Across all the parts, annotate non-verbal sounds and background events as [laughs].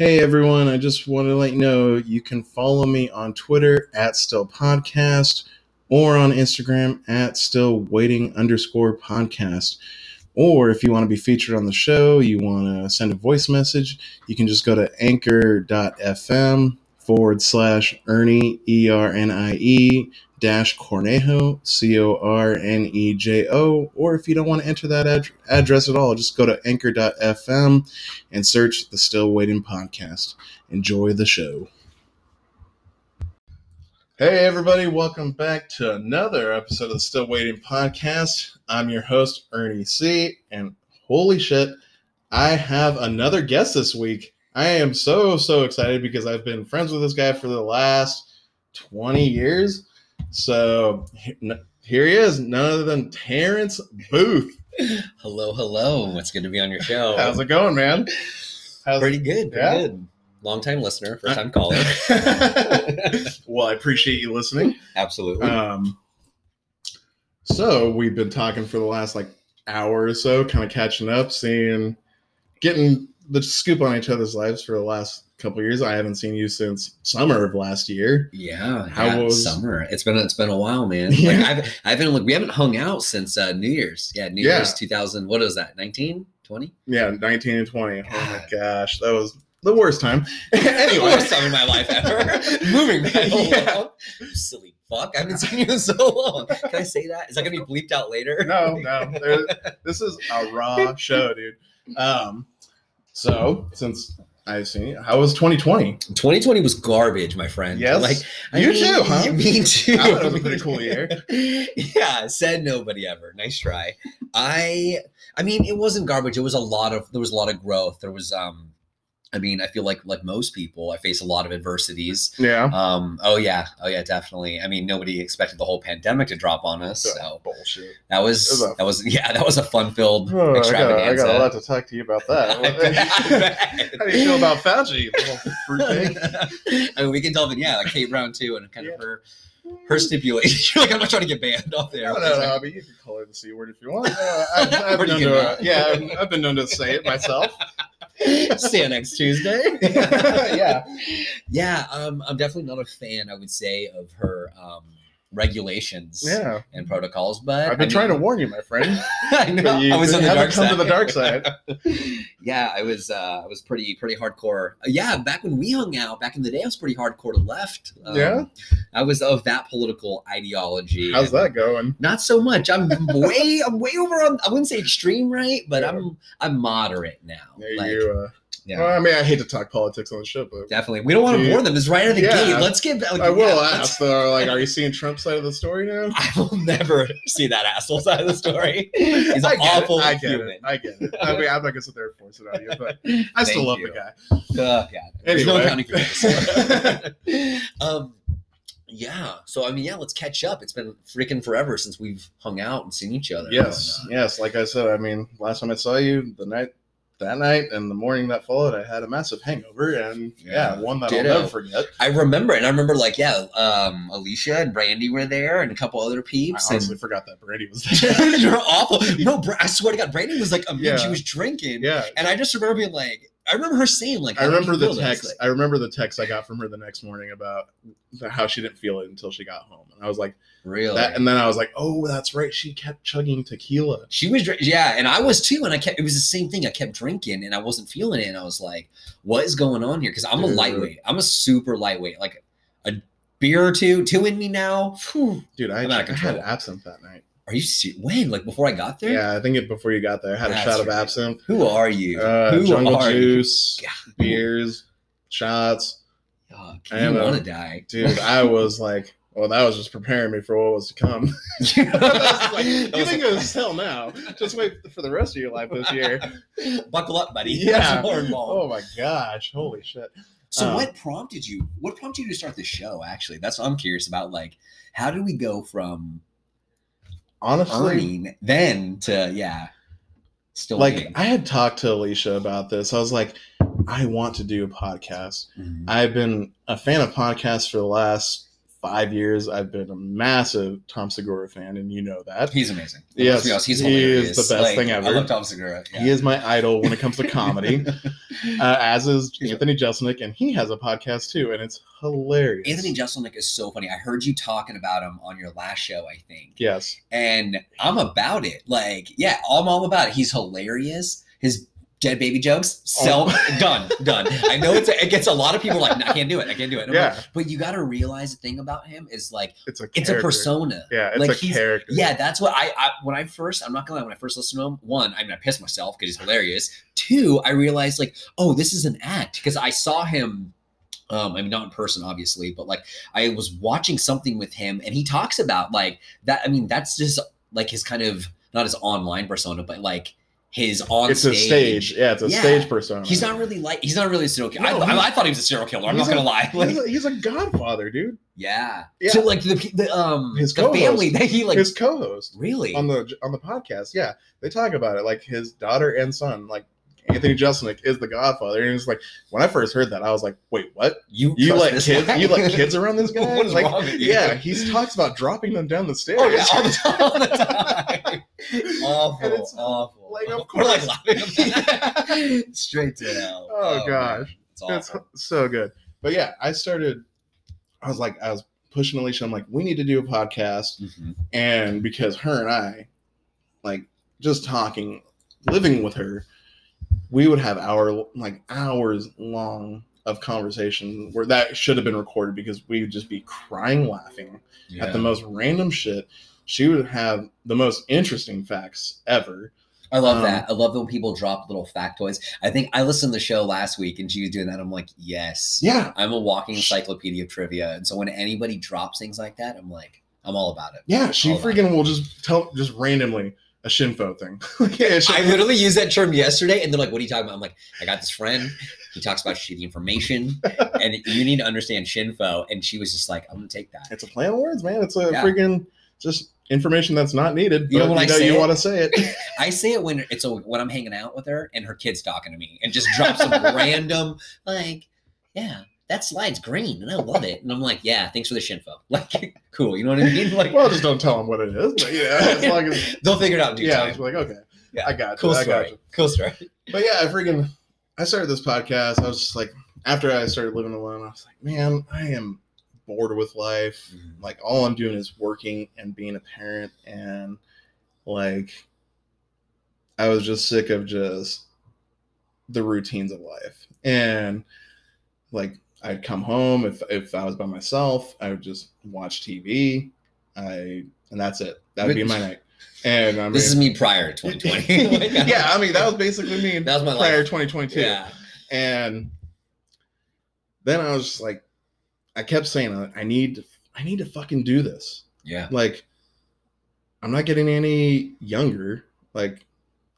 Hey everyone, I just want to let you know you can follow me on Twitter at Still Podcast or on Instagram at Still Waiting underscore podcast. Or if you want to be featured on the show, you want to send a voice message, you can just go to anchor.fm forward slash Ernie, E R N I E, dash Cornejo, C O R N E J O. Or if you don't want to enter that ad- address at all, just go to anchor.fm and search the Still Waiting podcast. Enjoy the show. Hey, everybody, welcome back to another episode of the Still Waiting podcast. I'm your host, Ernie C. And holy shit, I have another guest this week. I am so, so excited because I've been friends with this guy for the last 20 years. So here he is, none other than Terrance Booth. Hello, hello. It's good to be on your show. How's it going, man? How's Pretty good. Pretty Yeah? good. Long time listener, first time caller. [laughs] well, I appreciate you listening. Absolutely. Um, so we've been talking for the last like hour or so, kind of catching up, seeing, getting the scoop on each other's lives for the last couple years. I haven't seen you since summer of last year. yeah. how yeah, was- summer? It's been it's been a while, man. Yeah. [laughs] Like I've I haven't like we haven't hung out since uh, New Year's. Yeah, New Yeah. Year's 2000. What is that? 19, 20? Yeah, nineteen and twenty. Oh my gosh, that was the worst time. [laughs] anyway, worst time in my life ever. [laughs] Moving that Yeah. along. Silly fuck. I haven't seen you in so long. Can I say that? Is that gonna be bleeped out later? no, no, there, this is a raw show, dude. Um, so since I've seen you, how was twenty twenty? 2020 was garbage, my friend. Yes, Like you too, huh? Me [laughs] too. I it was a pretty cool year. [laughs] yeah, said nobody ever. Nice try. I I mean, it wasn't garbage. It was a lot of there was a lot of growth. There was um I mean, I feel like like most people, I face a lot of adversities. Yeah. Um, oh yeah, oh yeah, definitely. I mean, nobody expected the whole pandemic to drop on us. So bullshit. that was was a- that was yeah, that was a fun filled Oh, I, got, extravaganza. I got a lot to talk to you about that. [laughs] Bet. How do you feel about Fauci? [laughs] I mean, we can delve in, yeah, like Kate Brown too, and kind of her her stipulation. [laughs] like I'm not trying to get banned off there. No, no, no. I mean, you can call her the c word if you want. Uh, I've, [laughs] I've been known to, yeah, I've, I've been known to say it myself. [laughs] See you next Tuesday. yeah. yeah. Um, I'm definitely not a fan. I would say of her um, regulations Yeah. and protocols, but I've been I trying to warn you, my friend. [laughs] I know. You I was on the dark come side. to the dark side. [laughs] yeah, I was. Uh, I was pretty, pretty hardcore. Uh, yeah, back when we hung out, back in the day, I was pretty hardcore to left. Um, Yeah? I was of that political ideology. How's that going? Not so much. I'm way. I'm way over on. I wouldn't say extreme right, but I'm. I'm moderate now. Yeah, Like, you, uh, yeah. well, I mean, I hate to talk politics on the show, but Definitely. We don't want to bore them. It's right out of the Yeah. gate. Let's get like, I will yeah, ask, though, like, are you seeing Trump's side of the story now? [laughs] I will never see that asshole side of the story. [laughs] He's an awful it. I get human. it. I get it. I mean, I'm not gonna sit there and force it on you, but I [laughs] still love you. the guy. Uh, yeah. There's no Anyway. accounting for this. um, yeah. So I mean, yeah. Let's catch up. It's been freaking forever since we've hung out and seen each other. Yes, And, uh, yes. Like I said, I mean, last time I saw you, the night that night and the morning that followed, I had a massive hangover, and yeah, Yeah. one that I'll Ditto. never forget. I remember, and I remember like, yeah, um, Alicia and Brandy were there, and a couple other I peeps. honestly and forgot that Brandy was [laughs] there. you're awful. No, I swear to God, Brandy was like a Yeah. She was drinking, yeah, and I just remember being like, I remember her saying like, I remember the text. Like, I remember the text I got from her the next morning about how she didn't feel it until she got home, and I was like, really? that, and then I was like, oh, that's right. She kept chugging tequila. She was, yeah, and I was too, and I kept. It was the same thing. I kept drinking, and I wasn't feeling it, and I was like, "What is going on here?" Because I'm a lightweight. I'm a super lightweight. Like a beer or two, two in me now. Phew. Dude, I, I'm out of I had absinthe that night. Are you se- when? Like before I got there? Yeah, I think it before you got there. I had a That's shot of absinthe, Who are you? uh, Who jungle are you? juice, God. beers, shots. Oh, I you a- want to die? Dude, I was like, well, that was just preparing me for what was to come. [laughs] [laughs] That like, you was think a- it was hell now? Just wait for the rest of your life this year. [laughs] Buckle up, buddy. Yeah. Oh my gosh! Holy shit! So Um, what prompted you? What prompted you to start the show? Actually, that's what I'm curious about. Like, how did we go from Honestly, earning then to yeah, still like? I had talked to Alicia about this. I was like, I want to do a podcast. Mhm. I've been a fan of podcasts for the last five years, I've been a massive Tom Segura fan, and you know that. He's amazing. Yes, honest, he's he is the best Like, thing ever. I love Tom Segura. Yeah. He is my idol when it comes to comedy, [laughs] uh, as is Anthony Jeselnik, and he has a podcast too, and it's hilarious. Anthony Jeselnik is so funny. I heard you talking about him on your last show, I think. Yes. and I'm about it. Like, yeah, I'm all about it. He's hilarious. His dead baby jokes, sell Oh. done, done. I know it's it gets a lot of people like, "No, I can't do it. I can't do it. Yeah. like, but you got to realize the thing about him is like, It's a it's a persona. Yeah, it's Like, a he's- character. Yeah, that's what I, I when I first I'm not gonna lie, when I first listened to him, one, I mean I pissed myself because he's hilarious. Two, I realized like, oh, this is an act because I saw him um, I mean not in person, obviously, but like I was watching something with him and he talks about like that. I mean, that's just like his kind of not his online persona, but like his on it's a stage. Yeah, it's a Yeah. stage persona. He's not really like he's not really a serial killer. No, I, I, thought he was a serial killer. I'm not gonna lie. He's a, he's a godfather, dude. yeah. Yeah. So like the the um His the family that he like His co-host really on the on the podcast. Yeah, they talk about it. Like his daughter and son, like Anthony Jeselnik, is the godfather. And it's like when I first heard that, I was like, wait, what? you You let kids? guy? You let [laughs] kids around this guy? What is like, wrong with you? yeah, he talks about dropping them down the stairs. Oh yeah, all the [laughs] time. All the time. awful, it's awful. like, of [laughs] like course. laughing. Straight to hell. Oh, man. gosh. it's It's awful. so good. But yeah, I started. I was like, I was pushing Alicia. I'm like, we need to do a podcast, Mhm. and because her and I, like, just talking, living with her, we would have hour like hours long of conversation where that should have been recorded because we would just be crying laughing at the most random shit. She would have the most interesting facts ever. I love um, that. I love when people drop little factoids. I think I listened to the show last week and she was doing that. I'm like, yes. Yeah, I'm a walking encyclopedia of trivia. And so when anybody drops things like that, I'm like, I'm all about it. yeah. She freaking will just tell just randomly a shinfo thing. [laughs] yeah, I literally used that term yesterday, and they're like, "What are you talking about?" I'm like, "I got this friend. He talks about shitty information, [laughs] and you need to understand shinfo." And she was just like, "I'm gonna take that." it's a play on words, man. It's a Yeah. freaking just information that's not needed. You know but when you know say you it? want to say it. [laughs] I say it when it's a, when I'm hanging out with her and her kid's talking to me, and just drop some random like, "Yeah, that slide's green, and I love it." And I'm like, "Yeah, thanks for the shinfo." [laughs] Like, cool. You know what I mean? Like, well, just don't tell them what it is. But yeah, as [laughs] long as they'll figure it out in yeah, like okay, Yeah. I got you. Cool I got story. you. Cool story. But yeah, I freaking I started this podcast. I was just like, after I started living alone, I was like, man, I am bored with life. Mhm. Like all I'm doing is working and being a parent, and like I was just sick of just the routines of life. And like I'd come home if if I was by myself, I would just watch TV. I and that's it. That'd be my night. And I mean, This is me prior to 2020. [laughs] Yeah, I mean that was basically me [laughs] that was my prior life. to 2022. Yeah. And then I was just like, I kept saying, uh, I need to, I need to fucking do this. Yeah. Like, I'm not getting any younger. Like,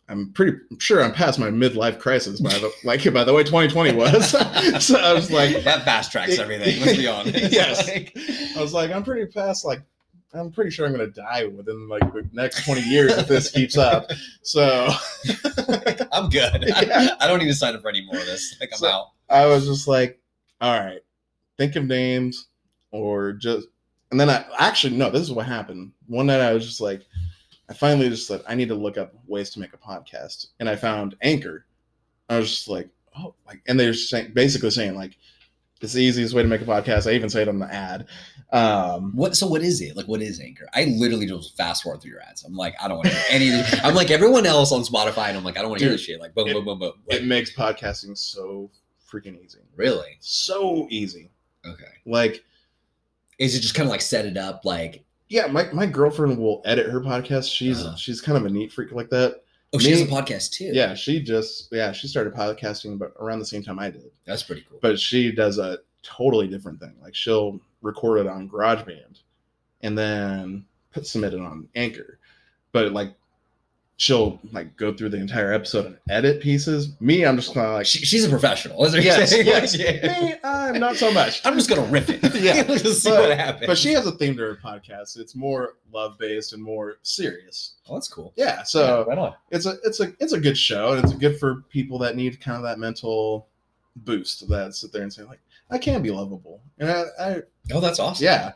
I'm pretty sure I'm past my midlife crisis by the [laughs] like by the way 2020 was. [laughs] so I was like, that fast tracks everything. Let's be honest. [laughs] Yes. Like, I was like, I'm pretty past like. I'm pretty sure I'm gonna die within like the next 20 years if this keeps up. So I'm good. Yeah. I, don't need to sign up for any more of this. Like I'm So- out. I was just like, all right, think of names or just, and then I actually, no, this is what happened. One night I was just like, I finally just said, I need to look up ways to make a podcast. And I found Anchor. I was just like, oh, like, and they're saying, basically saying, like, it's the easiest way to make a podcast. I even say it on the ad. Um, What? So what is it? Like what is Anchor? I literally just fast forward through your ads. I'm like, I don't want to hear any. I'm like everyone else on Spotify, and I'm like, I don't want to hear this shit. Like boom, it- boom, boom, boom. Like, it makes podcasting so freaking easy. really? So easy. Okay. Like, Is it just kind of like set it up? Like yeah, my, my girlfriend will edit her podcast. She's Uh-huh. she's kind of a neat freak like that. oh, she has a podcast too. Yeah, she just yeah she started podcasting, but around the same time I did. that's pretty cool. But she does a totally different thing. Like she'll record it on GarageBand, and then put submit it on Anchor. But like she'll like go through the entire episode and edit pieces. Me, I'm just kind of like she, she's a professional. Is yes, yes. [laughs] Yeah. Me, I'm not so much. I'm just gonna rip it. [laughs] [laughs] Yeah, just see but- what happens. But she has a theme to her podcast. It's more love based and more serious. oh, that's cool. Yeah, so Yeah, right on. it's a it's a it's a good show and it's good for people that need kind of that mental boost that sit there and say like I can be lovable, and I, I Oh, that's awesome. yeah,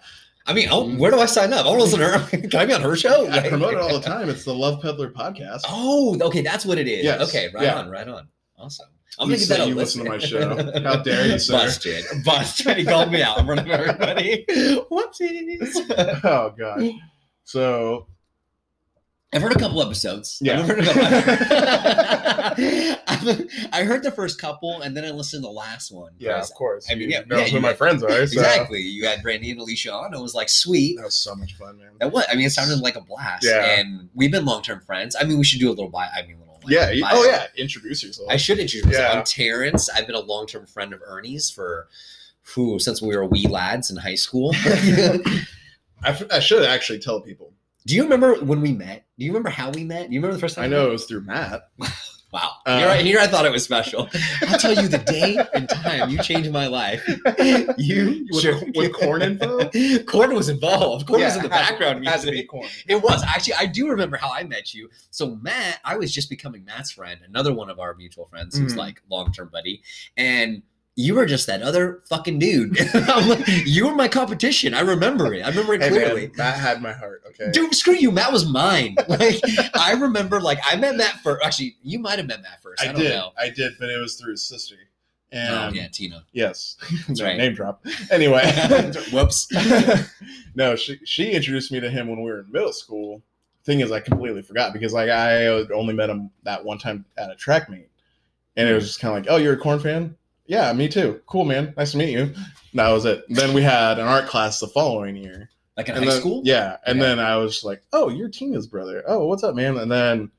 I mean, oh, where do I sign up? I want to listen to her. [laughs] Can I be on her show? I promote it all the [laughs] time. It's the Love Peddler podcast. Oh, okay, that's what it is. Yes, Okay, right yeah. on, right on. Awesome. I'm You gonna say that you listen to my show. How [laughs] dare you, sir. Busted. Busted. He called me out in front of everybody. Whoopsies. oh god. So I've heard a couple episodes. Yeah. I've heard, a couple- [laughs] I've- [laughs] I heard the first couple and then I listened to the last one. Yeah, of course. I mean, You yeah, know yeah, who my got- friends are. So. Exactly. You had Brandy and Alicia on. It was like sweet. That was so much fun, man. That what I mean, it sounded like a blast. Yeah. And we've been long term friends. I mean, we should do a little. I mean, little. like, Yeah. you- oh yeah. Introduce yourself. I should introduce myself. Yeah. I'm Terrance. I've been a long term friend of Ernie's for who since we were wee lads in high school. [laughs] I, f- I should actually tell people. Do you remember when we met? Do you remember how we met? Do you remember the first time? I know met? it was through Matt. [laughs] Wow. Uh, You're. Here I thought it was special. I'll tell you the day and time you changed my life. [laughs] You With- sure. with Korn info? [laughs] Korn was involved. Korn was in the it had to- background Had to be Korn. It was actually. I do remember how I met you. So Matt, I was just becoming Matt's friend, another one of our mutual friends who's Mhm. like long term buddy, and you were just that other fucking dude. [laughs] Like, you were my competition. I remember it. I remember it Hey, clearly. man, Matt had my heart. Okay. Dude, screw you. Matt was mine. [laughs] Like I remember, like I met Matt first. Actually, you might have met Matt first. I, I don't did. know. I did, but it was through his sister. And oh yeah, Tina. yes, [laughs] That's No, right. Name drop. Anyway, Whoops. no, she she introduced me to him when we were in middle school. Thing is, I completely forgot because like I only met him that one time at a track meet, and it was just kind of like, "Oh, you're a Korn fan? Yeah, me too. Cool, man. Nice to meet you." That was it. Then we had an art class the following year. Like in And high then- school. Yeah, and then I was like, "Oh, you're Tina's brother. Oh, what's up, man?" And then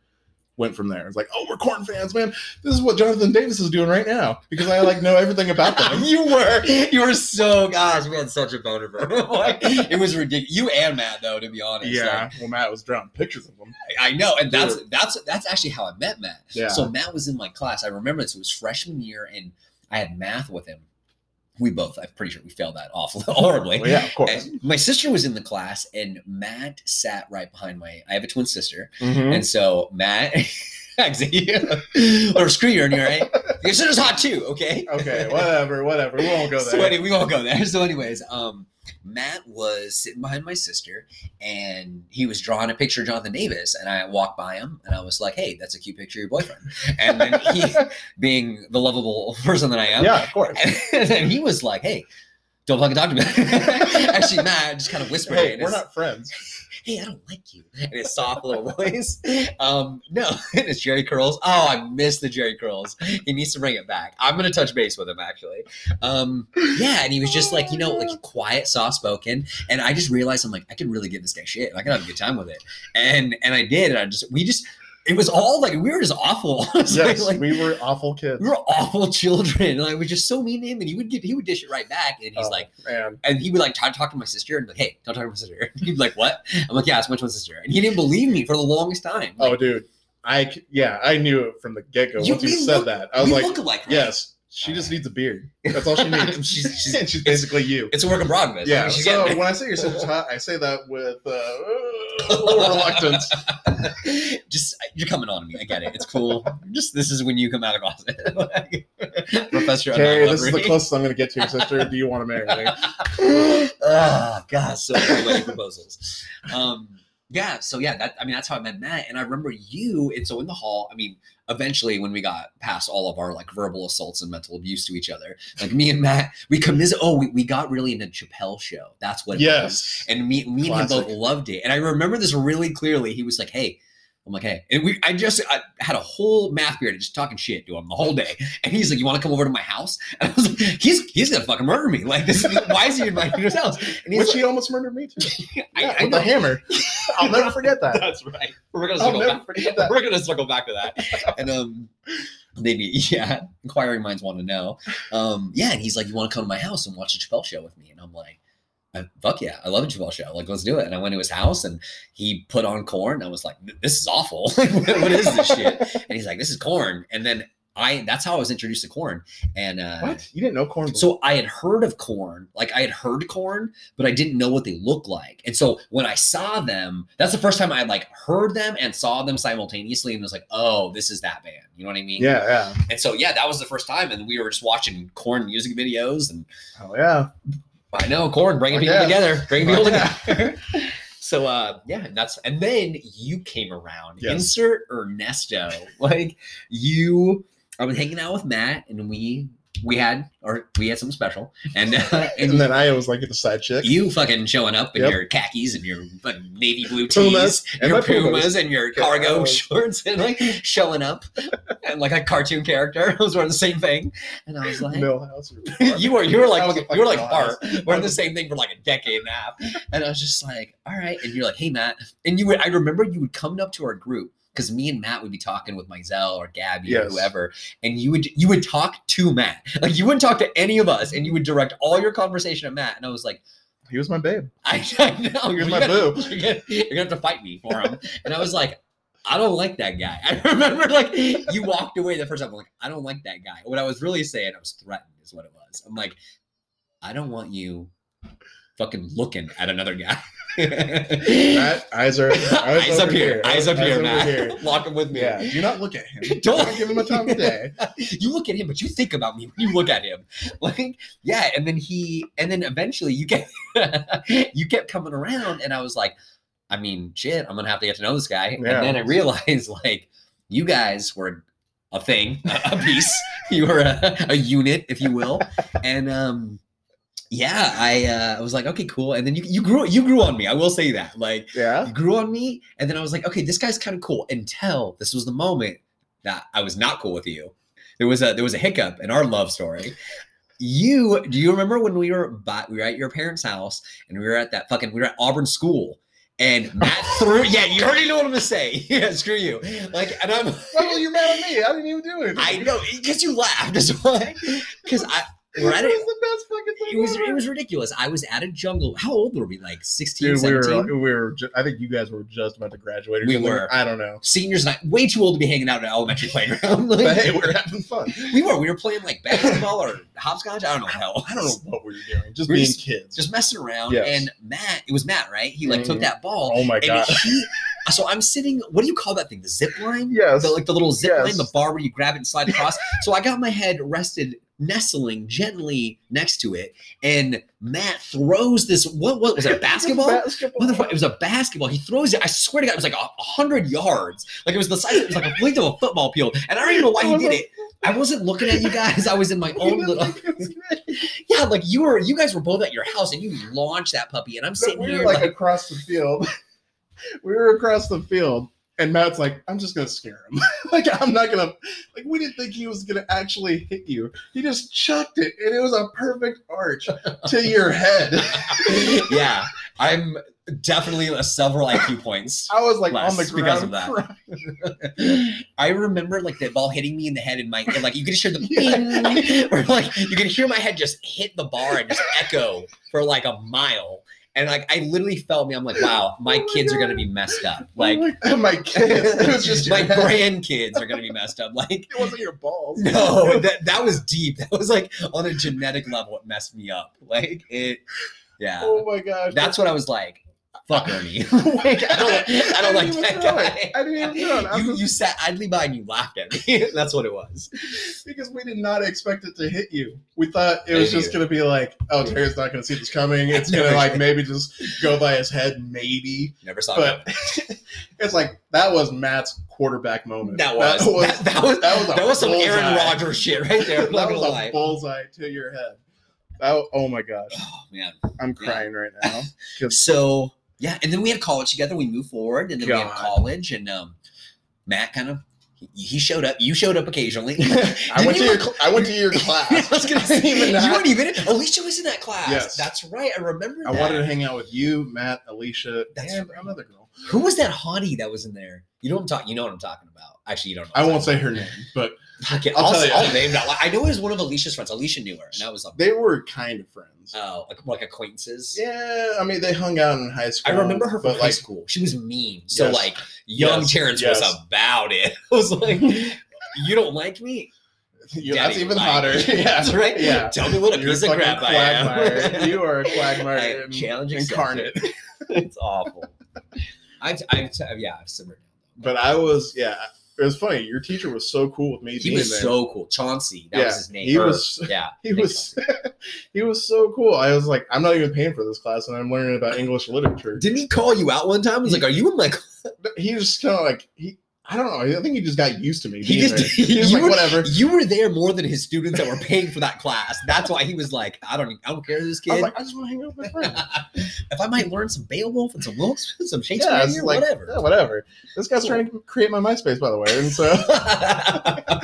went from there. It's like, "Oh, we're Korn fans, man. This is what Jonathan Davis is doing right now because I like know everything about them." [laughs] you were you were so gosh we had such a boner [laughs] like it was ridiculous you and matt though to be honest yeah, Like, well, Matt was drawing pictures of them. i know and that's that's that's actually how i met matt Yeah. so matt was in my class i remember this it was freshman year and i had math with him we both i'm pretty sure we failed that awful [laughs] horribly Well, yeah, of course. And my sister was in the class and matt sat right behind my i have a twin sister Mhm. and so matt [laughs] or screw you right your sister's hot too okay Okay, whatever, whatever. We won't go [laughs] So there. anyway, we won't go there. So, anyways, um, Matt was sitting behind my sister, and he was drawing a picture of Jonathan Davis, and I walked by him, and I was like, "Hey, that's a cute picture of your boyfriend." And then he, [laughs] being the lovable [laughs] person that I am, yeah, of course. [laughs] and then he was like, "Hey." Don't fucking talk to me. Actually, Matt just kind of whispered. Hey, we're not friends. Hey, I don't like you. In his soft little [laughs] voice. Um, no, [laughs] it's Jheri Curls. Oh, I miss the Jheri Curls. He needs to bring it back. I'm gonna touch base with him actually. Um, yeah, and he was just like, you know, like quiet, soft spoken. And I just realized I'm like, I could really give this guy shit. I could have a good time with it. And and I did, and I just we just it was all like we were just awful. [laughs] Yes, like, we were awful kids. we were awful children. [laughs] Like, we were just so mean to him, and he would get he would dish it right back. And he's Oh, like, man. and he would like try to talk to my sister and be like, hey, don't talk to my sister. And [laughs] He'd be like, what? I'm like, yeah, it's my twin sister. And he didn't believe me for the longest time. Oh, dude, I yeah, I knew it from the get go. Once you said look- that, I was like, right? yes, she just needs a beard. That's all she [laughs] needs. She's- she's- [laughs] she's basically you. It's a work of progress. Yeah. So when I say your sister's [laughs] hot, I say that with uh, a little reluctance. just you're coming on to me. I get it. It's cool. Just this is when you come out of closet, Like, Professor. Okay, this is the closest I'm going to get to your sister. Do you want to marry me? oh god, so many wedding proposals. Um, yeah, so yeah, that I mean that's how I met Matt, and I remember you. And so in the hall, I mean, eventually when we got past all of our like verbal assaults and mental abuse to each other, like me and Matt, we commis. Oh, we, we got really into Chappelle show. That's what. It was. Yes. And me, me and him both loved it. And I remember this really clearly. He was like, "Hey." I'm like, hey, and we, I just, I had a whole math period just talking shit to him the whole day. And he's like, you want to come over to my house? [laughs] And I was like, he's, he's gonna fucking murder me. Like, this, why is he inviting his [laughs] house? And he's Which like, he almost murdered me too. [laughs] I, Yeah, I with know. the hammer. I'll never forget that. That's right. We're gonna circle never back. forget that. We're gonna circle back to that. And um, maybe yeah, inquiring minds want to know. Um, yeah, and he's like, "You want to come to my house and watch a Chappelle show with me?" And I'm like, "Uh, "Fuck yeah, I love a Chappelle show. Like, let's do it." And I went to his house and he put on Korn. I was like, "This is awful. [laughs] Like, what, what is this shit?" And he's like, "This is Korn." And then I that's how I was introduced to Korn. And uh, What? You didn't know Korn? so I had heard of Korn, like I had heard Korn, but I didn't know what they looked like. And so when I saw them, that's the first time I like heard them and saw them simultaneously, and was like, "Oh, this is that band." You know what I mean? yeah, yeah. And so yeah, that was the first time, and we were just watching Korn music videos, and Oh yeah. I know Korn bringing I people guess. together, bringing people [laughs] together. So uh yeah, and that's and then you came around. Yes. Insert Ernesto. [laughs] Like you I was hanging out with Matt and we we had or we had something special. And uh, [laughs] and, And then I was like the side chick. you fucking showing up in Yep. your khakis and your fucking navy blue Pumas, tees, and your Pumas. pumas and your cargo was- shorts and like showing up and like a cartoon character. [laughs] I was wearing the same thing. And I was like Milhouse. [laughs] You were you were like you were like Bart wearing the same thing for like a decade and a half. And I was just like, all right. And you're like, hey Matt. And you would I remember you would come up to our group because me and Matt would be talking with Mizell or Gabby or whoever, and you would you would talk to Matt. [laughs] Like you wouldn't talk to any of us, and you would direct all your conversation at Matt. And I was like, He was my babe. I, [laughs] I know Here's you're my gonna, boo. [laughs] You're gonna, you're gonna have to fight me for him. and I was like, I don't like that guy. I remember like you walked away the first time. I'm like, I don't like that guy. What I was really saying, I was threatened, is what it was. I'm like, I don't want you fucking looking at another guy. [laughs] Eyes are eyes, eyes up over here, eyes up here, over Matt. here. [laughs] Lock him with me. Yeah, do not look at him. [laughs] Don't- Don't give him a time of day. you look at him, but you think about me when you look at him. Like, yeah, and then he, and then eventually you get, you kept coming around, and I was like, I mean, shit, I'm gonna have to get to know this guy. Yeah. And then I realized, like, you guys were a thing, a a piece. you were a, a unit, if you will, and um. Yeah, I uh, I was like, okay, cool. And then you, you grew you grew on me. I will say that. Like Yeah. you grew on me, and then I was like, okay, this guy's kind of cool. Until this was the moment that I was not cool with you. There was a there was a hiccup in our love story. You do you remember when we were by, we were at your parents' house and we were at that fucking we were at Auburn School and Matt [laughs] threw yeah you already know what I'm gonna say [laughs] yeah screw you like and I'm Well, you're mad at me. I didn't even do it. I know because you laughed is why because I it was the best fucking thing. it was ever. it was ridiculous I was at a jungle how old were we like 16 Dude, we 17 were, we were. Ju- I think you guys were just about to graduate. Or We something. were. I don't know. seniors night way too old to be hanging out at an elementary playground [laughs] Like, But hey, we we're having fun. we were we were playing like basketball or hopscotch I don't know hell I don't know what we were doing. Just We're being just- kids. just messing around Yes. and Matt it was Matt right he like took Mhm. that ball oh my god. he [laughs] so I'm sitting what do you call that thing the zip line yes. the, like the little zip line the bar where you grab it and slide across [laughs] so I got my head rested nestling gently next to it and Matt throws this what what was it a [laughs] basketball basketball. Motherfucker, it was a basketball. He throws it. I swear to God, it was like a hundred yards. Like it was the size. It was like a [laughs] length of a football field. And I don't even know why he did it. I wasn't looking at you guys. I was in my [laughs] own little. Yeah, like you were. You guys were both at your house, and you launched that puppy, and I'm sitting we here were like, like, across the field. we were across the field, and Matt's like, "I'm just gonna scare him. [laughs] like I'm not gonna." Like we didn't think he was gonna actually hit you. He just chucked it, and it was a perfect arch to [laughs] your head. [laughs] yeah, I'm definitely a several IQ points. I was like on the because of that. I remember like the ball hitting me in the head, and my and, like you could hear the Yeah. or like you could hear my head just hit the bar and just echo for like a mile. And like I literally felt me, I'm like, wow, [laughs] oh my Oh my kids are gonna be messed up. [laughs] Like Oh [laughs] my kids, it was just my head. grandkids are gonna be messed up. Like It wasn't your balls. no, that that was deep. That was like on a genetic level, it messed me up. Like it, yeah. Oh my gosh. That's what I was like. Fuck Ernie. [laughs] [laughs] like, I don't, I don't like that guy. I didn't even know You, was- you [laughs] sat idly by and you laughed at me. That's what it was. because we did not expect it to hit you. We thought it was just going to be like, oh, Terry's not going to see this coming. It's going to like maybe just go by his head, maybe. Never saw But that. it's like that was Matt's quarterback moment. That was that, that was that was that was some Aaron. Rodgers shit right there. That was lie. a bullseye to your head. That, oh my gosh, Oh man. I'm crying right now. So yeah, and then we had college together. We moved forward, and then we had college, and um, Matt kind of he, showed up. You showed up occasionally. [laughs] I went [laughs] to your you- cl- I went to your [laughs] class. I was gonna say Even you weren't even. Alicia was in that class. Yes. that's right. I remember. I that. wanted to hang out with you, Matt, Alicia, That's and right. another girl. Who was that hottie that was in there? You know what I'm talking. You know what I'm talking about. Actually, you don't. know. I won't say her name, but about. Okay, I'll I'll, tell you. I'll name that. I know it was one of Alicia's friends. Alicia knew her, and that was like, they were kind of friends. oh, like, like acquaintances. Yeah, I mean they hung out in high school. I remember her from high like school. She was mean. So Yes. like young Yes, Terrance yes. was about it. [laughs] I was like, you don't like me? You, Daddy that's even like- hotter. [laughs] Yeah, That's right. Yeah. Tell me what a You're piece of crap I am. you are a [laughs] quagmire in- challenge incarnate. it's awful. I've, I've, yeah, I've simmered. But I was, yeah. It was funny. Your teacher was so cool with me. He being was there. so cool. Chauncey, that Yeah, was his name. he Or- [laughs] was- Yeah, He was, he was so cool. I was like, I'm not even paying for this class, and I'm learning about English literature. Didn't he call you out one time? He was like, "Are you in my?" [laughs] He was kind of like he. I don't know. I think he just got used to me. He just- [laughs] he was you like, were- whatever. You were there more than his students that were paying for that class. That's why he was like, "I don't, I don't care this I kid. like, I just want to hang out with my friends. [laughs] if I might learn some Beowulf and some Wilkes, some Shakespeare, yeah, here, like whatever." yeah, whatever. This guy's trying to create my MySpace, by the way, and so [laughs]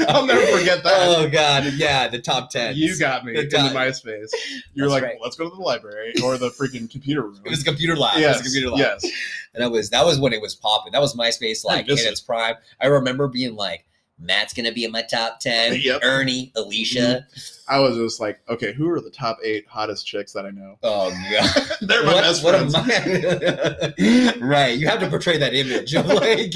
I'll never forget that. Oh god, yeah, the top ten. you got me The. MySpace. You're That's like, right. let's go to the library or the freaking computer room. It was a computer lab. yes, It was a computer lab. yes. And that was that was when it was popping. That was MySpace like in its prime. I remember being like, Matt's gonna be in my top ten. [laughs] Yep. Ernie, Alicia. I was just like, okay, who are the top eight hottest chicks that I know? Oh god. [laughs] They're my what, best what friends. am I? [laughs] right. You have to portray that image. like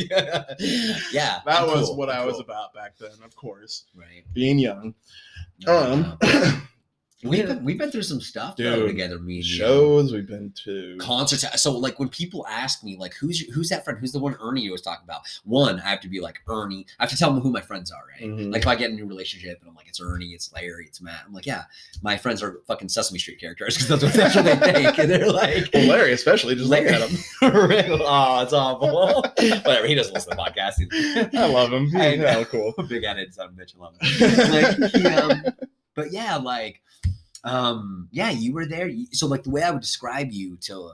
Yeah. that I'm was cool, what I'm I was cool. about back then, of course. Right. Being young. Um, [clears throat] we've been, we've been through some stuff though, Dude, together, me and you. shows we've been to. concerts. So like when people ask me like who's your- who's that friend? Who's the one Ernie was talking about? One, I have to be like Ernie. I have to tell them who my friends are, right? Mhm. Like if I get in a new relationship and I'm like it's Ernie, it's Larry, it's Matt. I'm like yeah, my friends are fucking Sesame Street characters because that's what that's what they think. And they're like Well, Larry, especially, just look at [laughs] him. oh, [laughs] it's awful. [laughs] Whatever. He doesn't listen to the podcast. I love him. He's I know. cool. Big headed son bitch. I love him. like, he, um, but yeah, like, um, yeah, you were there. So like the way I would describe you to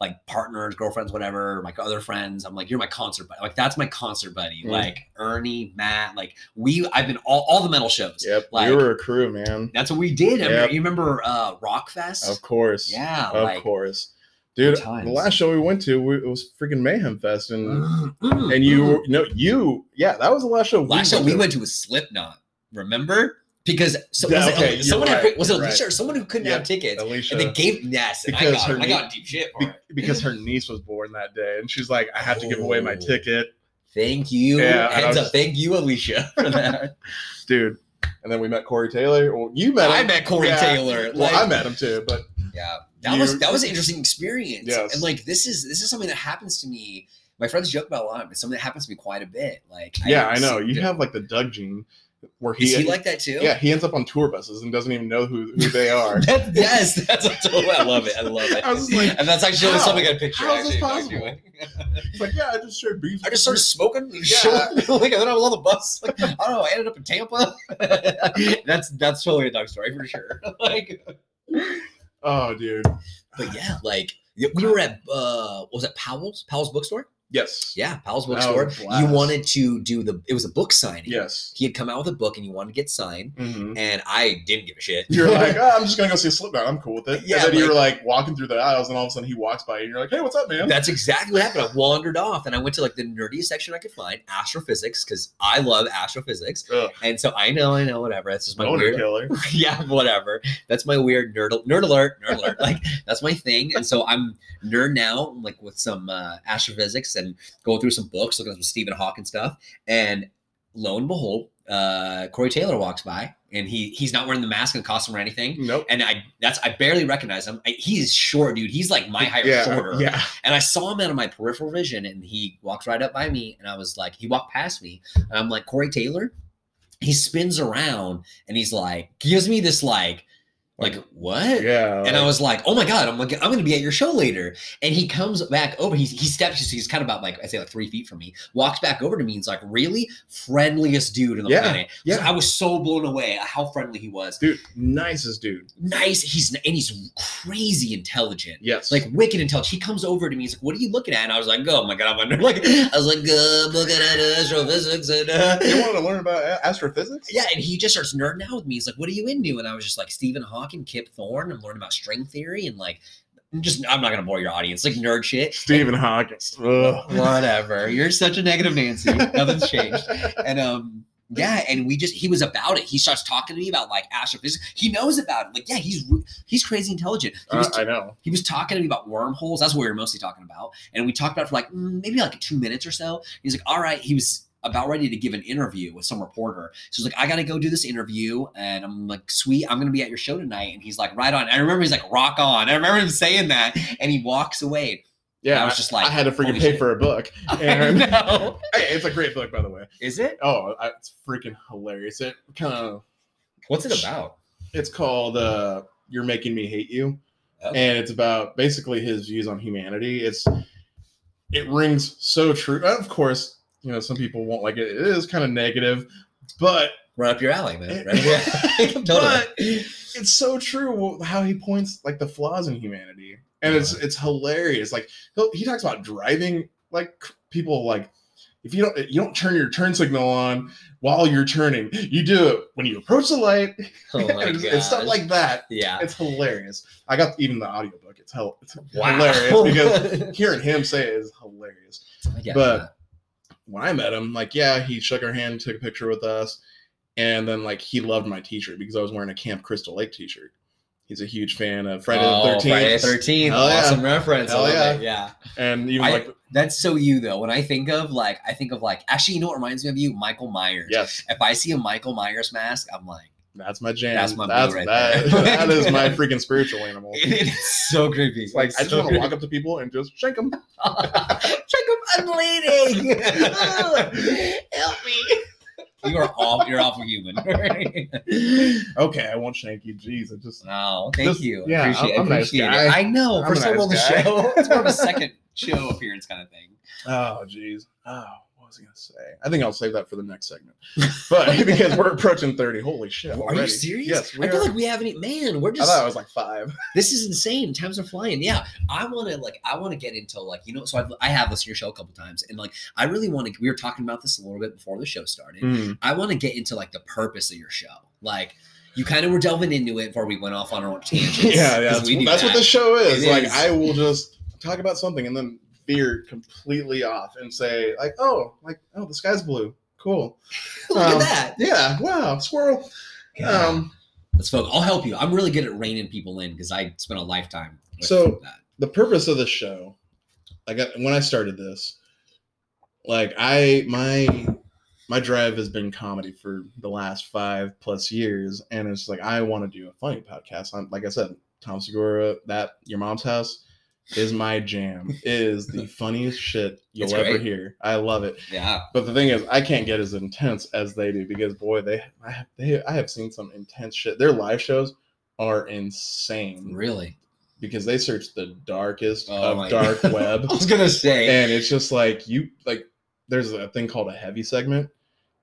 like partners, girlfriends, whatever, like other friends, I'm like, you're my concert buddy. Like that's my concert buddy. Mm. Like Ernie, Matt, like we, I've been all, all the metal shows. Yep, Like- we were a crew, man. That's what we did. I mean, you remember uh Rockfest? Of course. Yeah, Of like course. Dude, the last show we went to, we, it was freaking Mayhem Fest, and Mm, mm, and you, mm. no, you, yeah, that was the last show. we Last show went we to. went to was Slipknot. Remember? Because so, Yeah, was okay, you're someone had, was it Alicia right. or someone who couldn't Yeah, have tickets? Alicia, And they gave yes, and I Because got, her I got deep shit for be- because her niece was born that day, and she's like, I have to give away my Oh. ticket, Thank you. Yeah, Heads was- up. Thank you, Alicia, [laughs] for that. dude. And then we met Corey Taylor. Well, you met him. I met Corey Yeah. Taylor. Well, like- I met him too, but Yeah, that You- was that was an interesting experience. Yes. And like this is this is something that happens to me. My friends joke about it a lot, but something that happens to me quite a bit. Like yeah, I know you have like the Doug gene, where he, Is he like that too? yeah, he ends up on tour buses and doesn't even know who, who they [laughs] are. That, yes, that's a total. I love it. I love it. I was like, and that's actually how? something I picture. How is this possible? It's [laughs] like, yeah, I just shared beef. I just started smoking. Yeah. [laughs] Yeah. like, and then I was on the bus. Like, I don't know. I ended up in Tampa. that's that's totally a Doug story for sure. like, Oh, dude. but yeah, like we were at uh, was it Powell's Powell's bookstore? Yes. Yeah, Powell's bookstore. You wanted to do the. It was a book signing. Yes. He had come out with a book and you wanted to get signed, hmm and I didn't give a shit. You're [laughs] like, oh, I'm just gonna go see a Slipknot. I'm cool with it. Yeah, and then you like- were like walking through the aisles, and all of a sudden he walks by, and you're like, Hey, what's up, man? That's exactly what happened. I wandered off and I went to like the nerdiest section I could find, astrophysics, because I love astrophysics. Ugh, And so I know, I know, whatever. That's just my boner weird. killer. [laughs] yeah, whatever. That's my weird nerd nerd alert, nerd alert. Like that's my thing. And so I'm nerd now, like with some uh, astrophysics and going through some books, looking at some Stephen Hawking stuff. And lo and behold, uh, Corey Taylor walks by, and he he's not wearing the mask and costume or anything. Nope. And I that's I barely recognize him. I, he's short, dude. He's like my height yeah, shorter. yeah. And I saw him out of my peripheral vision, and he walks right up by me, and I was like, he walked past me, and I'm like, Corey Taylor. He spins around, and he's like, gives me this like, like what? Yeah. And I was like, oh my god, I'm like, I'm gonna be at your show later. And he comes back over. He he steps. He's kind of about like I say like three feet from me. Walks back over to me. and He's like, really friendliest dude in the Yeah, planet. yeah. I was so blown away at how friendly he was. dude, nicest dude. Nice. He's and he's crazy intelligent Yes. like wicked intelligent. He comes over to me. He's like, "What are you looking at?" And I was like, "Oh my god, I'm under." [laughs] Like, I was like, uh, "Looking at astrophysics." And uh, you wanted to learn about astrophysics? yeah, and he just starts nerding out with me. He's like, "What are you into?" And I was just like, "Stephen Hawking, Kip Thorne. I'm learning about string theory and like." Just I'm not gonna bore your audience like nerd shit. Stephen Hawking. Ugh. Whatever. You're such a negative Nancy. Nothing's changed. And um yeah, and we just he was about it. He starts talking to me about like astrophysics. He knows about it. Like yeah, he's he's crazy intelligent. He was Uh, I know. he was talking to me about wormholes. That's what we were mostly talking about. And we talked about for like mm, maybe like two minutes or so. He's like, all right. He was about ready to give an interview with some reporter. So he's like, I got to go do this interview. And I'm like, sweet, I'm going to be at your show tonight. And he's like, right on. I remember he's like, rock on. I remember him saying that. And he walks away. Yeah, I was just like, I had to freaking pay shit. for a book. [laughs] I And know. [laughs] hey, it's a great book, by the way. Is it? Oh, I- it's freaking hilarious. It kind of What's it about? it's called uh, "You're Making Me Hate You," Oh. and it's about basically his views on humanity. It's it rings so true. Of course, you know some people won't like it. It is kind of negative, but Right up your alley, man. Right your [laughs] [laughs] totally. but it's so true how he points like the flaws in humanity, and it's it's hilarious. Like he'll, he talks about driving, like people like if you don't you don't turn your turn signal on while you're turning, you do it when you approach the light, [laughs] oh and, and stuff like that. yeah. It's hilarious. I got even the audiobook. It's hell. It's Wow. hilarious because hearing him say it is hilarious. But-. When I met him, like yeah, he shook our hand, took a picture with us, and then like he loved my T-shirt because I was wearing a Camp Crystal Lake T-shirt. He's a huge fan of Friday oh, the Thirteenth. Friday the 13th. Hell yeah. Awesome reference. I love yeah. it. Yeah. and even I- like That's so you though. When I think of like, I think of like, actually, you know what reminds me of you? Michael Myers. yes, If I see a Michael Myers mask, I'm like, that's my jam. That's my that's right that, [laughs] that is my [laughs] freaking spiritual animal. [laughs] it's so creepy. It's like It's I just so want to walk up to people and just shake them. Check them. I'm bleeding. Help me. You are off. You're awful human. Okay, I won't shank you. Jeez, I just no, thank Just- you. yeah, appreciate, I'm- I'm nice appreciate guy. it. I know. I'm someone on the show, it's more of a second show appearance kind of thing. oh jeez. Oh, was I gonna say? I think I'll save that for the next segment. But [laughs] because we're approaching thirty, holy shit! Are you serious? Yes, I feel like we haven't. Man, we're just. I thought it was like five. [laughs] this is insane. Times are flying. Yeah, I want to like. I want to get into like you know. So I've, I have listened to your show a couple times, and like I really want to. We were talking about this a little bit before the show started. Mm. I want to get into like the purpose of your show. Like you kind of were delving into it before we went off on our own tangents. Yeah, yeah. That's, that's what the show is. It like is. I will just talk about something and then veer completely off and say like, oh, like oh, the sky's blue. Cool. [laughs] Look at Um, that. Yeah. Wow. Squirrel. Um. Let's focus. I'll help you. I'm really good at reining people in because I spent a lifetime. With So- that. the purpose of the show i got when i started this like i my my drive has been comedy for the last five plus years and it's like i want to do a funny podcast I'm, like i said tom segura that your mom's house is my jam it is the [laughs] funniest shit you'll It's ever great. hear i love it yeah, but the thing is i can't get as intense as they do because boy they i have, they, I have seen some intense shit their live shows are insane really. because they search the darkest Oh of dark [laughs] God. web I was gonna say. and it's just like you like there's a thing called a heavy segment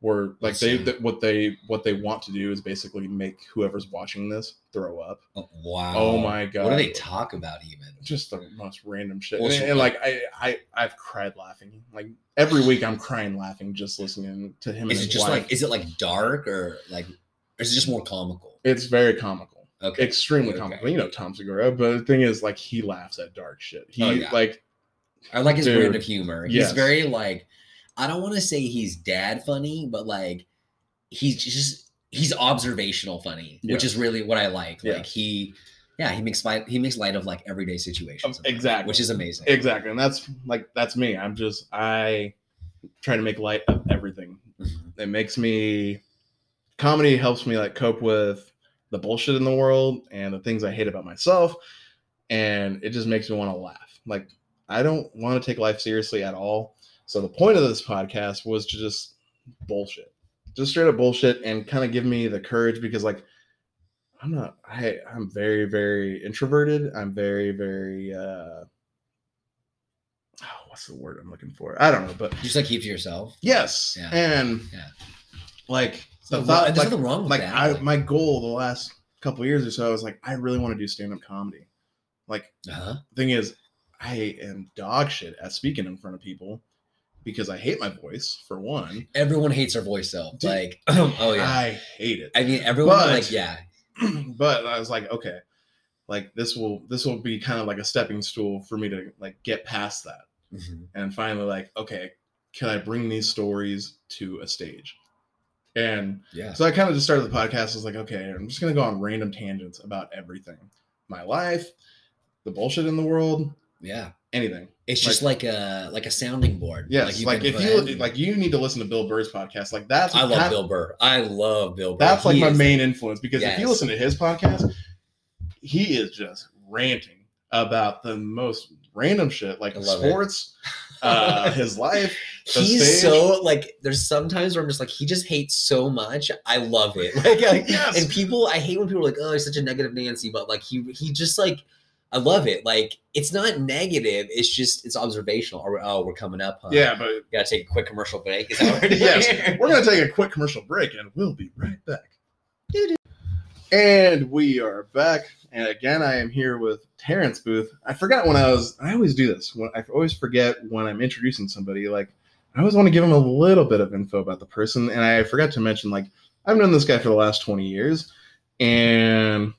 where like they what they what they want to do is basically make whoever's watching this throw up Oh, wow. oh my god What do they talk about even? just the most random shit Well, and, and, like I, I i've cried laughing like every week i'm crying laughing just listening to him and Is it just wife. like is it like dark or like or is it just more comical? it's very comical Okay. extremely Okay. comical you know tom segura but the thing is like he laughs at dark shit he Oh, yeah. like I like his Dude, brand of humor. He's yes. very like I don't want to say he's dad funny, but like he's just he's observational funny, which is really what I like. Like he yeah, he makes light he makes light of like everyday situations. exactly. Which is amazing. Exactly. And that's like that's me. I'm just I try to make light of everything. Mhm. It makes me comedy helps me like cope with the bullshit in the world and the things I hate about myself. And it just makes me want to laugh. Like I don't want to take life seriously at all. So the point of this podcast was to just bullshit. Just straight up bullshit and kind of give me the courage because like I'm not I I'm very, very introverted. I'm very, very uh oh, what's the word I'm looking for? I don't know, but Just like keep to yourself. yes. Yeah. And Yeah. like So the thought there's like, nothing wrong with like that. I Like, my goal the last couple years or so, I was like, I really want to do stand-up comedy. Like uh-huh. thing is, I am dog shit at speaking in front of people because I hate my voice for one. Everyone hates their voice though. Dude, Like [clears throat] oh yeah. I hate it. I mean everyone But- like yeah. [clears throat] but I was like, okay, like this will this will be kind of like a stepping stool for me to like get past that Mhm. and finally like, okay, can I bring these stories to a stage? And Yeah. so I kind of just started the podcast. I was like, okay, I'm just gonna go on random tangents about everything, my life, the bullshit in the world, Yeah. Anything. It's just like, a like a sounding board. Yes, you like, if you like, you need to listen to Bill Burr's podcast. Like that's I love that- Bill Burr. I love Bill Burr. That's like He my is- main influence because if you listen to his podcast, he is just ranting about the most random shit, like sports, [laughs] uh, his life. the He's stage. so like. There's sometimes where I'm just like, he just hates so much. I love it. [laughs] Like, like Yes. and people, I hate when people are like, oh, he's such a negative Nancy, but like he he just like. I love it. Like it's not negative. It's just it's observational. Or, oh, we're coming up. Huh? Yeah, but we Gotta take a quick commercial break. Is that we're [laughs] yes, we're gonna take a quick commercial break and we'll be right back. And we are back. And again, I am here with Terrance Booth. I forgot when I was. I always do this. When I always forget when I'm introducing somebody. Like I always want to give them a little bit of info about the person. And I forgot to mention, like I've known this guy for the last 20 years, and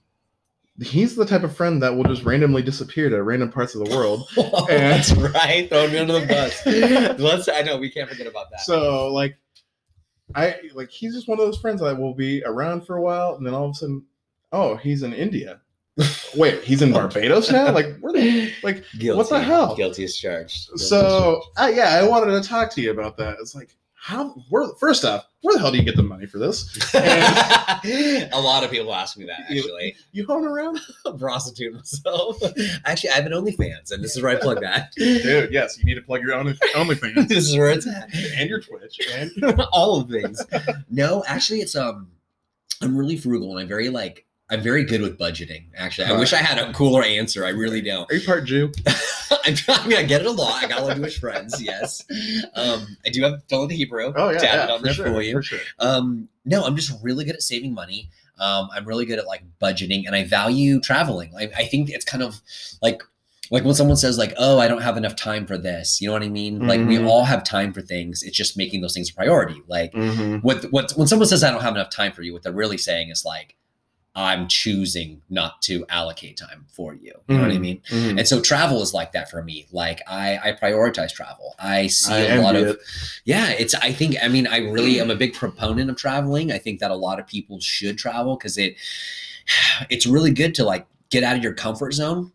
he's the type of friend that will just randomly disappear to random parts of the world. [laughs] That's right. Throwing me under the bus. [laughs] Let's. I know we can't forget about that. So like I like he's just one of those friends that will be around for a while and then all of a sudden, oh, he's in India. [laughs] Wait, he's in Barbados now? Like where the like Guilty. what the hell? Guilty as charged. Guilty as so uh, yeah, I wanted to talk to you about that. It's like how where first off, where the hell do you get the money for this? charged. [laughs] a lot of people ask me that You- actually. You hone around? [laughs] Prostitute myself. Actually, I have an OnlyFans, and this is where I plug that. Dude, yes, you need to plug your own OnlyFans [laughs] this is where it's at. and your Twitch and all of things. No, actually, it's um, I'm really frugal and I'm very like I'm very good with budgeting. Actually, I wish I had a cooler answer. I really don't. are you part Jew? [laughs] I mean, I get it a lot. I got a lot of Jewish friends. Yes, um, I do have Philip the Hebrew. Oh yeah, yeah on for there sure, for you. for sure. Um, no, I'm just really good at saving money. Um, I'm really good at like budgeting, and I value traveling. I, I think it's kind of like like when someone says like, "Oh, I don't have enough time for this." You know what I mean? Like we Mhm. all have time for things. It's just making those things a priority. Like Mm-hmm. what what when someone says I don't have enough time for you, what they're really saying is like, I'm choosing not to allocate time for you. You know what I Mhm. mean? Mm-hmm. And so travel is like that for me. Like I I prioritize travel. I see I a lot of it. yeah, it's I think I mean I really am a big proponent of traveling. I think that a lot of people should travel because it [sighs] it's really good to like get out of your comfort zone.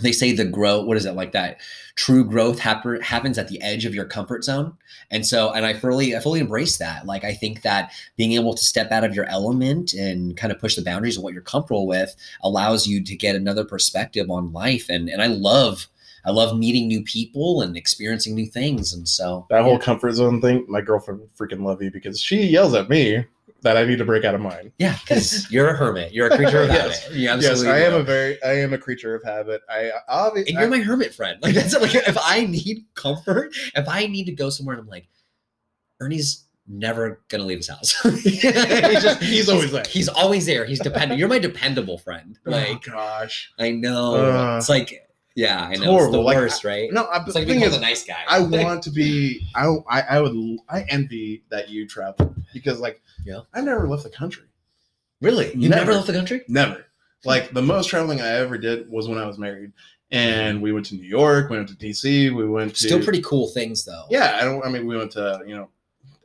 They say the grow, what is it like that? True growth happen, happens at the edge of your comfort zone. And so, and I fully, I fully embrace that. Like, I think that being able to step out of your element and kind of push the boundaries of what you're comfortable with allows you to get another perspective on life. And, and I love, I love meeting new people and experiencing new things. And so That whole comfort zone thing, my girlfriend freaking love you because she yells at me that I need to break out of mine. Yeah, because [laughs] you're a hermit. You're a creature of [laughs] Yes. habit. You Yes, I am are. a very, I am a creature of habit. I obviously, and you're my hermit friend. Like that's like if I need comfort, if I need to go somewhere, and I'm like, Ernie's never gonna leave his house. [laughs] he's, just- He's always there. He's always there. He's dependent. You're my dependable friend. oh Like gosh, I know. Uh, it's like yeah, I know. It's, horrible. the Like, worst, right? no. I, It's the like thing being is, a nice guy. I want to be. I, I, I would. I envy that you travel because, like, Yeah. I never left the country. really. You Never. never left the country? Never. Like the most traveling I ever did was when I was married, and we went to New York. We went to DC. We went to Still pretty cool things though. Yeah, I don't. I mean, we went to you know,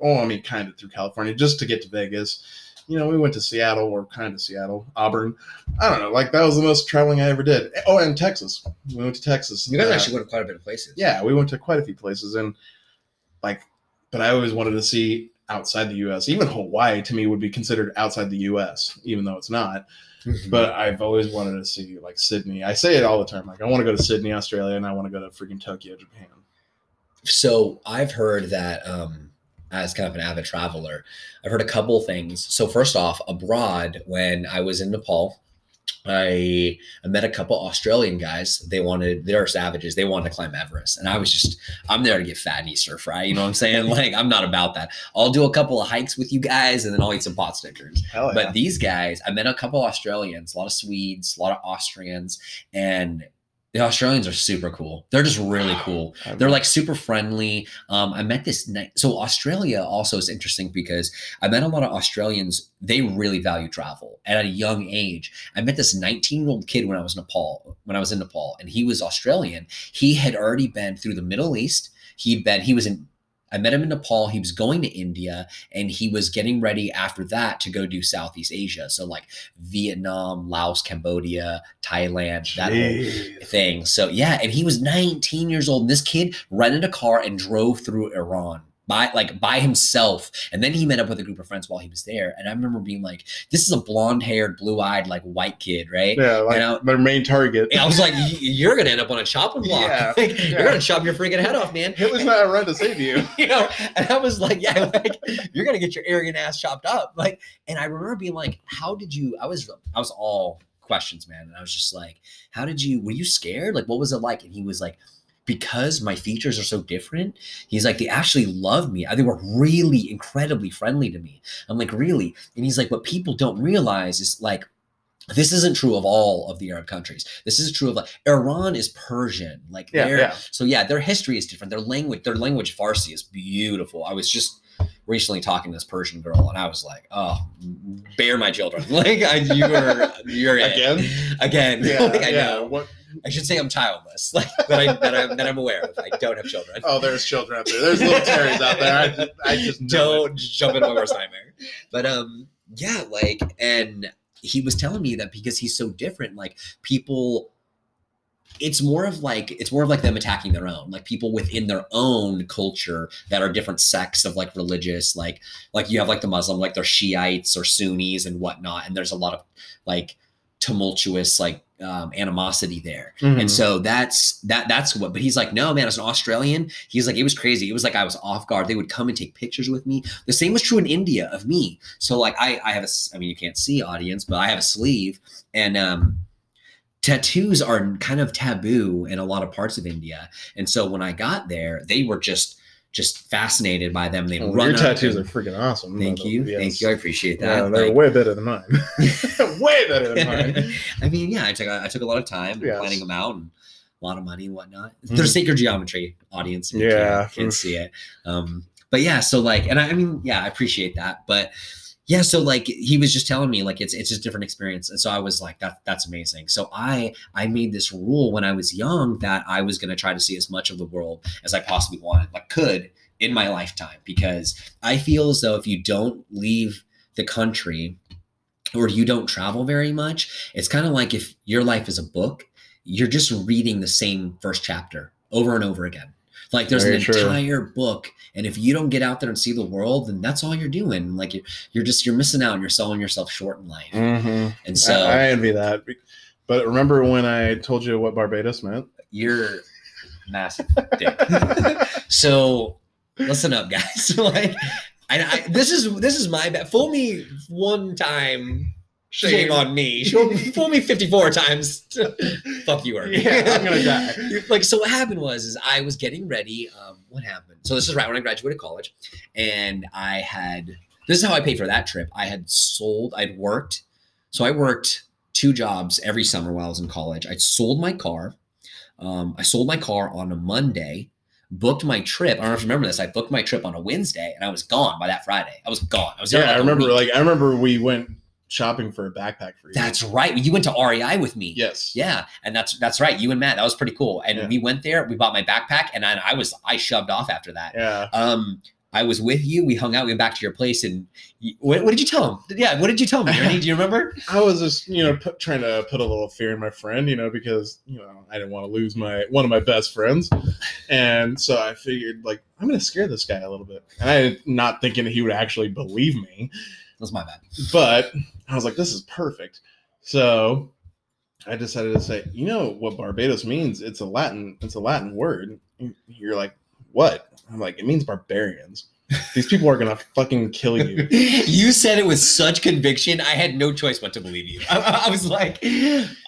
oh, I mean, kind of through California just to get to Vegas. You know, we went to Seattle or kind of Seattle, Auburn. I don't know. Like that was the most traveling I ever did. Oh, and Texas. We went to Texas. You guys Uh, actually went to quite a bit of places. yeah, we went to quite a few places, and like, but I always wanted to see outside the U.S. Even Hawaii to me would be considered outside the U.S., even though it's not. Mhm. But I've always wanted to see like Sydney. I say it all the time. Like I want to go to Sydney, Australia, and I want to go to freaking Tokyo, Japan. So I've heard that um, as kind of an avid traveler, I've heard a couple things. So first off, abroad, when I was in Nepal, I, I met a couple Australian guys. They wanted, they're savages. They wanted to climb Everest. And I was just, I'm there to get fat and eat stir fry. You know what I'm saying? [laughs] Like, I'm not about that. I'll do a couple of hikes with you guys and then I'll eat some pot stickers. Yeah. But these guys, I met a couple Australians, a lot of Swedes, a lot of Austrians, and the Australians are super cool. They're just really [sighs] cool. They're like super friendly. Um, I met this. So Australia also is interesting because I met a lot of Australians. They really value travel, and at a young age, I met this 19 year old kid when I was in Nepal. When I was in Nepal, and he was Australian. He had already been through the Middle East. He'd been. He was in. I met him in Nepal. He was going to India and he was getting ready after that to go do Southeast Asia. So like Vietnam, Laos, Cambodia, Thailand, that whole thing. So yeah, and he was 19 years old. And this kid rented a car and drove through Iran by like by himself. And then he met up with a group of friends while he was there. And I remember being like, this is a blonde-haired, blue-eyed, like white kid, right? Yeah, like know- their main target. And I was like, [laughs] you're gonna end up on a chopping block. Yeah, [laughs] Like, yeah. You're gonna chop your freaking head off, man. Hitler's not around to save you. [laughs] you know, and I was like, yeah, like you're gonna get your arrogant ass chopped up. Like, and I remember being like, how did you? I was, I was all questions, man, and I was just like, how did you? Were you scared? Like, what was it like? And he was like. Because my features are so different, he's like, they actually love me. They were really incredibly friendly to me. I'm like, really? And he's like, what people don't realize is like, this isn't true of all of the Arab countries. This is true of like Iran is Persian. Like Yeah, yeah. so yeah, their history is different. Their language, their language Farsi is beautiful. I was just recently talking to this Persian girl, and I was like, "Oh, bear my children!" [laughs] Like I, you are, you're it. Again? again. [laughs] Yeah, like, I yeah. know. What? I should say I'm childless, [laughs] like that. I that I'm that I'm aware of. I don't have children. Oh, there's children out there. There's little Terrys out there. I just, I just don't jump into my worst nightmare. But um, yeah, like, and he was telling me that because he's so different, like people. It's more of like it's more of like them attacking their own, like people within their own culture that are different sects of like religious, like like you have like the Muslim, like they're Shiites or Sunnis and whatnot, and there's a lot of like tumultuous like um, animosity there. Mhm. And so that's that that's what but he's like, no, man, as an Australian, he's like, it was crazy. It was like I was off guard. They would come and take pictures with me. The same was true in India of me. So like I I have a i mean you can't see audience, but I have a sleeve and um tattoos are kind of taboo in a lot of parts of India. And so when I got there, they were just just fascinated by them. They Well, run your tattoos are freaking awesome. Thank you. yes. Thank you. I appreciate Yeah, that. they're Like- way better than mine. [laughs] [laughs] way better than mine. [laughs] I mean, yeah, I took I took a lot of time Yes. planning them out and a lot of money and whatnot. They're sacred geometry, audience. Yeah. can't, can't see it. Um, but yeah, so like, and I, I mean, yeah, I appreciate that. But yeah, so like he was just telling me like it's it's just different experience, and so I was like that that's amazing. So I I made this rule when I was young that I was going to try to see as much of the world as I possibly wanted, like could in my lifetime, because I feel as though if you don't leave the country or you don't travel very much, it's kind of like if your life is a book, you're just reading the same first chapter over and over again. Like there's Very an true. entire book, and if you don't get out there and see the world, then that's all you're doing. Like you're, you're just you're missing out, and you're selling yourself short in life. Mhm. And so I, I envy that. But remember when I told you what Barbados meant? you're massive dick. [laughs] so listen up, guys. [laughs] like, I, I, this is this is my bad. Fool me one time, shame on me. [laughs] Fool fool me fifty four times. [laughs] Fuck you, Irving. Yeah, I'm gonna die. [laughs] like so, what happened was is I was getting ready. Um, what happened? So this is right when I graduated college, and I had. This is how I paid for that trip. I had sold. I'd worked. So I worked two jobs every summer while I was in college. I sold my car. Um, I sold my car on a Monday, booked my trip. I don't know if you remember this. I booked my trip on a Wednesday and I was gone by that Friday. I was gone. I was there. Yeah, like I a remember. Like I remember we went shopping for a backpack for you. that's right. You went to REI with me. yes. Yeah, and that's that's right. You and Matt. That was pretty cool. And Yeah. we went there. We bought my backpack, and I, I was I shoved off after that. Yeah. Um, I was with you. We hung out. We went back to your place, and you, what, what did you tell him? Yeah, what did you tell me? Ernie? Do you remember? [laughs] I was just, you know, put, trying to put a little fear in my friend, you know, because you know I didn't want to lose my one of my best friends, and so I figured like I'm gonna scare this guy a little bit, and I not thinking he would actually believe me, That's my bad. but I was like, this is perfect. So I decided to say, you know what Barbados means? It's a Latin, it's a Latin word. You're like, what? I'm like, it means barbarians. These people are gonna fucking kill you. [laughs] you said it with such conviction. I had no choice but to believe you. I, I was like,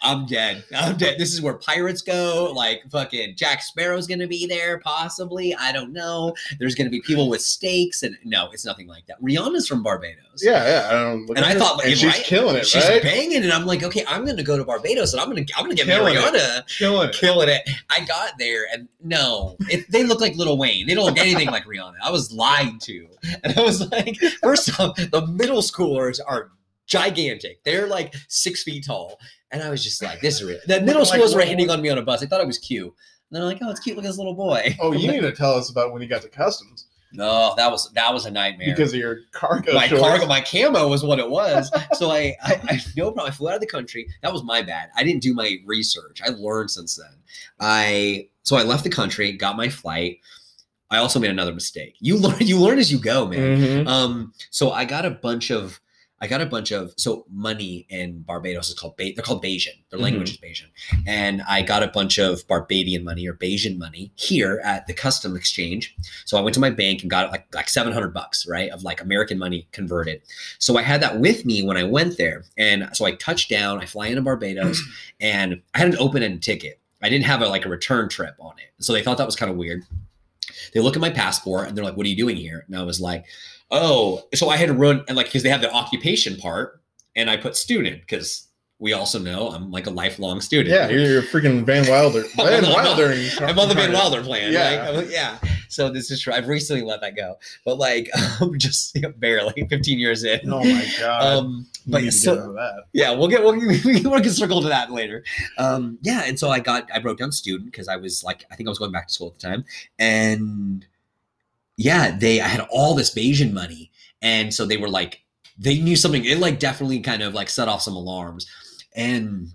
I'm dead. I'm dead. This is where pirates go. Like fucking Jack Sparrow's gonna be there, possibly. I don't know. There's gonna be people with stakes, and no, it's nothing like that. Rihanna's from Barbados. Yeah, yeah. I don't look And I thought, like, and she's right? killing it, She's right? banging, and I'm like, okay, I'm gonna go to Barbados, and I'm gonna, I'm gonna get Killing it. Mariana killing it. killing it. I got there, and no, it, they look like Lil Wayne. They don't look anything like Rihanna. I was lied to, and I was like, first off, the middle schoolers are gigantic. They're like six feet tall, and I was just like, this is real. The middle Like schoolers were hitting on me on a bus. I thought it was cute. And they're like, oh, it's cute. Look at this little boy. Oh, you [laughs] need to tell us about when you got to customs. No, that was that was a nightmare. because of your cargo. my shorts. cargo, my camo was what it was. [laughs] so I, I, I no problem. I flew out of the country. That was my bad. I didn't do my research. I learned since then. I so I left the country, got my flight. I also made another mistake. You learn, you learn as you go, man. Mhm. Um, so I got a bunch of, I got a bunch of, so money in Barbados is called, ba- they're called Bajan. Their mm-hmm. language is Bajan. And I got a bunch of Barbadian money or Bajan money here at the custom exchange. So I went to my bank and got like, like 700 bucks, right? Of like American money converted. So I had that with me when I went there. And so I touched down, I fly into Barbados [clears throat] and I had an open-ended ticket. I didn't have a, like a return trip on it. So they thought that was kind of weird. They look at my passport and they're like, "What are you doing here?" And I was like, "Oh, so I had to run and like because they have the occupation part, and I put student because we also know I'm like a lifelong student. Yeah, you're, freaking Van Wilder. [laughs] Van Wilder. I'm on the Van Wilder plan. Yeah. Yeah, yeah. So this is true. I've recently let that go, but like I'm [laughs] just barely [laughs] 15 years in. Oh my god. Um, You but to so, get that. yeah, we'll get we'll, we can circle to that later. Um, yeah, and so I got I broke down student because I was like I think I was going back to school at the time, and yeah, they I had all this Bajan money, and so they were like they knew something. It like definitely kind of like set off some alarms, and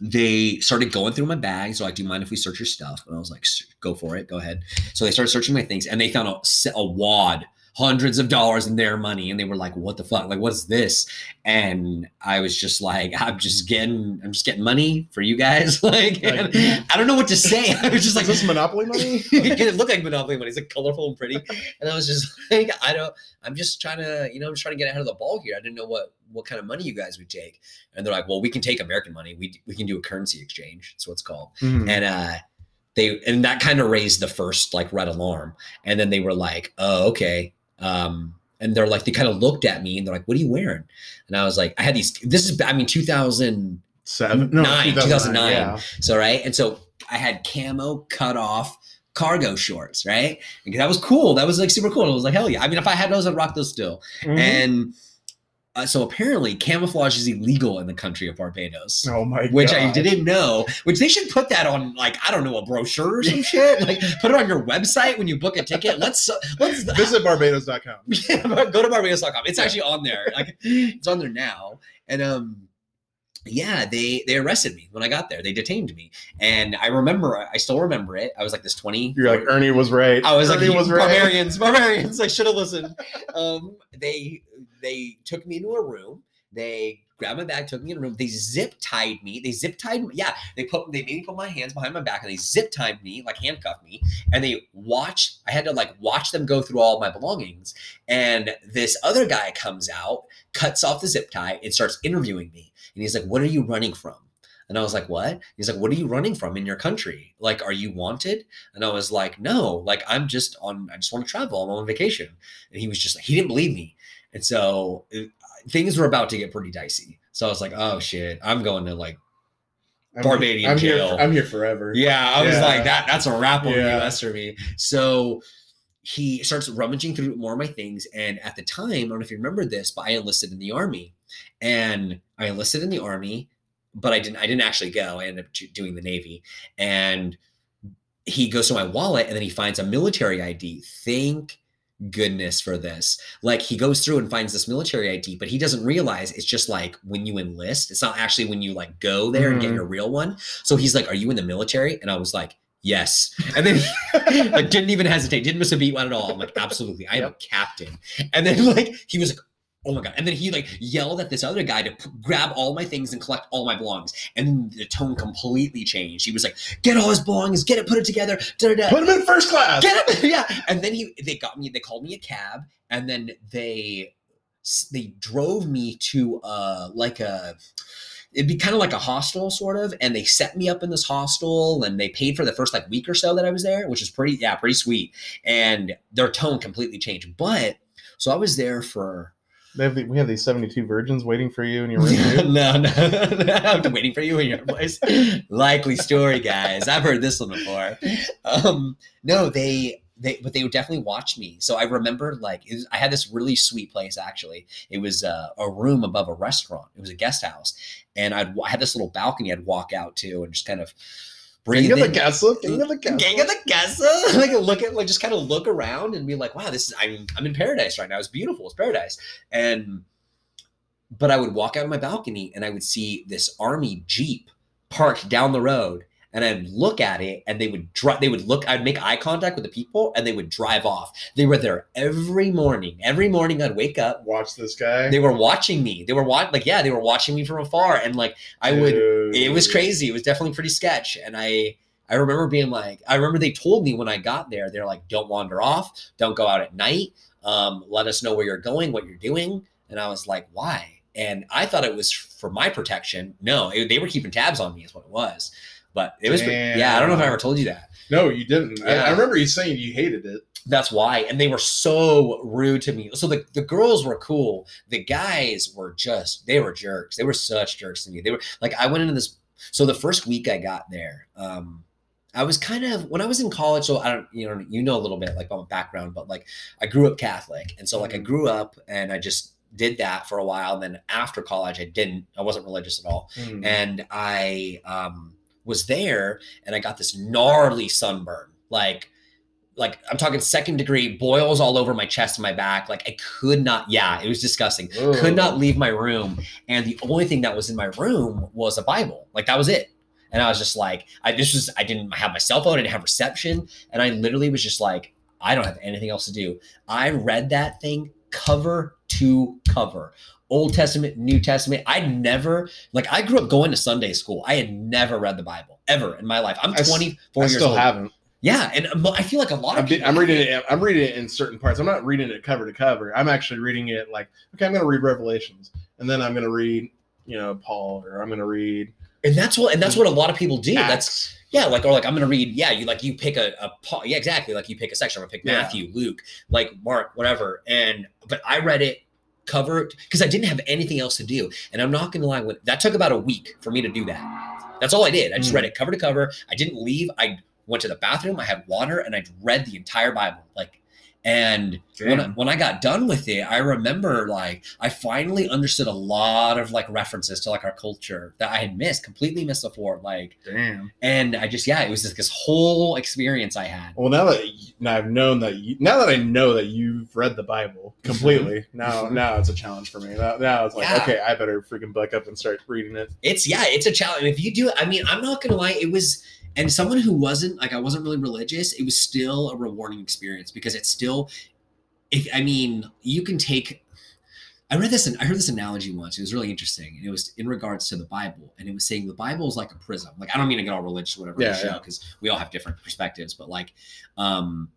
they started going through my bag. So like, do you mind if we search your stuff? And I was like, go for it, go ahead. So they started searching my things, and they found a wad hundreds of dollars in their money and they were like what the fuck? Like what's this? And i was just like [laughs] i'm just getting i'm just getting money for you guys. [laughs] Like, i don't know what to say. [laughs] I was just Is like this Monopoly money? it looked like monopoly money. It's like colorful and pretty. And i was just like i don't i'm just trying to you know i'm just trying to get ahead of the ball here. I didn't know what what kind of money you guys would take. And they're like well we can take american money. We, we can do a currency exchange. That's what it's called. Mhm. and uh they and that kind of raised the first like red alarm. And then they were like oh okay um and they're like they kind of looked at me and they're like what are you wearing? And i was like i had these this is i mean 2000 Seven, no, Nine, 2009. Yeah. so right? And so i had camo cut off cargo shorts right? And that was cool. That was like super cool. And i was like hell yeah. I mean if i had those i'd rock those still. Mhm. and uh, so apparently camouflage is illegal in the country of barbados oh my which I didn't know. Which they should put that on, like I don't know, a brochure or some [laughs] shit. Like put it on your website when you book a ticket. Let's let's [laughs] Visit Barbados.com. [laughs] yeah, go to barbados.com. It's actually on there. Like it's on there now. And um, yeah, they they arrested me when I got there. They detained me, and I remember, I still remember it. I was like this twenty. You're like Ernie was right. I was like, Ernie was right. barbarians, barbarians. I should have listened. Um, they they took me into a room. They grabbed my bag, took me in a room. They zip tied me. They zip tied. Me. Yeah, they put they made me put my hands behind my back and they zip tied me, like handcuffed me. And they watched. I had to like watch them go through all my belongings. And this other guy comes out, cuts off the zip tie, and starts interviewing me. And he's like, "What are you running from?" And I was like, what? He's like, what are you running from in your country? Like, are you wanted? And I was like, no, like, I'm just on, I just want to travel. I'm on vacation. And he was just like, he didn't believe me. And so it, things were about to get pretty dicey. So I was like, oh shit, I'm going to like, I'm, Barbadian I'm here. jail. I'm here forever. yeah, I was like, that, that's a wrap on the US for me. So he starts rummaging through more of my things. And at the time, I don't know if you remember this, but I enlisted in the army and I enlisted in the army, but I didn't, I didn't actually go. I ended up doing the Navy and he goes to my wallet and then he finds a military ID. Thank goodness for this. Like he goes through and finds this military ID, but he doesn't realize it's just like when you enlist. It's not actually when you like go there and get Mhm. your real one. So he's like, "Are you in the military?" And I was like, "Yes." And then [laughs] like didn't even hesitate, didn't miss a beat one at all. I'm like, "Absolutely, I am a captain." And then like he was like. Oh my god! And then he like yelled at this other guy to p- grab all my things and collect all my belongings. And then the tone completely changed. He was like, "Get all his belongings, get it, put it together." Da-da-da. Put him in first class. Get him! [laughs] Yeah. And then he they got me, they called me a cab, and then they they drove me to uh like a it'd be kind of like a hostel sort of and they set me up in this hostel and they paid for the first like week or so that i was there which is pretty yeah pretty sweet and their tone completely changed but so i was there for They have the, we have these 72 virgins waiting for you in your room. [laughs] no, [laughs] no, I'm waiting for you in your place. Likely story, guys. I've heard this one before. Um, no, they they but they would definitely watch me. So I remember like it was, I had this really sweet place actually. It was uh, a room above a restaurant. It was a guest house, and I'd I had this little balcony I'd walk out to and just kind of King of the castle. King of the castle. Gang of the castle. [laughs] like look at like just kind of look around and be like, wow, this is I'm I'm in paradise right now. It's beautiful. It's paradise. And but I would walk out of my balcony and I would see this army jeep parked down the road. And I'd look at it and they would drive they would look, I'd make eye contact with the people and they would drive off. They were there every morning. Every morning I'd wake up. Watch this guy. They were watching me. They were watching like, yeah, they were watching me from afar. And like I would it was crazy. It was definitely pretty sketch. And I I remember being like, I remember they told me when I got there, they're like, don't wander off, don't go out at night. Um, let us know where you're going, what you're doing. And I was like, why? And I thought it was for my protection. No, it- they were keeping tabs on me, is what it was. But it was, yeah, I don't know if I ever told you that. No, you didn't. I, Yeah. I remember you saying you hated it. That's why. And they were so rude to me. So the, the girls were cool. The guys were just, they were jerks. They were such jerks to me. They were like, I went into this. So the first week I got there, um, I was kind of when I was in college. So I don't, you know, you know a little bit like about my background, but like I grew up Catholic, and so like I Mhm. grew up and I just did that for a while. And then after college, I didn't. I wasn't religious at all Hmm. and I um, was there and I got this gnarly sunburn. Like, like I'm talking second degree boils all over my chest and my back. Like I could not, yeah, it was disgusting. Could not leave my room. And the only thing that was in my room was a Bible. Like that was it. And I was just like, I this was I didn't have my cell phone, I didn't have reception. And I literally was just like, I don't have anything else to do. I read that thing cover to cover. Old Testament, New Testament. I'd never like I grew up going to Sunday school. I had never read the Bible ever in my life. I'm 24 I years still old. haven't. Yeah, and um, I feel like a lot of I'm, people I'm reading it. I'm reading it in certain parts. I'm not reading it cover to cover. I'm actually reading it like, okay, I'm going to read Revelations, and then I'm going to read, you know, Paul, or I'm going to read. and that's what and that's what a lot of people do. That's Yeah, like or like I'm gonna read. Yeah, you like you pick a, a pa- yeah exactly like you pick a section. I'm gonna pick Yeah. Matthew, Luke, like Mark, whatever. And but I read it cover it because I didn't have anything else to do. And I'm not gonna lie, when, that took about a week for me to do that. That's all I did. I just Mm. read it cover to cover. I didn't leave. I went to the bathroom. I had water, and I read the entire Bible. Like, and when I, when I got done with it, I remember like I finally understood a lot of like references to like our culture that I had missed, completely missed before. Like. Damn. And I just, yeah, it was just this whole experience I had. Well, now that now I've known that you, now that I know that you've read the Bible completely, now now it's a challenge for me. Now, now it's like, Mm-hmm. Yeah. okay, I better freaking buck up and start reading it. It's, yeah, it's a challenge. If you do, I mean, I'm not to lie, it was, and someone who wasn't, like, I wasn't really religious, it was still a rewarding experience because it's still, if, I mean, you can take, I read this, and I heard this analogy once. It was really interesting. And it was in regards to the Bible. And it was saying the Bible is like a prism. Like, I don't mean to get all religious or whatever, Yeah, yeah, yeah. because we all have different perspectives, but like, um,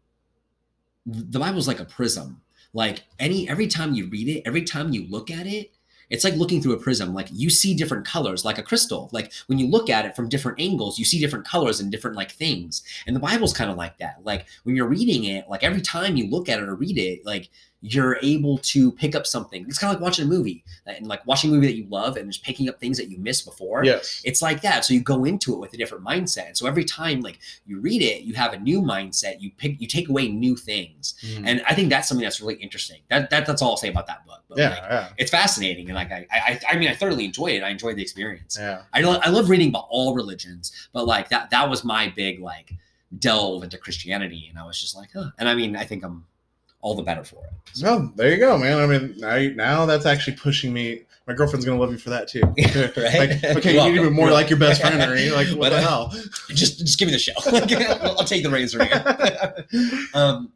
the Bible's like a prism. Like any every time you read it, every time you look at it, it's like looking through a prism. Like you see different colors, like a crystal. Like when you look at it from different angles, you see different colors and different like things. And the Bible's kind of like that. Like when you're reading it, like every time you look at it or read it, like you're able to pick up something. It's kind of like watching a movie and like watching a movie that you love and just picking up things that you missed before. Yes. it's like that. So you go into it with a different mindset. And so every time like you read it you have a new mindset. You pick you take away new things. Mhm. and i think that's something that's really interesting. That, that that's all i'll say about that book. But yeah, like, yeah, it's fascinating. And like I, I i mean i thoroughly enjoyed it. I enjoyed the experience. Yeah. I, lo- I love reading about all religions but like that that was my big like delve into christianity. And i was just like huh. and i mean i think i'm all the better for it Well, there you go, man. I mean, now, now that's actually pushing me. My girlfriend's gonna love you for that too. [laughs] right Like, okay, you need to be more like your best friend, Henry. Like, what But, the uh, hell? just just give me the show. [laughs] I'll take the here. [laughs] um,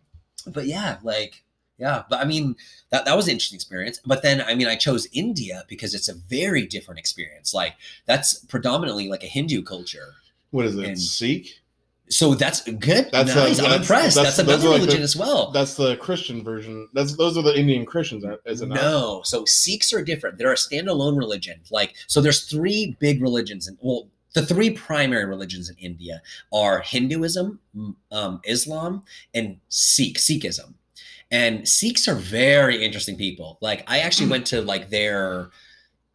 but yeah, like yeah, but I mean that that was an interesting experience. But then I mean I chose India because it's a very different experience. Like that's predominantly like a Hindu culture. What is it? and- Sikh? So that's good. That's, uh, nice. I'm impressed. that's- That's, those another like religion the- as well. That's the Christian version. That's those are the Indian Christians, is it not? No, so Sikhs are different. They're a standalone religion. Like, so there's three big religions, and well, the three primary religions in India are Hinduism, um, Islam, and Sikh Sikhism. And Sikhs are very interesting people. Like, I actually went to like their.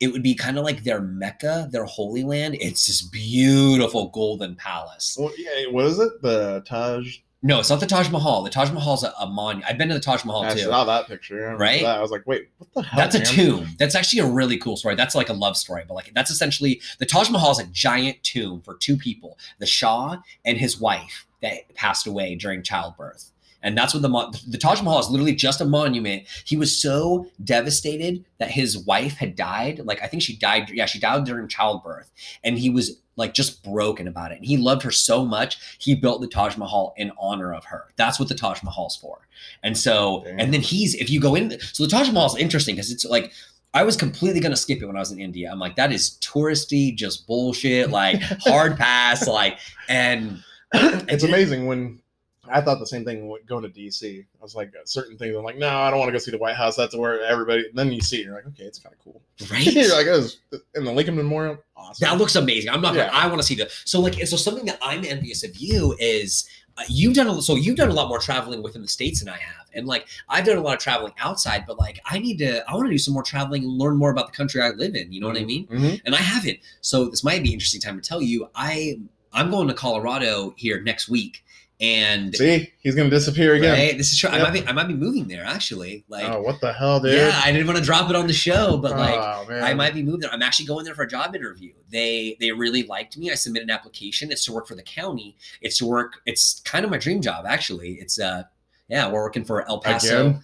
It would be kind of like their Mecca, their holy land. It's this beautiful golden palace. Well, yeah, what is it? The Taj No, it's not the Taj Mahal. The Taj Mahal's a, a monument. I've been to the Taj Mahal I too. I saw that picture. I Right? that. I was like, wait, what the hell? That's a tomb. That's actually a really cool story. That's like a love story, but like that's essentially the Taj Mahal is a giant tomb for two people, the Shah and his wife that passed away during childbirth. And that's what the the Taj Mahal is literally just a monument. He was so devastated that his wife had died. Like I think she died. Yeah, she died during childbirth, and he was like just broken about it. And he loved her so much, he built the Taj Mahal in honor of her. That's what the Taj Mahal's for. And so, Damn. and then he's if you go in, so the Taj Mahal is interesting because it's like I was completely gonna skip it when I was in India. I'm like, that is touristy, just bullshit, like hard [laughs] pass, like, and it's amazing when I thought the same thing going to DC. I was like, certain things. I'm like, no, I don't want to go see the White House. That's where everybody. Then you see, it, you're like, okay, it's kind of cool. right. [laughs] you're like, oh, in the Lincoln Memorial. Awesome. That looks amazing. I'm not. Yeah. Gonna, I want to see the. So like, so something that I'm envious of you is uh, you've done. A, so you've done a lot more traveling within the states than I have, and like I've done a lot of traveling outside. But like, I need to. I want to do some more traveling and learn more about the country I live in. You know what I mean? Mhm. And I haven't. So this might be an interesting time to tell you. I I'm going to Colorado here next week, and See, he's gonna disappear again. right, this is true. I might be. I might be moving there actually. Like, oh, what the hell, dude? yeah, I didn't want to drop it on the show, but like. oh. I might be moving there. I'm actually going there for a job interview. They they really liked me. I submitted an application. It's to work for the county. It's to work. It's kind of my dream job actually. It's uh yeah, we're working for El Paso. again.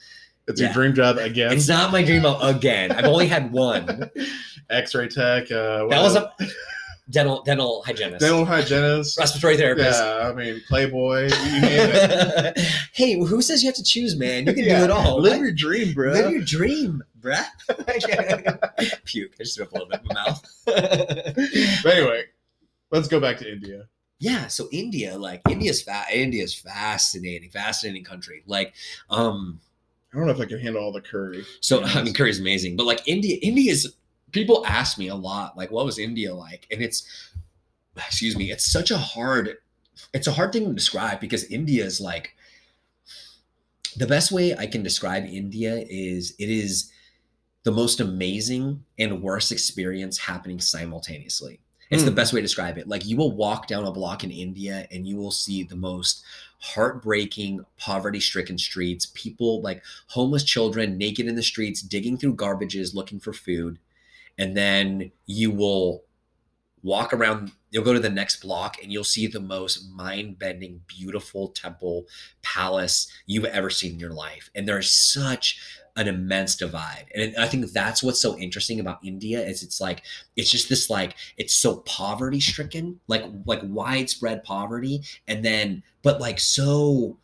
It's Yeah. your dream job again. It's not my dream job again. I've only had one. [laughs] X-ray tech. Uh, That was a dental dental hygienist, dental hygienist. respiratory therapist. Yeah, I mean, Playboy. You name it. [laughs] hey, who says you have to choose, man? You can Yeah, do it all. Live right? your dream, bro. Live your dream, bruh. [laughs] [laughs] Puke. I just threw up a little bit in my mouth. but anyway, let's go back to India. yeah so india like india's fa- india's fascinating fascinating country like um I don't know if I can handle all the curry. so i mean curry's amazing but like india india's people ask me a lot like what was india like and it's excuse me it's such a hard it's a hard thing to describe because india is like the best way i can describe india is it is the most amazing and worst experience happening simultaneously it's the Hmm. best way to describe it. Like you will walk down a block in India and you will see the most heartbreaking, poverty stricken streets, people like homeless children naked in the streets, digging through garbages looking for food. And then you will walk around, you'll go to the next block and you'll see the most mind bending, beautiful temple, palace you've ever seen in your life. And there's such an immense divide. And I think that's what's so interesting about India is it's like, it's just this like it's so poverty stricken like like widespread poverty and then but like so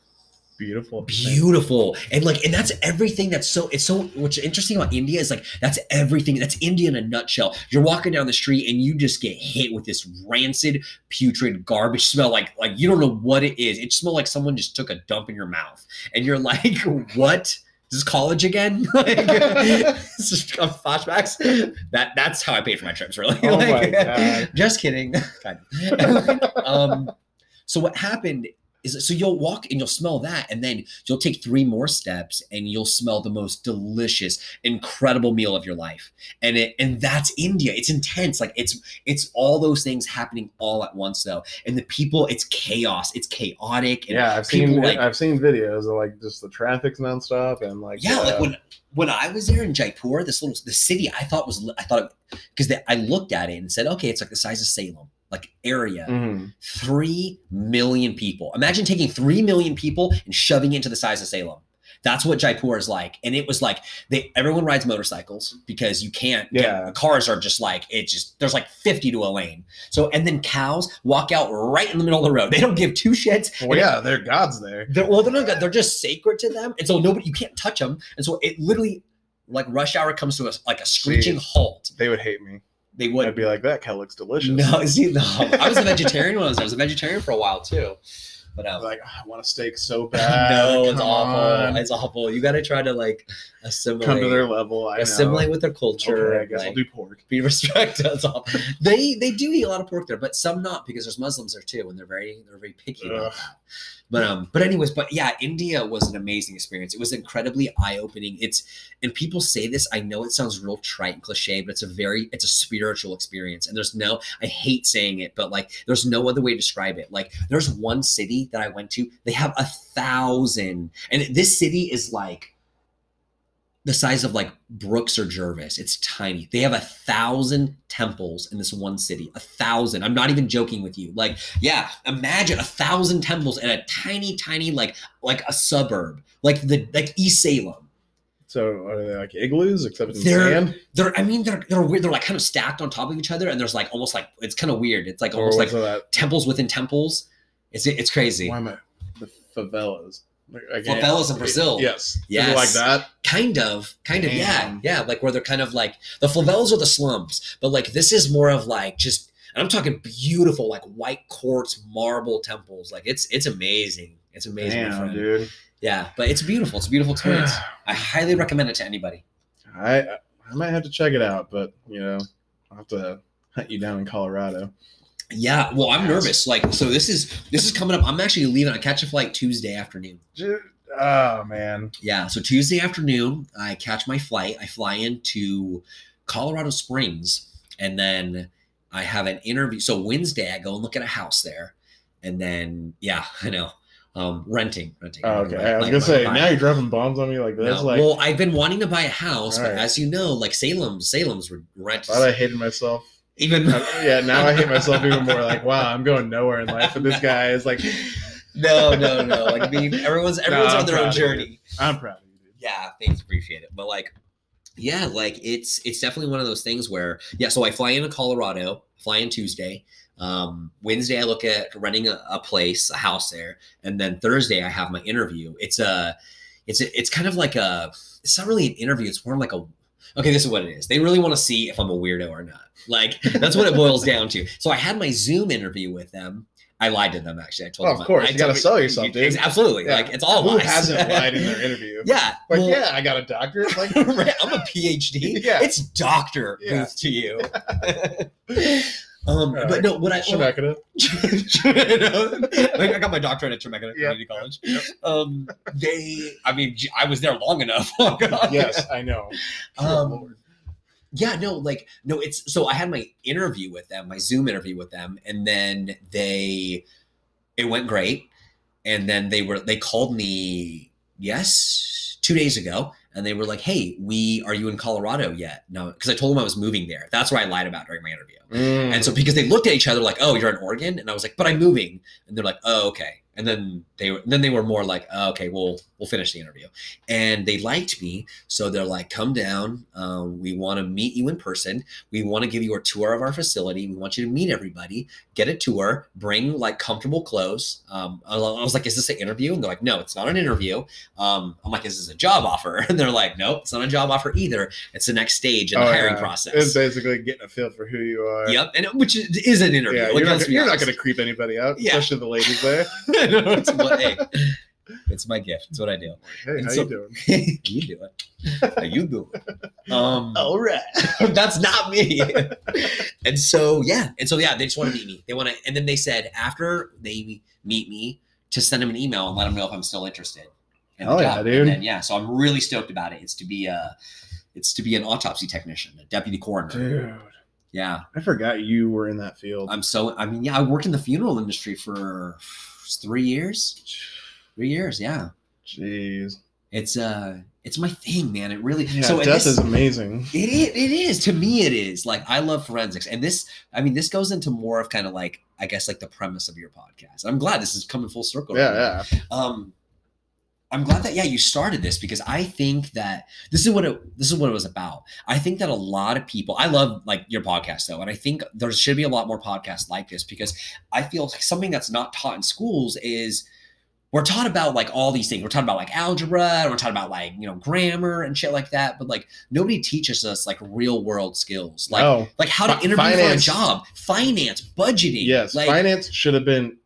Beautiful. beautiful. And like and that's everything that's so it's so what's interesting about india is like that's everything that's india in a nutshell. You're walking down the street and you just get hit with this rancid putrid garbage. Smell like like you don't know what it is. It smells like someone just took a dump in your mouth. And you're like [laughs] what? This is college again? [laughs] Like [laughs] it's just flashbacks. That that's how i paid for my trips really. Oh my Like, God. just kidding. Um so what happened is so you'll walk and you'll smell that and then you'll take three more steps and you'll smell the most delicious incredible meal of your life. And it and that's india. It's intense. Like it's it's all those things happening all at once though. And the people it's chaos. It's chaotic. And Yeah, I've seen like- I've seen videos of like just the traffic's nonstop and like yeah, uh, like when when I was there in Jaipur, this little the city I thought was I thought because I looked at it and said, okay, it's like the size of Salem, like area, mhm. three million people. Imagine taking three million people and shoving it into the size of Salem. That's what Jaipur is like, and it was like they everyone rides motorcycles because you can't. Yeah. the cars are just like it. Just there's like fifty to a lane. So and then cows walk out right in the middle of the road. They don't give two shits. Well, yeah, they're god's there. They're, well, they're not. They're just sacred to them, and so nobody you can't touch them. And so it literally, like rush hour, comes to us like a screeching Jeez. halt. They would hate me. They I'd would. be like, that cow looks [laughs] delicious. No, see, no. I was a [laughs] vegetarian when I was. I was a vegetarian for a while too, but I'd um, like, "Ah, I want a steak so [laughs] bad. no, it's Come awful. It's awful. You got to try to like assimilate, Come to their level. I know. with their culture. Okay, I guess like, I'll do pork. be [laughs] respected. That's all. They they do eat a lot of pork there, but some not because there's Muslims there too, and they're very they're very picky about that. But um, but anyways, but yeah, India was an amazing experience. It was incredibly eye opening. It's and people say this. I know it sounds real trite and cliche, but it's a very it's a spiritual experience. And there's no I hate saying it, but like there's no other way to describe it. Like there's one city that I went to, they have a thousand, and this city is like the size of like Brooks or Gervais. It's tiny. They have a thousand temples in this one city. A thousand. I'm not even joking with you. Like, yeah, imagine a thousand temples in a tiny, tiny, like, like a suburb, like the like East Salem. So are they like igloos except in They're- sand? They're, I mean, they're they're weird. They're like kind of stacked on top of each other, and there's like almost like it's kind of weird. It's like almost like was it that? temples within temples. It's it's crazy. Why am I the favelas? Like, I Favelas in Brazil. Yes. Is it Yes. like that. Kind of, kind of, yeah, Damn. yeah. Like where they're kind of like the favelas are the slums, but like this is more of like just. And I'm talking beautiful, like white quartz marble temples. Like it's it's amazing. It's amazing, Damn, dude. Yeah, but it's beautiful. It's a beautiful experience. [sighs] I highly recommend it to anybody. I I might have to check it out, but you know, I'll have to hunt you down in Colorado. Yeah, well, I'm nervous. Like, so this is this is coming up. I'm actually leaving. I catch a flight Tuesday afternoon. Oh man. Yeah, so Tuesday afternoon, I catch my flight. I fly into Colorado Springs, and then I have an interview. So Wednesday, I go and look at a house there, and then yeah, [laughs] I know, um, renting, renting. Oh, okay. I was like- gonna say now you're dropping bombs on me like this. No. Like well, I've been wanting to buy a house, but as you know, like Salem, Salem's rent. Thought I hated myself. Even yeah, now I hate myself even more. Like, wow, I'm going nowhere in life, and this guy is like, no, no, no. Like everyone's [laughs] everyone's I'm on their own proud of you. journey. I'm proud of you, dude. yeah thanks appreciate it but like yeah like it's it's definitely one of those things where yeah so i fly into colorado fly in tuesday um wednesday i look at renting a, a place a house there and then thursday i have my interview it's a it's a, it's kind of like a it's not really an interview it's more like a okay this is what it is they really want to see if i'm a weirdo or not like that's what it boils down to so i had my zoom interview with them I lied to them actually. I told Well, them of course, I you gotta sell yourself, dude. Absolutely, Yeah. like it's all Who lies. hasn't [laughs] lied in their interview? Yeah, Like, well, yeah, I got a doctorate. Like, [laughs] I'm a [laughs] PhD. Yeah. It's Doctor Yeah. Booth to you. Um, but no, what I Chewbacca. [laughs] I got my doctorate at Yep. Community College. Um, they, I mean, I was there long enough. [laughs] Oh, Yes, I know. Um, Lord. yeah, no, like no, it's so I had my interview with them, my Zoom interview with them, and then they, it went great, and then they were they called me yes two days ago, and they were like, hey, we are you in Colorado yet? No, because I told them I was moving there. That's what I lied about during my interview. Mm. And so because they looked at each other like, "Oh, you're in Oregon," and I was like, "But I'm moving," and they're like, "Oh, okay." And then they were then they were more like, oh, "Okay, we'll we'll finish the interview," and they liked me, so they're like, "Come down. Um, we want to meet you in person. We want to give you a tour of our facility. We want you to meet everybody, get a tour, bring like comfortable clothes." Um, I was like, "Is this an interview?" And they're like, "No, it's not an interview." Um, I'm like, "Is this a job offer?" [laughs] And they're like, "Nope, it's not a job offer either. It's the next stage in the Oh, hiring yeah. process." It's basically getting a feel for who you are. Yep, and which is, is an interview. Yeah, like, you're, not, gonna- you're not going to creep anybody out, Yeah. especially the ladies there. [laughs] [laughs] it's, what, hey, it's my gift. It's what I do. Hey, And how so- you doing? [laughs] you do it. How you do it. Um, All right. [laughs] that's not me. and so yeah, and so yeah, they just want to meet me. They want to, and then they said after they meet me to send them an email and let them know if I'm still interested. in the Hell yeah, dude. And then, yeah, so I'm really stoked about it. It's to be a, it's to be an autopsy technician, a deputy coroner. Dude, Yeah, I forgot you were in that field. I'm so. I mean, yeah, I worked in the funeral industry for three years. Three years, yeah. Jeez. It's uh, it's my thing, man. It really. Yeah, so death this- is amazing. It is, it is to me. It is like I love forensics, and this. I mean, this goes into more of kind of like I guess like the premise of your podcast. I'm glad this is coming full circle. Yeah, yeah. Um, I'm glad that yeah you started this because I think that this is what it this is what it was about. I think that a lot of people. I love like your podcast though, and I think there should be a lot more podcasts like this because I feel like something that's not taught in schools is we're taught about like all these things. We're taught about like algebra, and we're taught about like you know grammar and shit like that. But like nobody teaches us like real world skills, like oh, like how to interview finance. for a job, finance, budgeting. yes. like finance should have been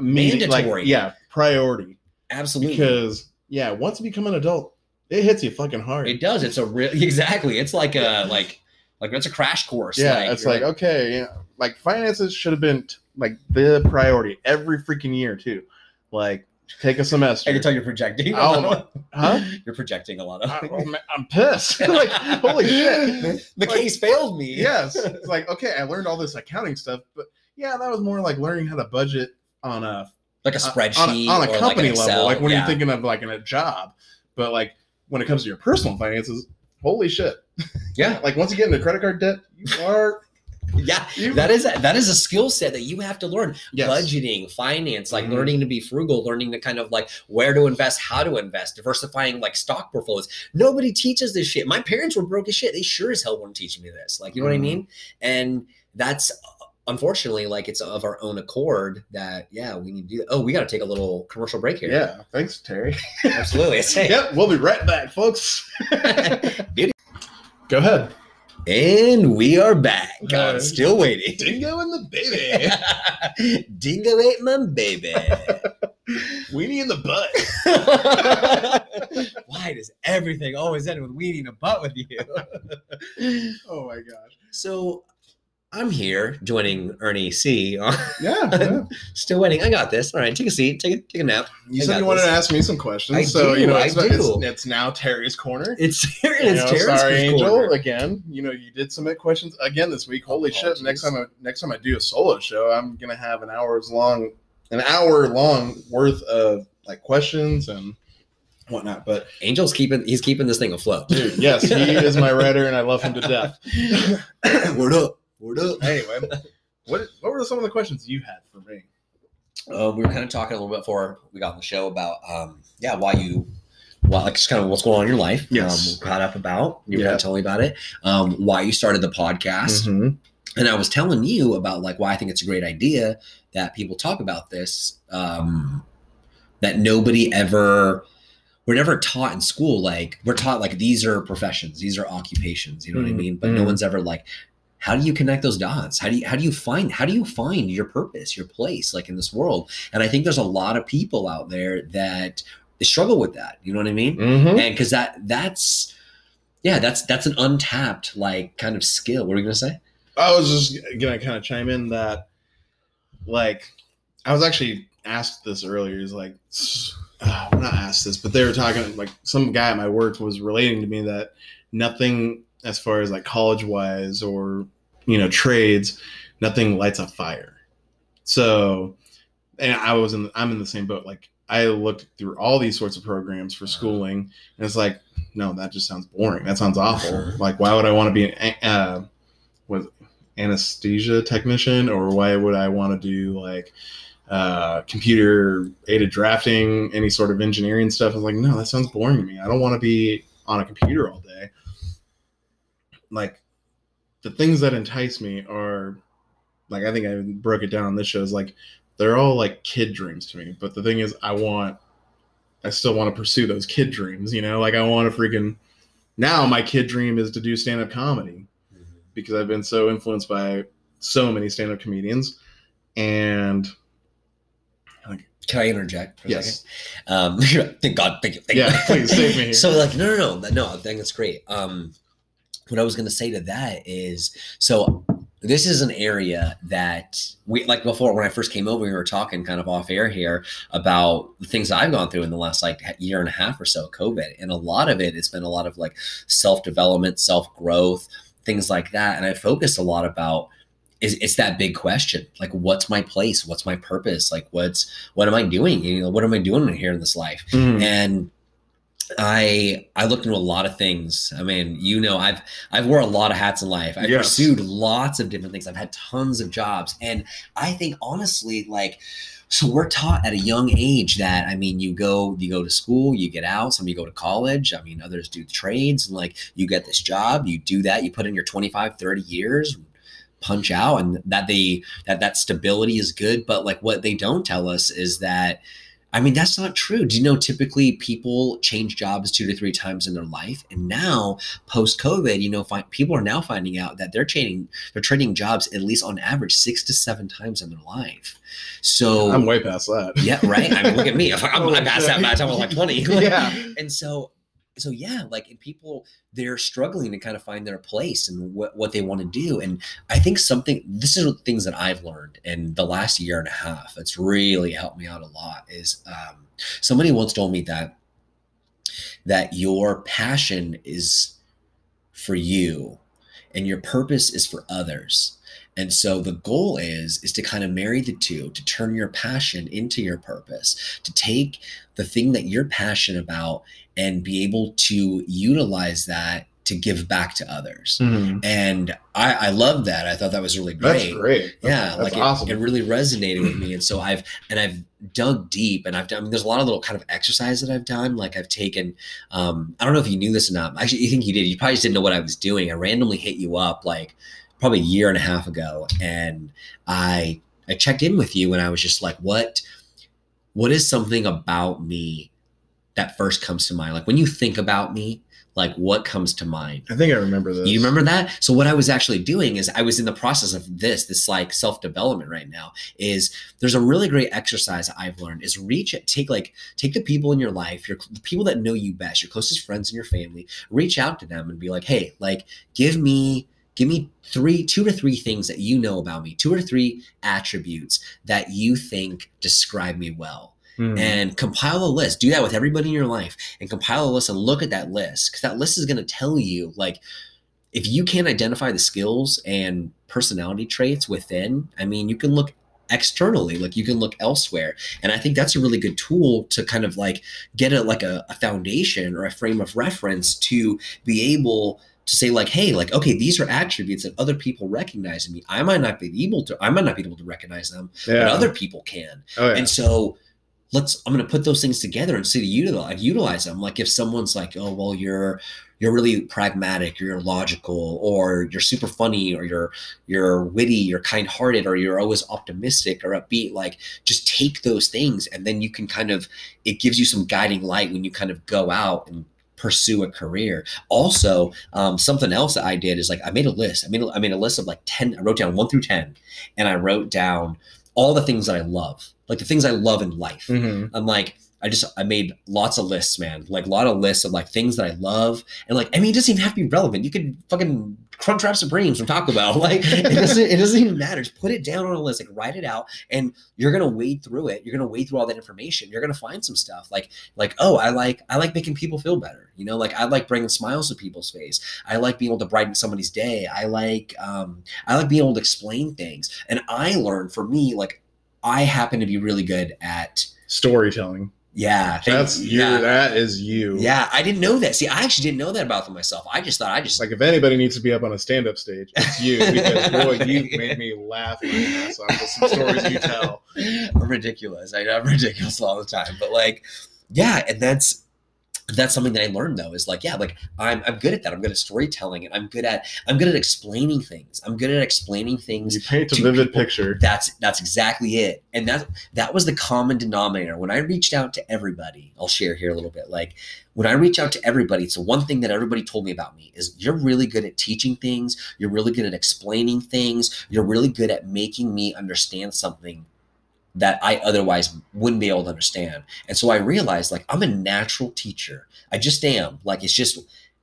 Mandatory. Like, yeah, priority. Absolutely. Because yeah, once you become an adult, it hits you fucking hard. It does. It's a real [laughs] exactly. It's like a like like that's a crash course. yeah, it's you're like, okay, yeah, like finances should have been t- like the priority every freaking year too. Like take a semester. I can tell you're projecting. Oh, huh? [laughs] You're projecting a lot of. I, oh, I'm pissed. [laughs] like holy shit. The Like, case failed me. yes. It's like, okay, I learned all this accounting stuff, but yeah, that was more like learning how to budget on a like a uh, spreadsheet on a, on a company like level, Excel. like when yeah. you're thinking of like in a job. But like when it comes to your personal finances, holy shit! yeah, [laughs] Like once you get into credit card debt, you are [laughs] yeah, you, that is a, that is a skill set that you have to learn. yes. budgeting, finance, like Mhm. learning to be frugal, learning to kind of like where to invest, how to invest, diversifying like stock portfolios. Nobody teaches this shit. My parents were broke as shit. They sure as hell weren't teaching me this. Like, you know what I Mhm. mean? And that's uh, unfortunately like it's of our own accord that yeah, we need to do that. Oh, we got to take a little commercial break here. Yeah, thanks, Terry. [laughs] absolutely. [laughs] Yep, we'll be right back, folks. [laughs] Go ahead. and we are back. I'm still waiting. Dingo and the baby. Dingo ate my baby. Weenie in the butt. Why does everything always end with weenie in a butt with you? Oh my gosh. so I'm here joining Ernie C. Yeah. [laughs] yeah. Still waiting. I got this. All right, take a seat. Take a take a nap. You I said you wanted this. to ask me some questions, I so do, you know it's, it's, it's now Terry's corner. It's [laughs] here. You It's know, Terrance sorry, Angel. Corner. Again, you know, you did submit questions again this week. Holy shit! Next time, I, next time I do a solo show, I'm gonna have an hours long, an hour long worth of like questions and whatnot. But Angel's keeping. He's keeping this thing afloat. dude, yes, he [laughs] is my writer, and I love him to death. Word up. Word up. anyway, what what were some of the questions you had for me? Um, we were kind of talking a little bit before we got on the show about um, yeah, why you, why like just kind of what's going on in your life. Yes. um, caught up about. You were Yeah. kind of telling me about it. Um, why you started the podcast, Mhm. and I was telling you about like why I think it's a great idea that people talk about this. Um, that nobody ever. We're never taught in school like we're taught like these are professions, these are occupations. You know what I Mhm. mean? But no Mhm. one's ever like how do you connect those dots? How do you how do you find how do you find your purpose your place like in this world? And i think there's a lot of people out there that struggle with that you know what i mean? Mhm. and because that that's yeah that's that's an untapped like kind of skill. What are we gonna say? I was just gonna kind of chime in that, like, I was actually asked this earlier. Is like, uh, not asked this, but they were talking like some guy at my work was relating to me that nothing as far as like college wise or you know trades, nothing lights a fire. So, and I was in, I'm in the same boat. Like, I looked through all these sorts of programs for schooling, and it's like, no, that just sounds boring. That sounds awful. Like, why would I want to be an uh, was anesthesia technician, or why would I want to do like uh, computer aided drafting, any sort of engineering stuff? I was like, no, that sounds boring to me. I don't want to be on a computer all day. Like, the things that entice me are, like, I think I broke it down on this show. Is like, they're all like kid dreams to me. But the thing is, I want, I still want to pursue those kid dreams. You know, like I want to freaking. Now my kid dream is to do stand up comedy because I've been so influenced by so many stand up comedians. And can i interject for yes, second um [laughs] thank god thank you thank yeah, you. please save me. [laughs] Here. so like no no no no i think it's great um what i was going to say to that is so this is an area that we like before when i first came over we were talking kind of off air here about the things i've gone through in the last like year and a half or so of covid and a lot of it it's been a lot of like self-development self-growth things like that and i focused a lot about is it's that big question like what's my place? What's my purpose? Like what's what am i doing? You know what am i doing here in this life? Mhm. and I I looked into a lot of things. I mean, you know, I've I've wore a lot of hats in life. I've Yes. pursued lots of different things. I've had tons of jobs, and I think honestly, like, so we're taught at a young age that I mean, you go you go to school, you get out. Some of you go to college. I mean, others do trades, and like you get this job, you do that, you put in your 25, 30 years punch out and that they that that stability is good but like what they don't tell us is that I mean, that's not true. Do you know typically people change jobs two to three times in their life? And now, post COVID, you know, find, people are now finding out that they're trading they're trading jobs at least on average six to seven times in their life. So I'm way past that. yeah, right. I mean, look at me. [laughs] I'm, I'm, Holy I passed that by the time I was like 20. Yeah. [laughs] And so, so yeah, like people, they're struggling to kind of find their place and what, what they want to do. And I think something, this is things that I've learned in the last year and a half. It's really helped me out a lot is um, somebody once told me that, that your passion is for you and your purpose is for others. And so the goal is is to kind of marry the two, to turn your passion into your purpose, to take the thing that you're passionate about and be able to utilize that to give back to others. Mhm. And I, I love that. I thought that was really great. That's great. Yeah, that's like it- awesome. it, really resonated with me, [clears throat] and so I've and I've dug deep, and I've done. I mean, there's a lot of little kind of exercise that I've done. Like I've taken. Um, I don't know if you knew this or not. Actually, you think you did. You probably just didn't know what I was doing. I randomly hit you up like probably a year and a half ago, and I I checked in with you, and I was just like, what What is something about me that first comes to mind? Like when you think about me, like what comes to mind? I think I remember this. You remember that? So what I was actually doing is I was in the process of this, this like self-development right now, is there's a really great exercise I've learned is reach take like take the people in your life, your the people that know you best, your closest friends and your family, reach out to them and be like, hey, like give me give me three two to three things that you know about me, two or three attributes that you think describe me well Mhm. and compile a list. Do that with everybody in your life and compile a list and look at that list because that list is going to tell you like if you can't identify the skills and personality traits within, I mean, you can look externally like you can look elsewhere and i think that's a really good tool to kind of like get a like a, a foundation or a frame of reference to be able to say like hey like okay these are attributes that other people recognize in me i might not be able to i might not be able to recognize them yeah. but other people can oh, yeah. and so let's I'm gonna put those things together and see to utilize utilize them. Like if someone's like, oh well, you're you're really pragmatic, you're logical, or you're super funny, or you're you're witty, you're kind hearted, or you're always optimistic or upbeat, like just take those things and then you can kind of it gives you some guiding light when you kind of go out and pursue a career. Also, um, something else that I did is like I made a list. I made a, I made a list of like ten. I wrote down one through ten, and I wrote down all the things that I love, like the things I love in life. Mhm. I'm like, I just I made lots of lists, man. Like a lot of lists of like things that I love, and like I mean, it doesn't even have to be relevant. You could fucking crunch wrap supremes from Taco Bell. [laughs] Like it doesn't it doesn't even matter. Just put it down on a list, like write it out, and you're gonna wade through it. You're gonna wade through all that information. You're gonna find some stuff like like oh, I like I like making people feel better. You know, like I like bringing smiles to people's face. I like being able to brighten somebody's day. I like um I like being able to explain things. And I learned for me like I happen to be really good at Storytelling. Yeah. thank- That's you. yeah. That is you. Yeah, I didn't know that. See, I actually didn't know that about myself. I just thought I just Like if anybody needs to be up on a stand-up stage, it's you [laughs] because boy, you made me laugh my ass off with some stories you tell. I'm [laughs] ridiculous. I, I'm ridiculous all the time. But like, yeah, and that's that's something that I learned though is like, yeah, like I'm I'm good at that. I'm good at storytelling and I'm good at I'm good at explaining things. I'm good at explaining things You paint a vivid people. picture. That's that's exactly it. And that that was the common denominator. When I reached out to everybody, I'll share here a little bit. Like when I reach out to everybody, it's the one thing that everybody told me about me is you're really good at teaching things, you're really good at explaining things, you're really good at making me understand something that I otherwise wouldn't be able to understand. And so I realized like I'm a natural teacher. I just am. Like it's just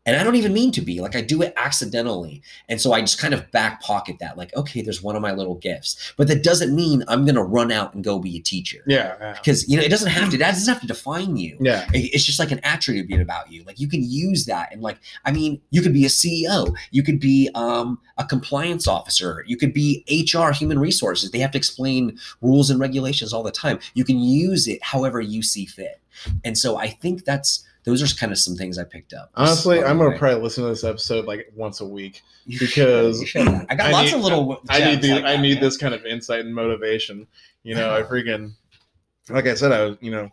and I don't even mean to be. Like I do it accidentally. And so I just kind of back pocket that like okay, there's one of my little gifts. But that doesn't mean I'm going to run out and go be a teacher. Yeah. Yeah. Because you know, it doesn't have to that doesn't have to define you. Yeah. It's just like an attribute about you. Like you can use that, and like I mean, you could be a CEO, you could be um, a compliance officer, you could be HR, human resources. They have to explain rules and regulations all the time. You can use it however you see fit, and so I think that's those are kind of some things I picked up. Honestly, I'm gonna Okay. probably listen to this episode like once a week. [laughs] You because should, should. I got I lots need- of little. I need the, like I that, need man. this kind of insight and motivation. You know, I [laughs] freaking like I said, I was you know,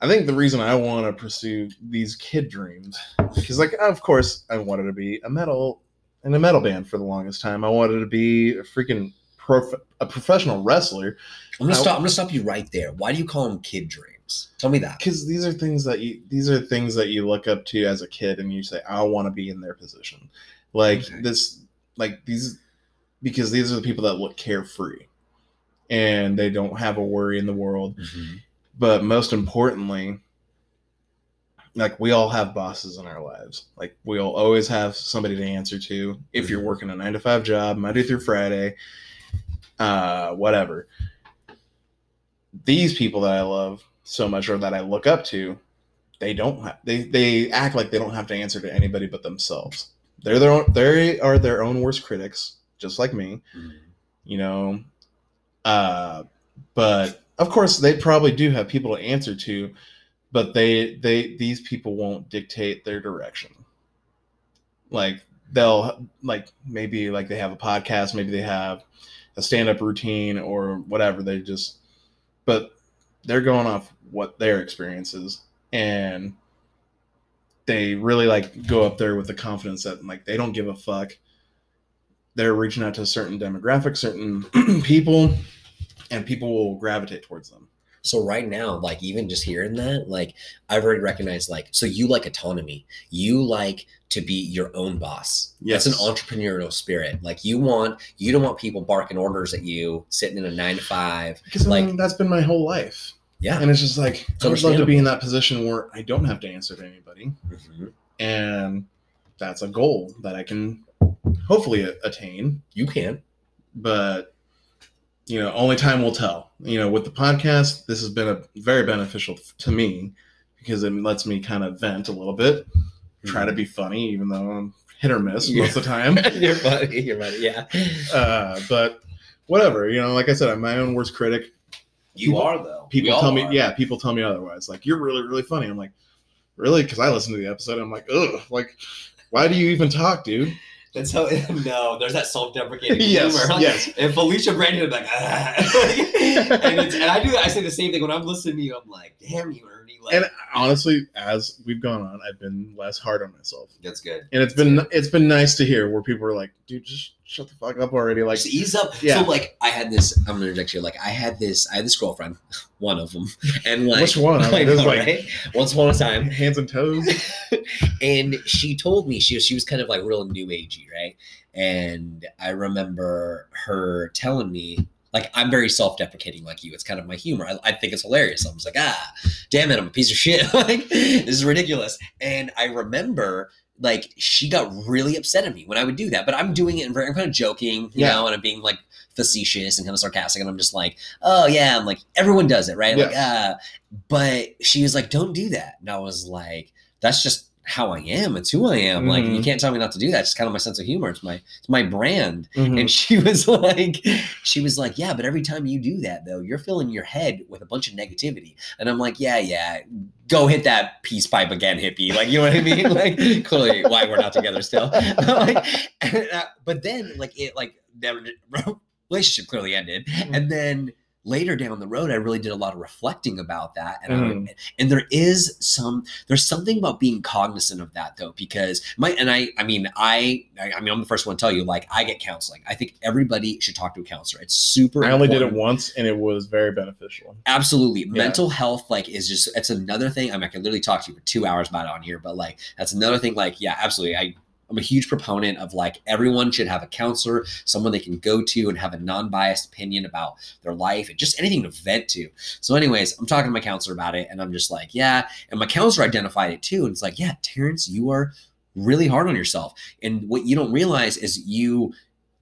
I think the reason I want to pursue these kid dreams because like of course I wanted to be a metal in a metal band for the longest time. I wanted to be a freaking prof- a professional wrestler I'm gonna I- stop. I'm gonna stop you right there. Why do you call them kid dreams? Tell me that. because these are things that you these are things that you look up to as a kid and you say I want to be in their position. Like Okay. this like these because these are the people that look carefree and they don't have a worry in the world. Mhm. But most importantly, like we all have bosses in our lives. Like we'll always have somebody to answer to if you're working a 9 to 5 job Monday through Friday uh whatever. These people that I love so much or that I look up to, they don't have they they act like they don't have to answer to anybody but themselves. They're their own they are their own worst critics, just like me Mhm. you know. Uh, but of course, they probably do have people to answer to, but they they these people won't dictate their direction. Like they'll like maybe like they have a podcast, maybe they have a stand up routine or whatever. They just, but they're going off what their experience is and they really like go up there with the confidence that like they don't give a fuck they're reaching out to a certain demographic certain [clears throat] people and people will gravitate towards them So right now, like even just hearing that, like I've already recognized, like so you like autonomy. You like to be your own boss. Yes. That's an entrepreneurial spirit. Like you want, you don't want people barking orders at you, sitting in a nine to five. because Like- like that's been my whole life Yeah. and it's just like It's i would love to be in that position where i don't have to answer to anybody Mhm. and that's a goal that i can hopefully attain You can. but you know only time will tell you know with the podcast this has been a very beneficial to me because it lets me kind of vent a little bit try to be funny even though i'm hit or miss most of the time [laughs] you're funny. You're funny. Yeah. uh, but whatever you know like i said i'm my own worst critic You people- are though. people tell me are. yeah people tell me otherwise like you're really really funny i'm like really because i listened to the episode i'm like ugh like why do you even talk dude That's how. [laughs] No, there's that self-deprecating [laughs] Yes, humor. yes. And Felicia Brandon, like, ah. [laughs] and, it's, and I do. I say the same thing when I'm listening to you. I'm like, damn you, Ernie. Like, and honestly as we've gone on i've been less hard on myself that's good. and it's been it's been nice to hear where people are like, dude, just shut the fuck up already. Like, Just ease up. Yeah. So like, I had this. I'm gonna interject you. Like, I had this. I had this girlfriend, [laughs] one of them, [laughs] and like, which one? I [laughs] mean, like right? Once upon a time, hands and toes. and she told me she was she was kind of like real new agey, right? And I remember her telling me, like, I'm very self-deprecating like you. It's kind of my humor. I, I think it's hilarious. I was like, ah, damn it, I'm a piece of shit. like, this is ridiculous. And I remember like she got really upset at me when I would do that. But I'm doing it and very, I'm kind of joking, you Yeah. know, and I'm being like facetious and kind of sarcastic. And I'm just like, oh yeah, I'm like, everyone does it, right? Like, ah, but she was like, don't do that. And I was like, that's just how I am. It's who I am. Like, you Mhm. can't tell me not to do that. It's kind of my sense of humor. It's my, it's my brand. Mhm. And [laughs] she was like, she was like, yeah, but every time you do that, though, you're filling your head with a bunch of negativity. And I'm like, yeah, yeah, go hit that peace pipe again, hippie. Like, you know what I mean? [laughs] Like, clearly, why we're not together still. [laughs] like, but then, like, it, like, that relationship clearly ended. And then later down the road, I really did a lot of reflecting about that. And. I, mm-hmm. and there is some, there's something about being cognizant of that though, because my, and I, I mean, I, I I mean, I'm the first one to tell you, like, I get counseling. I think everybody should talk to a counselor. It's super I only did it once, and it was very beneficial. Absolutely. Mental health, like, is just, it's another thing. I mean, I can literally talk to you for two hours about it on here, but like, that's another thing. Like, yeah, absolutely. I, I'm a huge proponent of like everyone should have a counselor, someone they can go to and have a non-biased opinion about their life and just anything to vent to. So, anyways, I'm talking to my counselor about it, and I'm just like, yeah. And my counselor identified it too, and it's like, yeah, Terrance, you are really hard on yourself. And what you don't realize is you,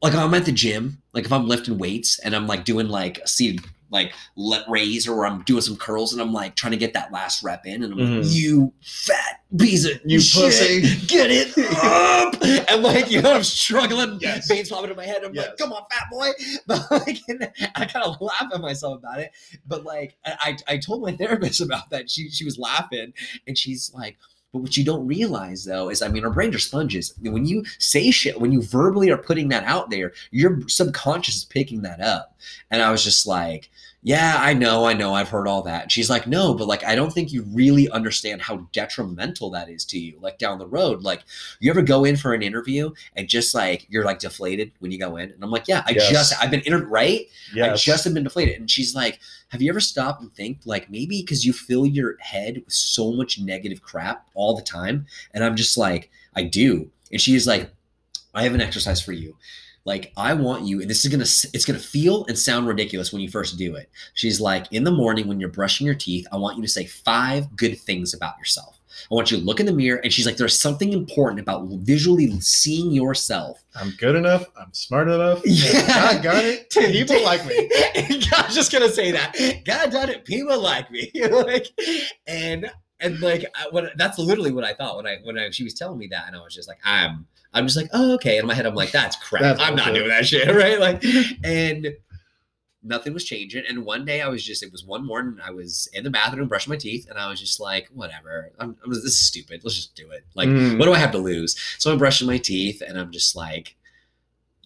like, I'm at the gym, like if I'm lifting weights and I'm like doing like a seated like lat raise or I'm doing some curls and I'm like trying to get that last rep in and I'm like, Mhm. you fat piece of You shit, pussy." get it up [laughs] and like you know I'm struggling Yes. veins popping in my head I'm Yes. like come on fat boy [laughs] but like and I kind of laugh at myself about it but like I, I I told my [laughs] therapist about that she she was laughing and she's like but what you don't realize though is, I mean, our brains are sponges. When you say shit, when you verbally are putting that out there, your subconscious is picking that up. And I was just like, yeah, I know, I know, I've heard all that. And she's like, no, but like, I don't think you really understand how detrimental that is to you, like down the road. Like, you ever go in for an interview and just like, you're like deflated when you go in? And I'm like, yeah, I Yes. just, I've been inter- right? I just have been deflated. And she's like, Have you ever stopped and think, like, maybe because you fill your head with so much negative crap all the time? And I'm just like, I do. And she's like, I have an exercise for you. Like, I want you, and this is gonna, it's gonna feel and sound ridiculous when you first do it. She's like, in the morning when you're brushing your teeth, I want you to say five good things about yourself. I want you to look in the mirror, and she's like, there's something important about visually seeing yourself I'm good enough. I'm smart enough. [laughs] Yeah. God got it. People like me. [laughs] I was just gonna say that. God done it. People like me. [laughs] like, and and like I, when that's literally what I thought when I when I, she was telling me that, and I was just like, I'm I'm just like, oh okay. In my head, I'm like, that's crap. That's I'm not doing that shit, [laughs] right? Like, and nothing was changing. And one day, I was just it was one morning. I was in the bathroom brushing my teeth, and I was just like, whatever. I'm, I'm this is stupid. Let's just do it. Like, Mm. what do I have to lose? So I'm brushing my teeth, and I'm just like,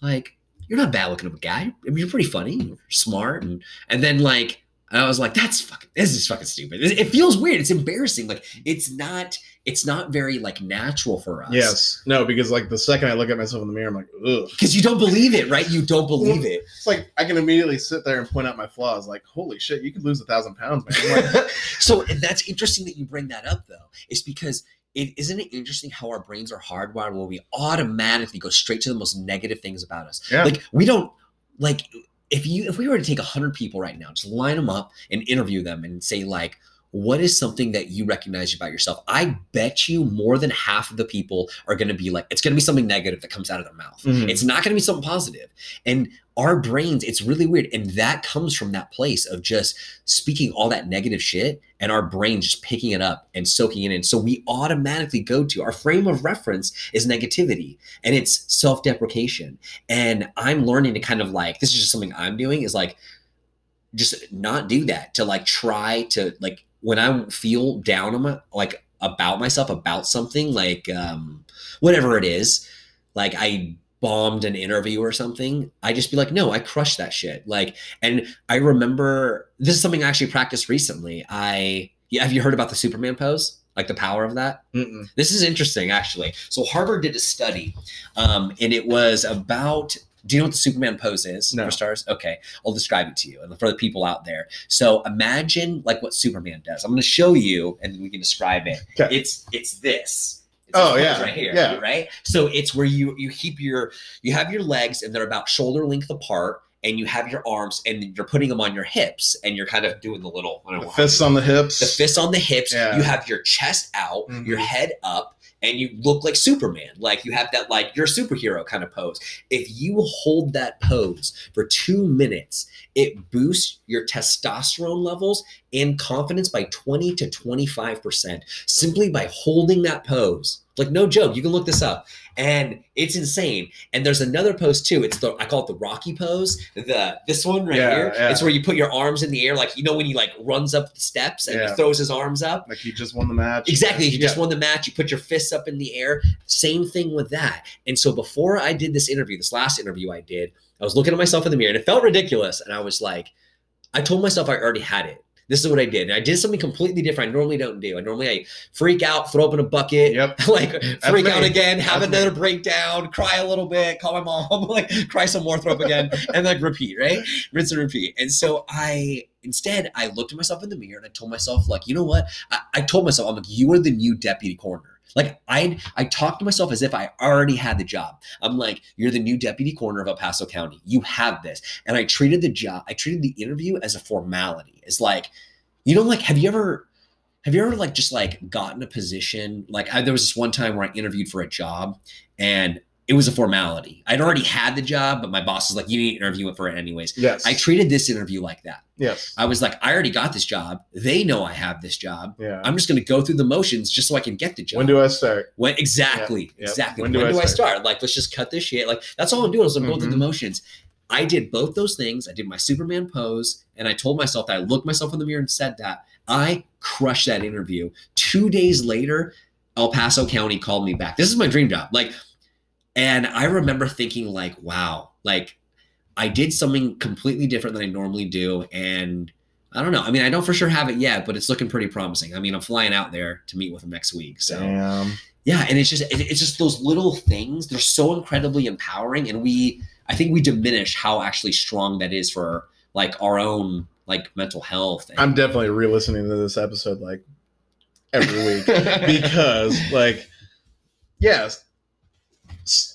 like you're not bad looking of a guy. I mean, you're pretty funny, you're smart, and and then like I was like, that's fucking this is fucking stupid. It feels weird. It's embarrassing. Like it's not it's not very like natural for us. Yes. No, because like the second I look at myself in the mirror, I'm like, ugh. Because you don't believe it, right? You don't believe it. It's like I can immediately sit there and point out my flaws. Like, holy shit, you could lose a thousand pounds, man. Like, [laughs] so that's interesting that you bring that up though. It's because it isn't it interesting how our brains are hardwired where we automatically go straight to the most negative things about us. yeah. Like we don't like if you if we were to take a 100 people right now just line them up and interview them and say like what is something that you recognize about yourself? I bet you more than half of the people are going to be like it's going to be something negative that comes out of their mouth. Mhm. it's not going to be something positive. and our brains it's really weird. And that comes from that place of just speaking all that negative shit and our brain just picking it up and soaking it in. So we automatically go to our frame of reference is negativity and it's self-deprecation. And i'm learning to kind of like this is just something i'm doing is like just not do that to like try to like when i feel down on my like about myself about something like um whatever it is like i bombed an interview or something i just be like no i crushed that shit like and i remember this is something i actually practiced recently i yeah, have you heard about the superman pose like the power of that Mm-mm. this is interesting, actually. So Harvard did a study, um, and it was about. Do you know what the Superman pose is No. for stars? Okay, I'll describe it to you and for the people out there. So imagine like what Superman does. I'm going to show you, and we can describe it. Okay. It's it's this. It's Oh, yeah, right here. yeah. right. So it's where you you keep your you have your legs and they're about shoulder length apart, and you have your arms and you're putting them on your hips, and you're kind of doing the little I don't The know fists on the hips. the fists on the hips. Yeah. You have your chest out, Mhm. your head up, and you look like Superman. Like you have that, like you're a superhero kind of pose. If you hold that pose for two minutes, it boosts your testosterone levels and confidence by 20 to 25% simply by holding that pose. Like no joke, you can look this up. And it's insane. And there's another pose too. It's the I call it the Rocky pose. The this one right Yeah, here. yeah. It's where you put your arms in the air, like you know when he like runs up the steps and Yeah. he throws his arms up. like he just won the match. Exactly. You just won the match. You put your fists up in the air. Same thing with that. And so before I did this interview, this last interview I did, I was looking at myself in the mirror and it felt ridiculous. And I was like, I told myself I already had it. This is what I did. And I did something completely different. I normally don't do. I normally I freak out, throw up in a bucket, Yep. [laughs] like freak me. out again, have That's me. another breakdown, cry a little bit, call my mom, [laughs] like cry some more, throw up again, and like repeat, right? Rinse and repeat. And so I instead I looked at myself in the mirror and I told myself, like, you know what? I, I told myself, I'm like, you are the new deputy coroner. Like I I talk to myself as if I already had the job. I'm like, you're the new deputy coroner of El Paso County. You have this. And I treated the job, I treated the interview as a formality. It's like, you know, like, have you ever have you ever like just like gotten a position? Like I, there was this one time where I interviewed for a job and it was a formality. I'd already had the job, but my boss was like, you need to interview it for it anyways. Yes. I treated this interview like that. yes. I was like, I already got this job. They know I have this job. Yeah. I'm just going to go through the motions just so I can get the job. when do I start? When exactly, exactly. When When, do do, I I, start? start? Like, let's just cut this shit. Like, that's all I'm doing is I'm going through the Mhm. motions. I did both those things. I did my Superman pose, and I told myself that I looked myself in the mirror and said that I crushed that interview. Two days later, El Paso County called me back. This is my dream job. Like, and I remember thinking, like, wow, like I did something completely different than I normally do, and I don't know. I mean, I don't for sure have it yet, but it's looking pretty promising. I mean, I'm flying out there to meet with them next week, so Damn. yeah and it's just it's just those little things they're so incredibly empowering and we i think we diminish how actually strong that is for like our own like mental health and, I'm definitely re-listening to this episode like every week [laughs] because like yes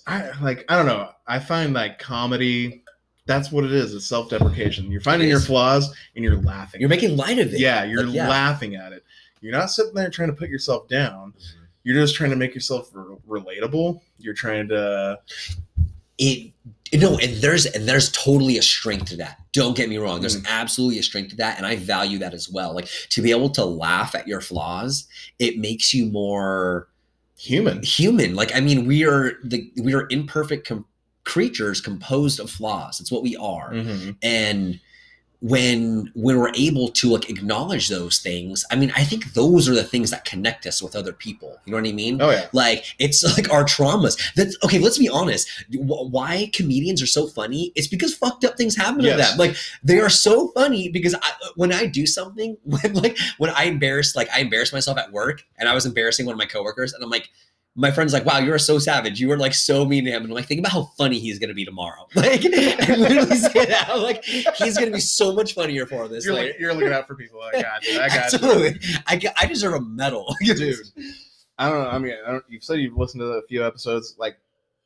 I like I don't know. I find like comedy that's what it is. It's self-deprecation. You're finding your flaws and you're laughing. you're making light of it yeah, you're Like, yeah. laughing at it. You're not sitting there trying to put yourself down. Mhm. You're just trying to make yourself re- relatable. You're trying to it no and there's and there's totally a strength to that don't get me wrong there's absolutely a strength to that and i value that as well like to be able to laugh at your flaws it makes you more Human. human like i mean we are the we are imperfect com- creatures composed of flaws it's what we are Mhm. and when when we're able to like acknowledge those things i mean i think those are the things that connect us with other people. You know what i mean? Oh yeah. like it's like our traumas. That's okay let's be honest. Why comedians are so funny it's because fucked up things happen to them. Like they are so funny because I, when i do something [laughs] when like when i embarrass like i embarrass myself at work and i was embarrassing one of my coworkers and i'm like my friend's like, wow, you're so savage. You were like so mean to him. And I'm like, think about how funny he's gonna be tomorrow. [laughs] Like, I literally say that. I'm like, he's gonna be so much funnier for this. You're, like, look, you're looking out for people. I got you. I got you. absolutely. I, I deserve a medal. [laughs] Dude. I don't know. I mean, I don't, you've said you've listened to a few episodes. Like,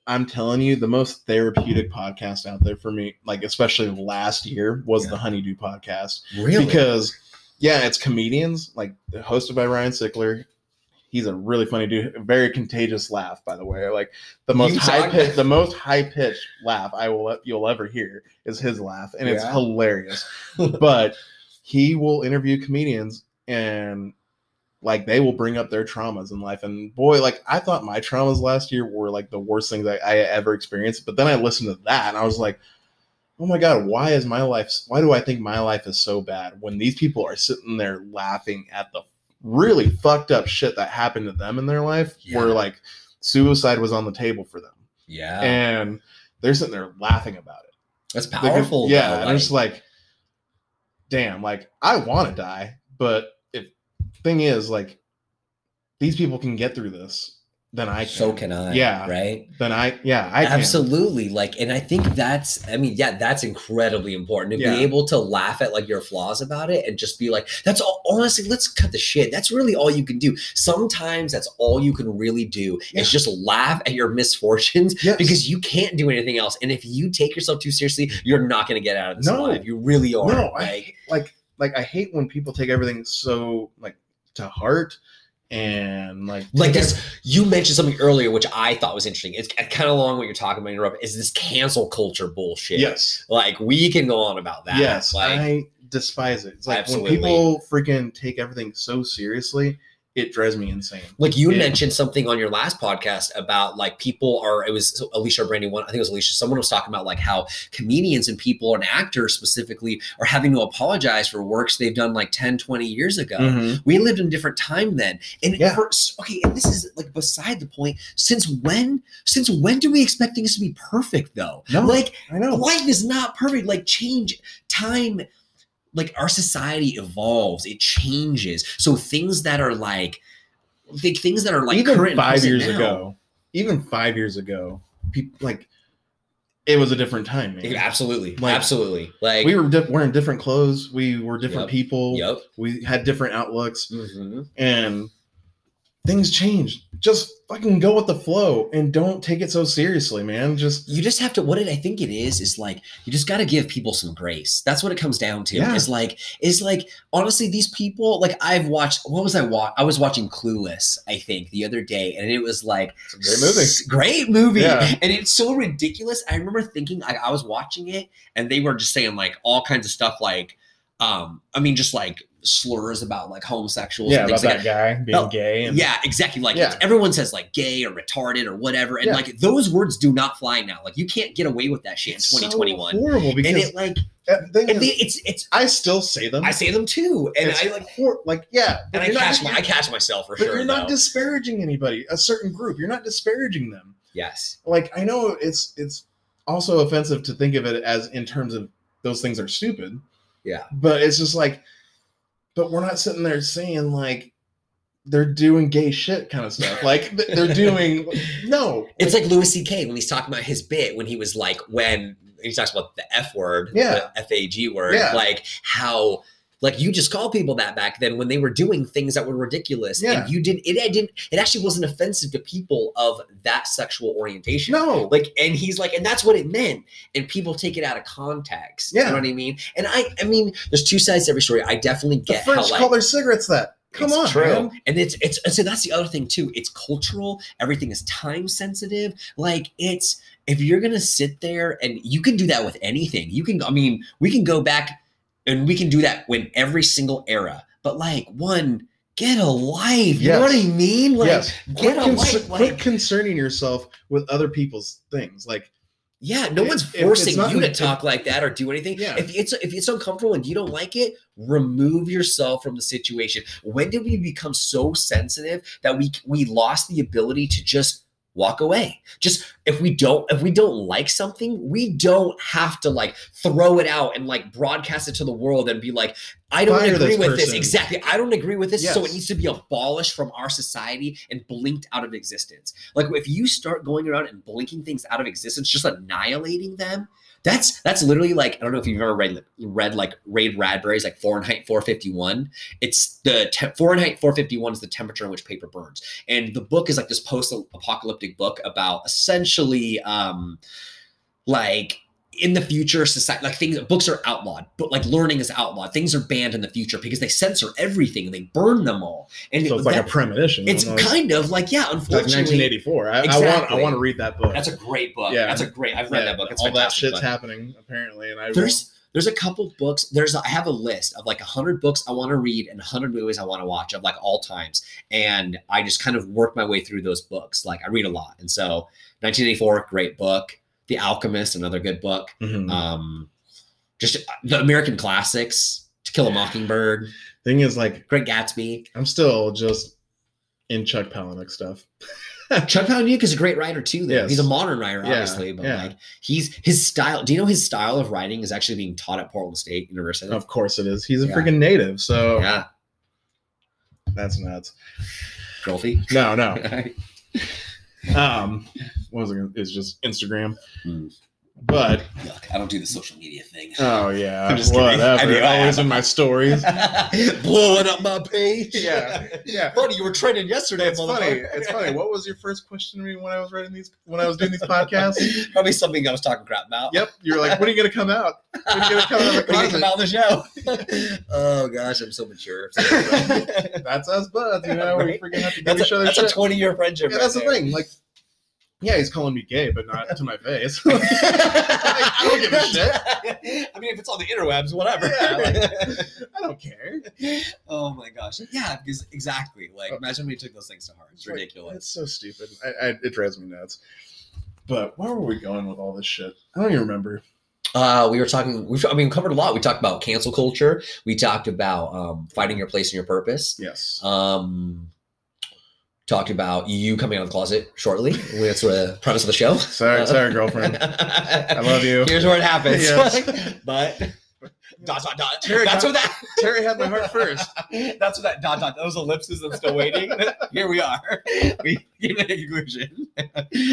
I'm telling you, the most therapeutic podcast out there for me, like especially last year, was Yeah. the Honeydew podcast Really? because, yeah, it's comedians, like hosted by Ryan Sickler. He's a really funny dude. Very contagious laugh, by the way. Like the most You high pitched, the most high pitched laugh I will you'll ever hear is his laugh, and it's hilarious. [laughs] but he will interview comedians and like they will bring up their traumas in life and boy like i thought my traumas last year were like the worst things I, I ever experienced but then i listened to that and i was like oh my god why is my life why do i think my life is so bad when these people are sitting there laughing at the really fucked up shit that happened to them in their life Yeah. where like suicide was on the table for them yeah. and they're sitting there laughing about it That's powerful. yeah, though, and it's like, damn, like I want to die, but if thing is like these people can get through this, then I can. so can I. Yeah. Right. Then I, yeah, I can. Absolutely. Like, and I think that's, I mean, yeah, that's incredibly important to Yeah. be able to laugh at like your flaws about it and just be like, that's all, honestly, let's cut the shit. That's really all you can do. Sometimes that's all you can really do Yeah. is just laugh at your misfortunes Yes. because you can't do anything else. And if you take yourself too seriously, you're not going to get out of this No. alive. You really are. no, like, hate, like like I hate when people take everything so like to heart and like like this you mentioned something earlier which i thought was interesting it's kind of along what you're talking about interrupt is this cancel culture bullshit Yes. like we can go on about that Yes. like I despise it. It's like Absolutely. when people freaking take everything so seriously, it drives me insane. like you mentioned something on your last podcast about like people are it was alicia or brandy one i think it was alicia someone was talking about like how comedians and people and actors specifically are having to apologize for works they've done like 10 20 years ago Mhm. we lived in a different time then and Yeah. for, okay and this is like beside the point since when since when do we expect things to be perfect though No. like I know. life is not perfect like change time like our society evolves it changes so things that are like things that are like even current five years now- ago, even five years ago, people like it was a different time, man. Absolutely Like, absolutely like we were di- wearing different clothes. We were different Yep. people. yep We had different outlooks, Mhm. and things change. Just fucking go with the flow and don't take it so seriously, man. Just you just have to what it, i think it is is like you just got to give people some grace that's what it comes down to Yeah. is like is like honestly these people like i've watched what was i watch i was watching clueless i think the other day and it was like great movie. S- Great movie. Yeah. And it's so ridiculous. I remember thinking I, I was watching it and they were just saying like all kinds of stuff like um I mean just like slurs about like homosexuals Yeah, and about like that guy being No, gay and yeah, exactly. Like Yeah. everyone says like gay or retarded or whatever, and Yeah. like those words do not fly now. Like you can't get away with that shit it's in so 2021. horrible because and it like, and they, it's it's. I still say them. I say them too, and It's I like, hor- like yeah, and I catch my, I catch myself for but sure. you're not though. disparaging anybody, a certain group. You're not disparaging them. yes, like I know it's it's also offensive to think of it as in terms of those things are stupid. Yeah. But it's just like but we're not sitting there saying like they're doing gay shit kind of stuff. Like they're doing [laughs] no. It's like Louis C.K. when he's talking about his bit when he was like when he talks about the F word, Yeah. the F A G word, Yeah. like how like you just call people that back then when they were doing things that were ridiculous, Yeah. and you didn't. It, it didn't. It actually wasn't offensive to people of that sexual orientation. No. Like, and he's like, and that's what it meant. And people take it out of context. Yeah. You know what I mean? And I, I mean, there's two sides to every story. I definitely the get French how like call their cigarettes that. Come It's on, true. man. And it's it's so that's the other thing too. It's cultural. Everything is time sensitive. Like it's if you're gonna sit there and you can do that with anything. You can. I mean, we can go back and we can do that when every single era. But like one, get a life. You know what I mean? Like yes. get Quit, a concer- life. quit Like concerning yourself with other people's things. Like, yeah, no one's forcing not- you to talk like that or do anything. Yeah. If it's if it's uncomfortable and you don't like it, remove yourself from the situation. When did we become so sensitive that we we lost the ability to just walk away? Just if we don't if we don't like something, we don't have to like throw it out and like broadcast it to the world and be like, I don't Fire agree this with this. Exactly. I don't agree with this. So it needs to be abolished from our society and blinked out of existence. Like if you start going around and blinking things out of existence, just annihilating them, that's that's literally like I don't know if you've ever read read like Ray Bradbury's like Fahrenheit 451. It's the te- Fahrenheit 451 is the temperature in which paper burns, and the book is like this post-apocalyptic book about essentially um like in the future society like things books are outlawed but like learning is outlawed things are banned in the future because they censor everything and they burn them all and so it- it's like a premonition. it's almost. kind of like yeah It's like unfortunately 1984. I, I want. I want to read that book. that's a great book Yeah. that's a great i've read Yeah, that book it's all that shit's but- happening apparently, and I there's there's a couple books there's i have a list of like 100 books i want to read and 100 movies i want to watch of like all times and i just kind of work my way through those books like i read a lot and so 1984 great book the alchemist another good book Mhm. um just the american classics to kill a mockingbird thing is like great gatsby I'm still just in Chuck Palahniuk stuff. [laughs] chuck palahniuk is a great writer too though. Yes. he's a modern writer Yeah, obviously but yeah. like he's his style do you know his style of writing is actually being taught at portland state university Of course it is. He's a Yeah. freaking native, so yeah that's nuts. trophy No, no. [laughs] Um, was it? It's just Instagram. Hmm. But Yuck, I don't do the social media thing. oh yeah, [laughs] I'm just kidding. I whatever. mean, Always in my stories. [laughs] Blowing up my page. Yeah, yeah. Buddy, you were trending yesterday. It's funny. It's funny. What was your first question to me when I was writing these? When I was doing these podcasts? [laughs] Probably something I was talking crap about. Yep. You're like, when are you gonna come out? When are you gonna come out? With When you come out on the show. oh gosh, I'm so mature. That's us buds. You know, we Right? freaking have to give that's each a, other that's a 20 year friendship. yeah, right that's the thing. Like, yeah, he's calling me gay, but not to my face. [laughs] I don't give a shit. I mean, if it's on the interwebs, whatever. Yeah, [laughs] I don't care. oh my gosh. Yeah, because exactly. Like, imagine when we took those things to heart. It's Like, ridiculous. It's so stupid. I, I, it drives me nuts. But where were we going with all this shit? I don't even remember. Uh, we were talking. We've, I mean, we covered a lot. We talked about cancel culture. We talked about um, finding your place and your purpose. Yes. Um, talked about you coming out of the closet shortly. That's sort the premise of the show. [laughs] Sorry, sorry, girlfriend. I love you. Here's where it happens. Yes. [laughs] but dot dot dot. Terry That's got- what that. [laughs] Terry had my heart first. That's what that dot dot. Those ellipses. I'm still waiting. Here we are. We came to a conclusion.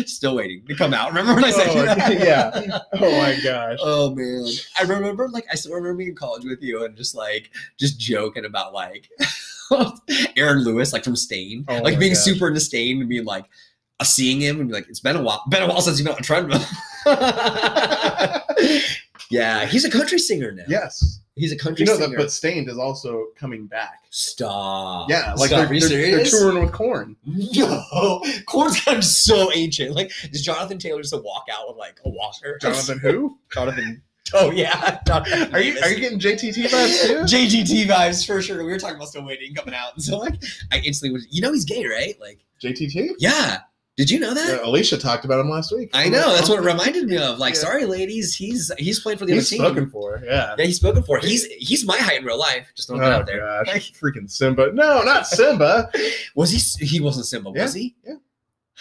still waiting to come out. Remember when I said Oh, that? yeah. Oh my gosh. Oh man, I remember like I still remember being in college with you and just like just joking about like [laughs] Aaron Lewis, like from Staind, Oh like being gosh. super into Staind and being like uh, seeing him and be like, it's been a while, been a while since you've been on a treadmill. [laughs] yeah, he's a country singer now. Yes. he's a country You know that, singer. but Staind is also coming back. Stop. Yeah, like Stop. they're, they're, they're touring with Korn. No, Korn's [laughs] gotten so ancient. Like, does Jonathan Taylor just walk out with like a walker? Jonathan who? Jonathan. [laughs] Oh yeah. [laughs] Are you are you getting JTT vibes too? [laughs] JGT vibes for sure. We were talking about still waiting coming out, and so like I instantly was. You know he's gay, right? Like, JTT? yeah. Did you know that? Yeah, Alicia talked about him last week. I know. That's what it reminded me of. Like, Yeah. sorry, ladies, he's he's playing for the He's other team. spoken for. Yeah. Yeah, he's spoken for. He's he's my height in real life. Just don't Oh out there. gosh, Like, freaking Simba! No, not Simba. was he? He wasn't Simba, was he? yeah.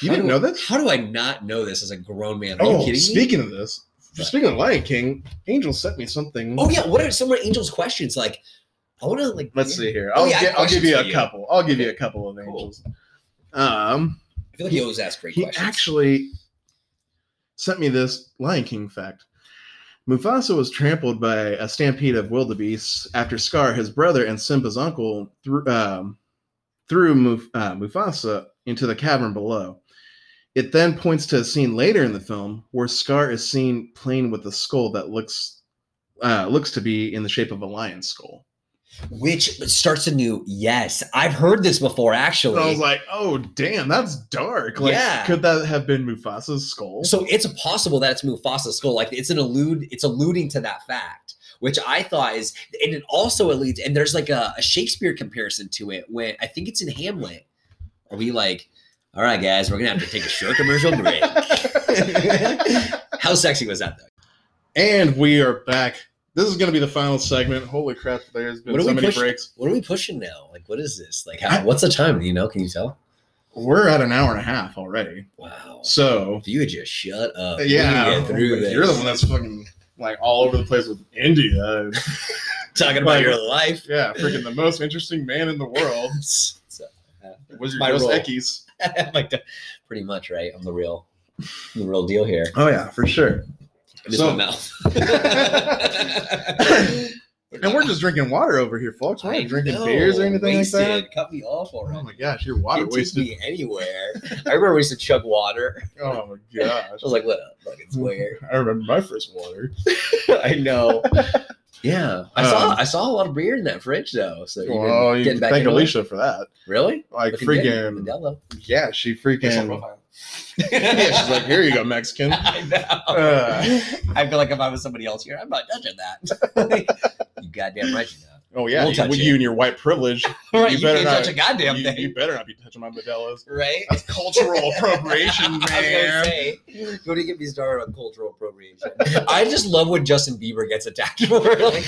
You How didn't do- know this? How do I not know this as a grown man? Are you Oh, kidding me? speaking of this, speaking of Lion King, Angel sent me something. Oh yeah, what are some of Angel's questions? Like, I want to like. Let's see here. Oh, I'll, yeah, get, I'll give you a you. couple. I'll give you a couple of Cool. angels. Um, I feel like he always asks great he questions. actually sent me this Lion King fact. Mufasa was trampled by a stampede of wildebeests after Scar, his brother and Simba's uncle, threw, um, threw Muf- uh, Mufasa into the cavern below. It then points to a scene later in the film where Scar is seen playing with a skull that looks uh, looks to be in the shape of a lion skull. which starts a new. Yes, I've heard this before. Actually, And I was like, oh damn, that's dark. Like, Yeah. could that have been Mufasa's skull? So it's possible that it's Mufasa's skull. Like it's an allude, it's alluding to that fact, which I thought is, and it also alludes. And there's like a, a Shakespeare comparison to it when I think it's in Hamlet. Are we like, all right, guys, we're gonna have to take a short commercial break. [laughs] How sexy was that though? and we are back. This is going to be the final segment. Holy crap! There's been so many pushing? breaks. What are we pushing now? Like, what is this? Like, how, what's the time? Do you know? Can you tell? We're at an hour and a half already. Wow. So If you would just shut up, yeah, can get through this. you're the one that's fucking like all over the place with India. [laughs] talking about like- your life. yeah, freaking the most interesting man in the world [laughs] So, uh, was your Dos. Equis. [laughs] like pretty much, right? I'm the real, the real deal here. Oh yeah, for sure. It is So- my mouth. [laughs] And we're just drinking water over here, folks. We're I not drinking know, beers or anything wasted. like that. Cut me off Oh my gosh, your water Can't take wasted. me anywhere. I remember we used to chug water. Oh my gosh. I was like, "What up, fucking square?" I remember my first water. [laughs] I know. Yeah, I saw. Um, I saw a lot of beer in that fridge though. So been Well, you getting can back thank into it? Alicia for that. Really? Like Looking freaking yeah, she freaking [laughs] [laughs] yeah. She's like, here you go, Mexican. [laughs] I know. Uh. I feel like if I was somebody else here, I'm not touching that. you goddamn right, you know. Oh yeah, We'll you, with you and your white privilege. [laughs] Right, you you, better not- touch a goddamn you, thing. you better not be touching my Modelo's. right? That's cultural [laughs] appropriation, I was gonna man. say, don't even get me started on cultural appropriation. I just love when Justin Bieber gets attacked for like,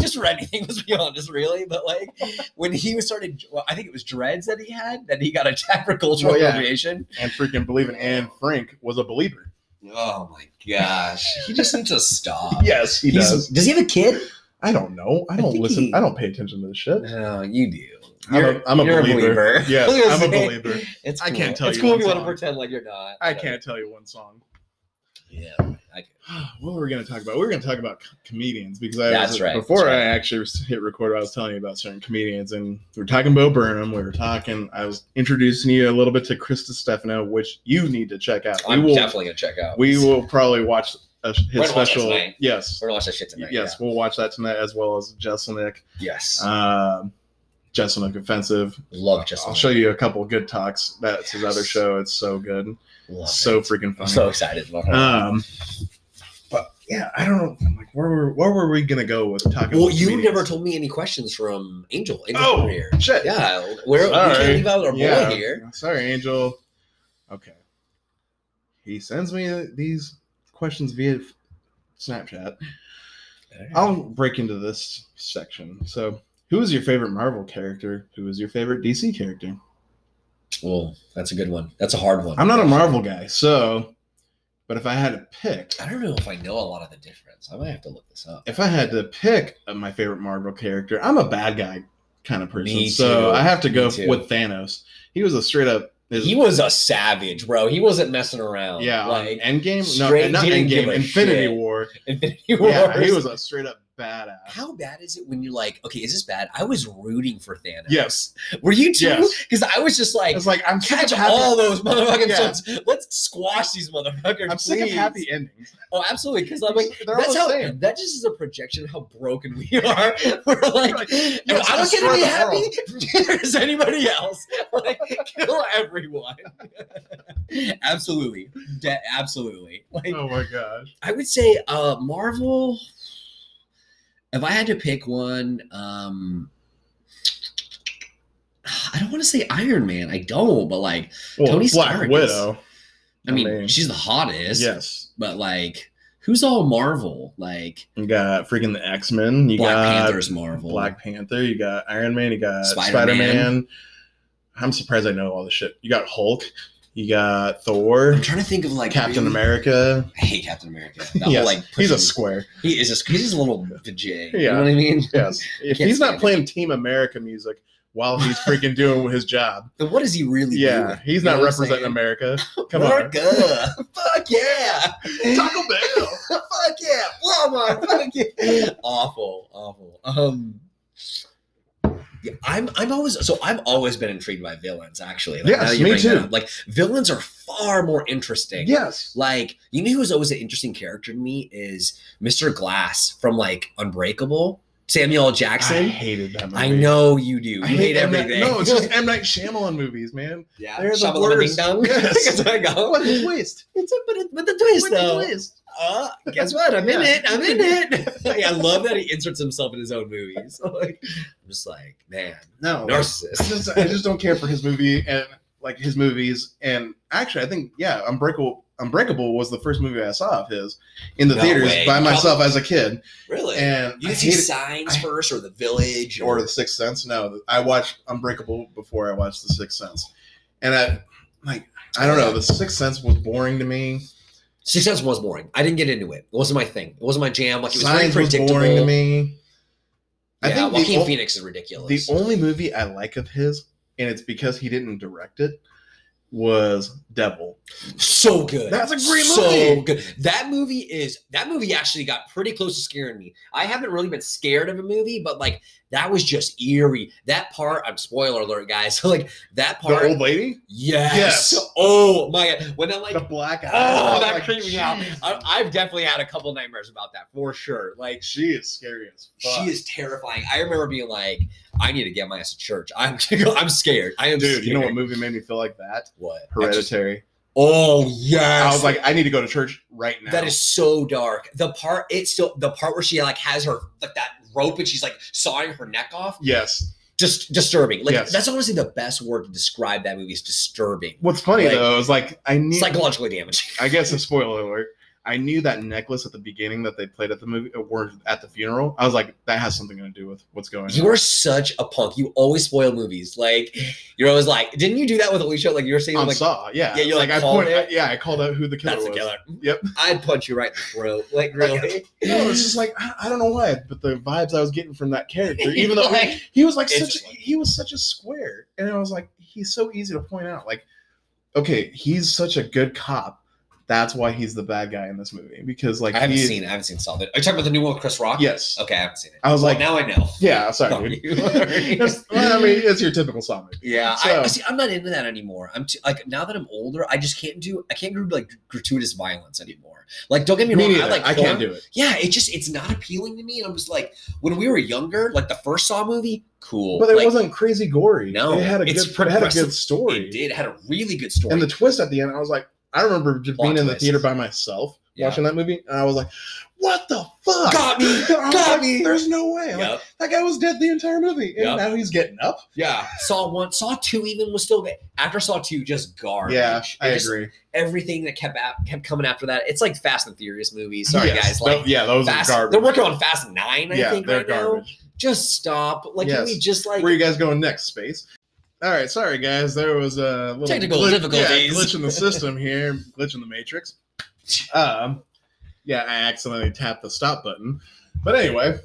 just for anything. Let's be honest, really. But like when he was started, well, I think it was dreads that he had that he got attacked for cultural Oh, yeah. appropriation. And freaking believing Anne Frank was a Belieber. Oh my gosh, he just needs to stop. Yes, he He's- does. Does he have a kid? I don't know. I I don't think listen. he- I don't pay attention to this shit. No, you do. I'm a- You're, I'm a you're believer. I was [laughs] Yes, [laughs] I'm a believer. It's I cool. can't tell It's you It's cool one if you want to pretend like you're not. I but- can't tell you one song. Yeah, I can. [sighs] what were we going to talk about? We were going to talk about comedians because I That's was, right, before that's I actually hit record, I was telling you about certain comedians, and we were talking Bo Burnham. We were talking. I was introducing you a little bit to Krista Stefano, which you need to check out. We I'm will. definitely gonna check out. We will probably watch a, We're his watch that special. Yes, We're gonna watch that shit tonight. yes, we'll watch that tonight as well as Jeselnik. Yeah. Yes. Um, Jeselnik Offensive. Love Justin. I'll show you a couple good talks. That's his other show. It's so good, Love so it. freaking I'm so excited. Um, but yeah, I don't know. I'm like, where were where were we gonna go with talking? well, you comedians? never told me any questions from Angel. Angel Oh, here. shit. Yeah, where we can't leave out our boy Yeah. here. Sorry, Angel. Okay. He sends me these questions via Snapchat. I'll break into this section. So, who is your favorite Marvel character? Who is your favorite DC character? Well, that's a good one. That's a hard one. I'm not a Marvel guy, so, but if I had to pick, I don't know if I know a lot of the difference. I might have to look this up. if I had to pick uh, my favorite Marvel character, I'm a bad guy kind of person. Me so. I have to go with Thanos. He was a straight up. He was a savage, bro. He wasn't messing around. yeah, um, like Endgame. No, not Endgame. Infinity shit. War. [laughs] Infinity Wars. Yeah, he was a straight up badass. How bad is it when you're like, okay, is this bad? I was rooting for Thanos. Yes, Were you too? Yes. Because I was just like, it's like I'm catch happy, all those motherfucking Yeah. sons. Let's squash these motherfuckers. I'm sick of happy endings. Oh, absolutely. Because I'm like, that's how same. that just is a projection of how broken we are. [laughs] We're like, Like, "No, yes, I don't get to be happy. Neither does [laughs] anybody else. [laughs] Like, kill everyone. absolutely, De- absolutely. Like, Oh my gosh. I would say, uh, Marvel. If I had to pick one, um, I don't want to say Iron Man. I don't, but like, Well, Tony Black Stark is- Widow. I mean, she's the hottest. yes. but like who's all marvel like You got freaking the X Men. You black got panther's marvel Black Panther. You got Iron Man. You got Spider-Man. Spider Man. I'm surprised I know all this shit. You got Hulk. You got Thor. i'm trying to think of like Captain really- America. i hate captain america Yes, whole, like he's a square. he is just he's a little vajay you Yeah. know what i mean [laughs] Yes. [laughs] If he's not stand it. playing Team America music while he's freaking doing his job, [laughs] then what is he really yeah, doing? he's You not representing? America. Come America. fuck yeah Taco Bell. fuck yeah walmart fuck yeah awful awful um yeah, I'm I'm always so I've always been intrigued by villains actually. Like, Yes, now that you me too. up, Like villains are far more interesting. Yes. Like, you know who's always an interesting character to me is Mr. Glass from like Unbreakable. Samuel L. I Jackson. hated that movie. I, know you do. You I hate, M. Night- everything. No, it's just [laughs] M Night Shyamalan movies, man. yeah. they're the Shyamalan worst. Ding Dong. [laughs] Yes. That's what I go. What a twist! It's a but, it, but the twist What a though. twist! Uh, guess what? I'm in it. I'm in it. [laughs] Like, I love that he inserts himself in his own movies. [laughs] like, I'm just like, man, No, like, I narcissist. just, I just don't care for his movie and like his movies. And actually, I think yeah, Unbreakable. Unbreakable was the first movie I saw of his in the No theaters way. by myself as a kid, really? and you see Signs I- first or The Village or The Sixth Sense. No, I watched Unbreakable before I watched The Sixth Sense, and I like I don't know. The Sixth Sense was boring to me. Sense was boring. I didn't get into it. It wasn't my thing. It wasn't my jam. Like it was Signs very was predictable. boring to me. Yeah, I think Joaquin o- Phoenix is ridiculous. the only movie I like of his, and it's because he didn't direct it, was Devil. so good. That's a great So movie. So good. That movie is that movie actually got pretty close to scaring me. I haven't really been scared of a movie, but like that was just eerie. That part, I'm spoiler alert, guys. [laughs] Like that part, The old lady, yes. Yes. Oh my god. When I'm like, the black eye. oh, that Like, creeped me out. I, I've definitely had a couple nightmares about that for sure. Like She is scary as fuck. she is terrifying. I remember being like, I need to get my ass to church. I'm [laughs] I'm scared. I am Dude, scared. you know what movie made me feel like that? What? Hereditary. Oh yes. I was like, I need to go to church right now. That is so dark. The part it's still the part where she like has her like that rope and she's like sawing her neck off. yes. Just disturbing. Like Yes. that's honestly the best word to describe that movie is disturbing. What's funny Like- though is like I need Psychologically damaging. I guess a spoiler alert. I knew that necklace at the beginning that they played at the movie or at the funeral. I was like, that has something to do with what's going You on. You are such a punk. You always spoil movies. Like you're always like, didn't you do that with Alicia? Like you were saying on like Saw, yeah, Yeah, You're like, I called point, it? yeah, I called out who the killer that's the killer. Yep. I'd punch you right in the throat. Like really? No, it's just like I, I don't know why, but the vibes I was getting from that character, even though [laughs] Like, he was like such, he was such a square, and I was like, he's so easy to point out. Like, okay, he's such a good cop. That's why he's the bad guy in this movie because like I haven't he- seen. I haven't seen Solid. Are you talking about the new one with Chris Rock? Yes, Okay, I haven't seen it. I was Well, like, now I know. yeah, sorry, dude. [laughs] It's- well, I mean, it's your typical Saw movie. Yeah, So- I see. I'm not into that anymore. I'm too, like now that I'm older, I just can't do. I can't do like gratuitous violence anymore. Like, don't get me, Me wrong. neither. I like. I can't do it. Yeah, it just it's not appealing to me. and I'm just like, when we were younger, like the first Saw movie, cool. But it Like, wasn't crazy gory. No, it had a it's good, it had a good story. It did. It had a really good story. And the twist at the end, I was like, I remember just Plot being in the theater by myself Yeah. watching that movie, and I was like, "What the fuck? Got me! I was Got like, me! There's no way. I'm like, Yep. that guy was dead the entire movie, and Yep. now he's getting up. Yeah. Saw one, Saw two, even was still good. After Saw two, just garbage. Yeah, I It just- agree. Everything that kept out, kept coming after that. It's like Fast and Furious movies. Sorry, Yes, guys. tho- Like yeah, those Fast, are garbage. they're working on Fast Nine. I yeah, think they're right now. garbage. Just stop. Like, can Yes. we just like? Where you guys going next? Space. All right, sorry guys, there was a little Technical glitch, difficulties. Yeah, glitch in the system here, glitch in the matrix. Um, yeah, I accidentally tapped the stop button. But anyway,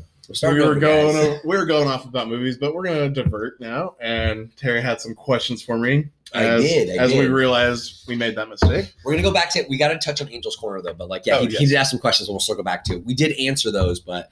We're we were going guys. o- we were going off about movies, but we're gonna divert now. And Terry had some questions for me. I did, I as we realized we made that mistake. We're gonna go back to we got to touch on Angel's Corner though, but like yeah, Oh, he, he did ask some questions. and We'll circle back to. We did answer those, but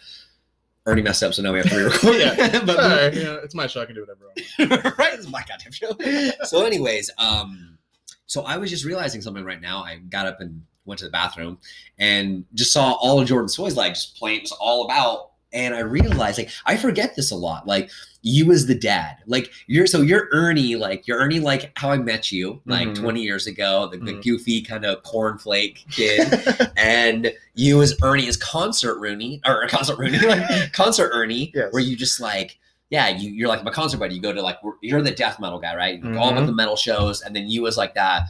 Ernie messed up, so now we have to re-record. [laughs] Yeah. [laughs] but Sorry, yeah, it's my show. I can do whatever I want. [laughs] right, it's my goddamn show. So, anyways, um, so I was just realizing something right now. I got up and went to the bathroom and just saw all of Jordan Soy's like just playing. It was all about, and I realized like I forget this a lot. Like you as the dad, like you're so you're Ernie, like you're Ernie, like how I met you like Mhm. 20 years ago, the, the Mhm. goofy kind of cornflake kid, [laughs] and you as Ernie as concert Rooney or [laughs] concert Rooney, like concert Ernie, Yes. where you just like yeah, you, you're like my concert buddy. You go to like you're the death metal guy, right? Go All about the metal shows, and then you as like that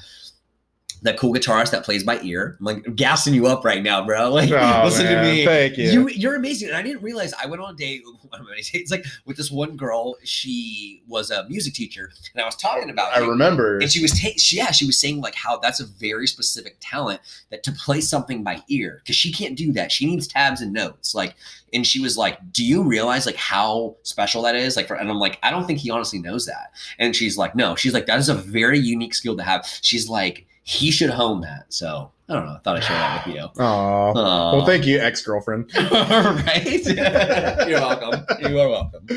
that cool guitarist that plays by ear. I'm like gassing you up right now, bro. [laughs] Like Oh, listen man, to me. Thank you. You you're amazing, and I didn't realize I went on a date. [laughs] One of many dates, like with this one girl. She was a music teacher, and I was talking about. I remember. And she was, ta- she, yeah, she was saying like how that's a very specific talent that to play something by ear because she can't do that. She needs tabs and notes. Like, and she was like, "Do you realize like how special that is?" Like, for, and I'm like, I don't think he honestly knows that. And she's like, No. She's like, that is a very unique skill to have. She's like, he should hone that. So I don't know. I thought I'd share that with you. Aw. Well, um, thank you, ex girlfriend. [laughs] right? [laughs] You're welcome. You are welcome.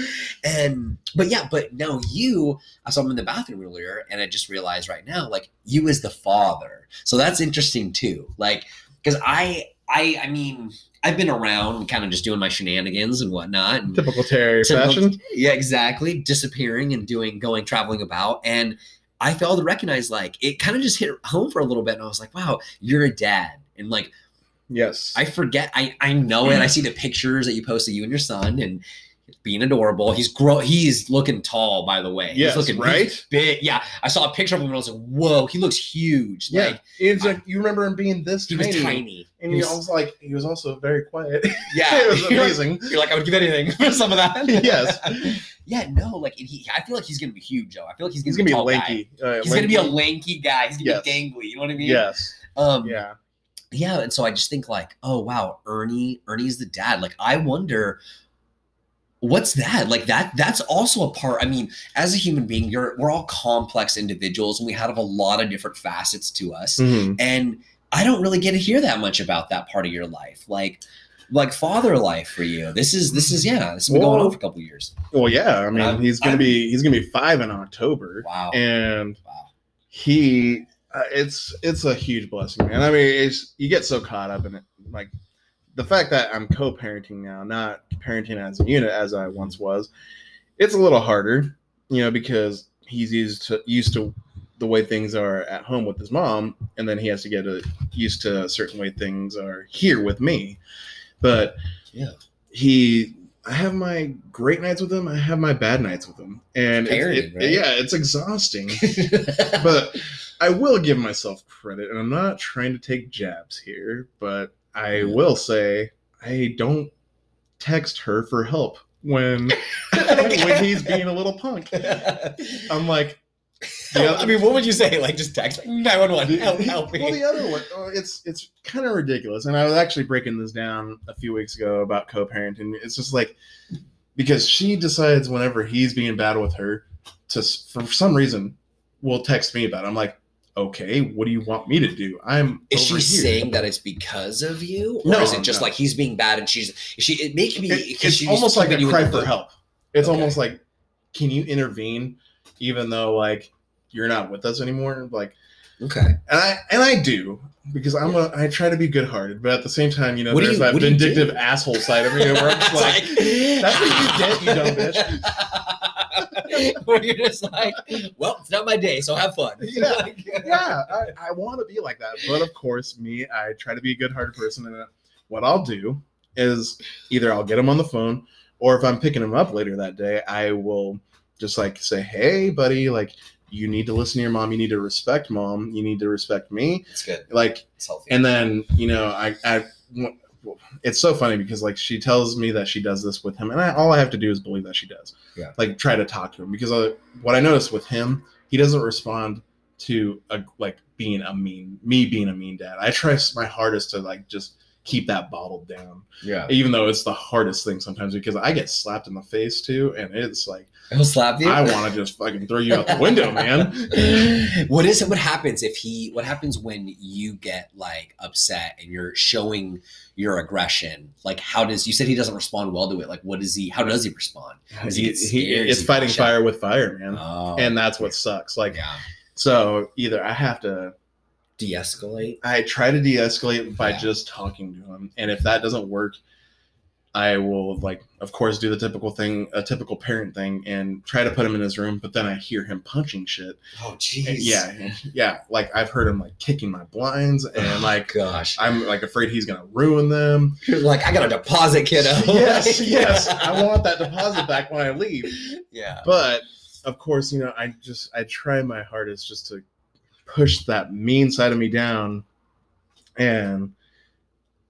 And but yeah, but no, you. I saw him in the bathroom earlier, and I just realized right now, like you is the father. So that's interesting too. Like because I, I, I mean. I've been around, kind of just doing my shenanigans and whatnot, and Typical Terry Typical- fashion. yeah, exactly. Disappearing and doing, going, traveling about. And I failed to recognize, like, it kind of just hit home for a little bit. And I was like, wow, you're a dad. And like, Yes. I forget, I, I know it. I see the pictures that you posted, you and your son, and being adorable. He's grow, he's looking tall, by the way. Yes, he's looking right? big. Yeah. I saw a picture of him and I was like, whoa, he looks huge. yeah. Like, it's like you remember him being this he tiny, was tiny. and He was- was like he was also very quiet. [laughs] Yeah. it was [laughs] amazing. You're like, I would give anything for some of that. [laughs] Yes. yeah, no, like he, I feel like he's gonna be huge, Joe. I feel like he's gonna, He's gonna be a lanky. Uh, He's gonna be a lanky. lanky guy. He's gonna Yes. be gangly. You know what I mean? Yes. Um, Yeah. yeah. And so I just think like, oh wow, Ernie, Ernie's the dad. Like, I wonder what's that? Like that, that's also a part. I mean, as a human being, you're we're all complex individuals and we have a lot of different facets to us. Mhm. And I don't really get to hear that much about that part of your life. Like like father life for you. This is this is yeah, this has been going on for a couple years. Well, yeah. I mean, I'm- he's gonna I'm- be he's gonna be five in October, Wow. and wow. he uh, it's it's a huge blessing, man. I mean, it's you get so caught up in it, like the fact that I'm co-parenting now, not parenting as a unit as I once was. It's a little harder, you know, because he's used to used to the way things are at home with his mom, and then he has to get a, used to a certain way things are here with me. But Yeah. he. I have my great nights with him. I have my bad nights with him, and Parenting, it- right? yeah, it's exhausting [laughs] but I will give myself credit, and I'm not trying to take jabs here, but I will say I don't text her for help when [laughs] when he's being a little punk. I'm like, other- I mean, what would you say? Like, just text 911, help, help me. well, the other one, oh, it's it's kind of ridiculous, and I was actually breaking this down a few weeks ago about co-parenting. It's just like because she decides whenever he's being bad with her to for some reason will text me about it. I'm like, okay, what do you want me to do? I'm Is she here. saying that it's because of you, or No, is it just no. like he's being bad and she's is she? It makes me. It- it's almost like a cry for help. It's Okay. almost like, can you intervene, even though like you're not with us anymore? Like, Okay. and I and I do because I'm a I try to be good hearted, but at the same time, you know, What there's you- that what do you do? vindictive asshole side of me where I'm [laughs] just like, that's what you get, you dumb bitch. [laughs] Where you're just like, well, it's not my day, so have fun. Yeah. [laughs] Like- yeah, I, I want to be like that. But of course, me, I try to be a good hearted person. And uh, what I'll do is either I'll get him on the phone, or if I'm picking him up later that day, I will just like say, hey, buddy, like, you need to listen to your mom. You need to respect mom. You need to respect me. It's good. Like, It's healthy. and then, you know, I, I, it's so funny because like she tells me that she does this with him, and I, all I have to do is believe that she does. Yeah. Like try to talk to him because uh, what I noticed with him, he doesn't respond to a, like being a mean me being a mean dad. I try my hardest to like just keep that bottled down, yeah. even though it's the hardest thing sometimes because I get slapped in the face too, and it's like He'll slap you. I want to just fucking throw you out the window, man. [laughs] what is it? What happens if he? What happens when you get like upset and you're showing your aggression? Like, how does you said he doesn't respond well to it? Like, what does he? How does he respond? Does he He- he-? It's he fighting lash out? fire with fire, man, Oh, and that's what sucks. Like yeah, so, either I have to de-escalate. I try to de-escalate by Yeah. just talking to him, and if that doesn't work, I will like, of course, do the typical thing, a typical parent thing, and try to put him in his room. But then I hear him punching shit. Oh, jeez. yeah, yeah. Like I've heard him like kicking my blinds, and Oh, like gosh, I'm like afraid he's gonna ruin them. You're like I got a deposit, kiddo. [laughs] yes, [laughs] yes. I want that deposit back when I leave. Yeah. But of course, you know, I just I try my hardest just to push that mean side of me down, and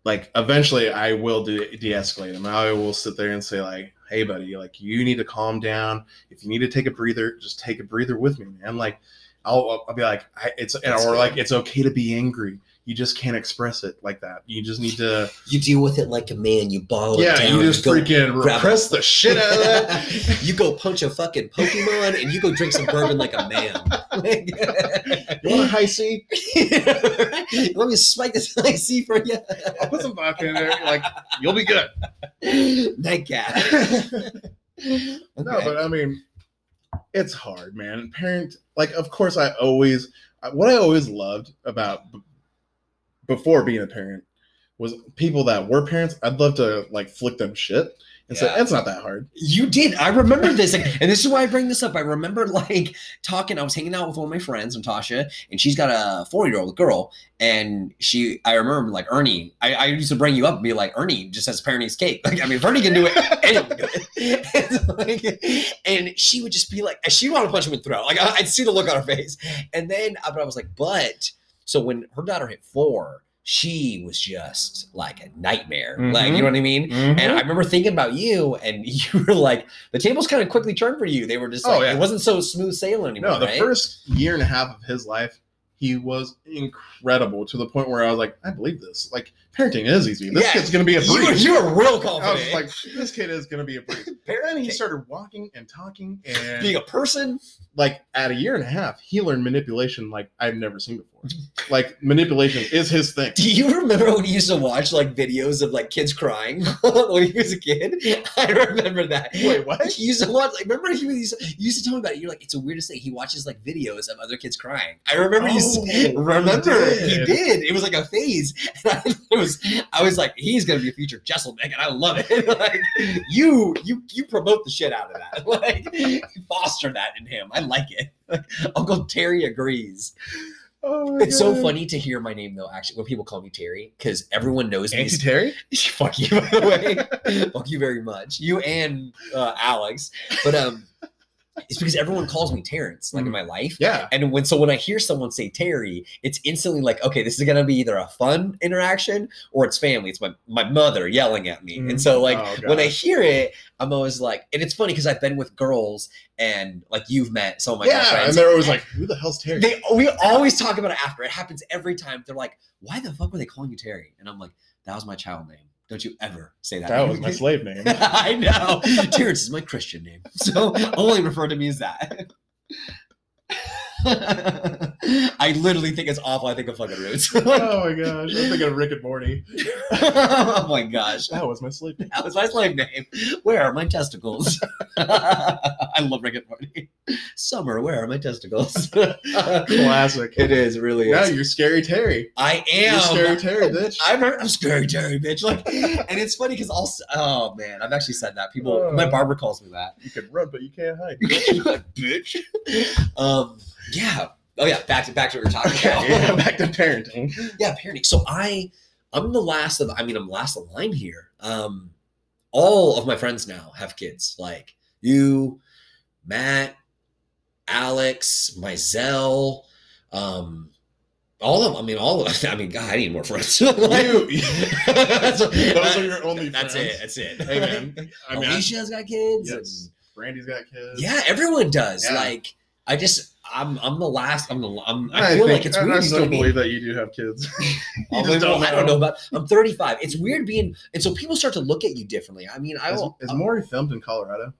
like eventually I will de- de-escalate him. I will sit there and say like, "Hey, buddy, like you need to calm down. If you need to take a breather, just take a breather with me, man. Like, I'll I'll be like, I, it's or like it's okay to be angry. You just can't express it like that. You just need to, [laughs] You deal with it like a man. You bottle it yeah. You just go- freaking repress the shit out of that." [laughs] you go punch a fucking Pokemon and you go drink some bourbon like a man. [laughs] You want a high C? Let me spike this icy for you. I'll put some vodka in there. Like you'll be good. Nightcap. No, but I mean, it's hard, man. Parent, like, of course, I always, what I always loved about before being a parent was people that were parents. I'd love to like flick them shit and say it's not that hard. You did. I remember this, like, and this is why I bring this up. I remember like talking. I was hanging out with one of my friends, Natasha, and she's got a four-year-old girl, and she. I remember like Ernie. I, I used to bring you up and be like, Ernie just has parenting cake. Like, I mean, if Ernie can do it, anyone can do it. And, like, and she would just be like, she wanted to punch him in the throat. Like, I, I'd see the look on her face, and then, uh, but I was like, but so when her daughter hit four. She was just like a nightmare. Like, you know what I mean? Mm-hmm. And I remember thinking about you, and [laughs] you were like, the tables kind of quickly turned for you. They were just Oh, like, yeah. it wasn't so smooth sailing anymore. no, the right? first year and a half of his life, he was incredible to the point where I was like, I believe this. Like parenting is easy. This Yeah, kid's gonna be a you, breeze. you were real I was like, this kid is gonna be a breeze. [laughs] Then he started walking and talking, and being a person. like at a year and a half, he learned manipulation like I've never seen before. Like manipulation is his thing. Do you remember when you used to watch like videos of like kids crying [laughs] when he was a kid? [laughs] I remember that. Wait, what? He used to watch. Like, remember he was, you used to tell me about it. You're like, it's the weirdest thing. He watches like videos of other kids crying. I remember you. Oh, he Remember he did. did. It was like a phase. And I, it was. I was like, he's gonna be a future Jeselnik, and I love it. [laughs] like you, you, you promote the shit out of that. [laughs] Like you foster that in him. I like it. Like, Uncle Terry agrees. Oh It's so funny to hear my name though. Actually, when people call me Terry, because everyone knows me. Auntie Terry? [laughs] Fuck you, by the way. Fuck you very much. You and uh, Alex. But um, it's because everyone calls me Terrence, like in Mhm. my life. Yeah. And when so when I hear someone say Terry, it's instantly like, okay, this is gonna be either a fun interaction or it's family. It's my my mother yelling at me. Mhm. And so like Oh, when I hear it, I'm always like, and it's funny because I've been with girls and like you've met some of my yeah, girlfriends. and they're always like, "Who the hell's Terry?" They we always talk about it after. It happens every time. They're like, "Why the fuck were they calling you Terry?" And I'm like, "That was my child name. Don't you ever say that." that name was my slave name. [laughs] I know. Terrence is my Christian name, so only refer to me as that. [laughs] [laughs] I literally think it's awful. I think of fucking roots. [laughs] oh my [laughs] gosh, I'm thinking of Rick and Morty. oh my gosh. That was my slave name. That was my slave name. Where are my testicles? I love Rick and Morty. Summer, where are my testicles? Classic. It is, really is. you're scary Terry. I am. You're scary Terry, bitch. I'm, I'm scary Terry, bitch. Like, and it's funny because also, oh man, I've actually said that. People, my Uh. barber calls me that. You can run, but you can't hide. bitch. Um, yeah. Oh yeah. Back to back to what we we're talking [laughs] about. yeah, back to parenting. yeah, parenting. So I, I'm the last of. I mean, I'm last of line here. Um, all of my friends now have kids. Like you, Matt, Alex, Mizell, um, all of. them. I mean, all of. Them. [laughs] I mean, God, I need more friends. [laughs] Like- You- That's- Those are your only That's friends. it. That's it. Hey, man. I mean, Alicia's got kids. Yes. and- Randy's got kids. yeah, everyone does. Yeah. Like, I just, I'm, I'm the last. I'm the. I'm, I, I, feel think, like it's weird. I still believe that you do have kids. [laughs] [laughs] Don't I don't know. know about. I'm 35. It's weird being, and so people start to look at you differently. I mean, I Is, is Maury filmed in Colorado?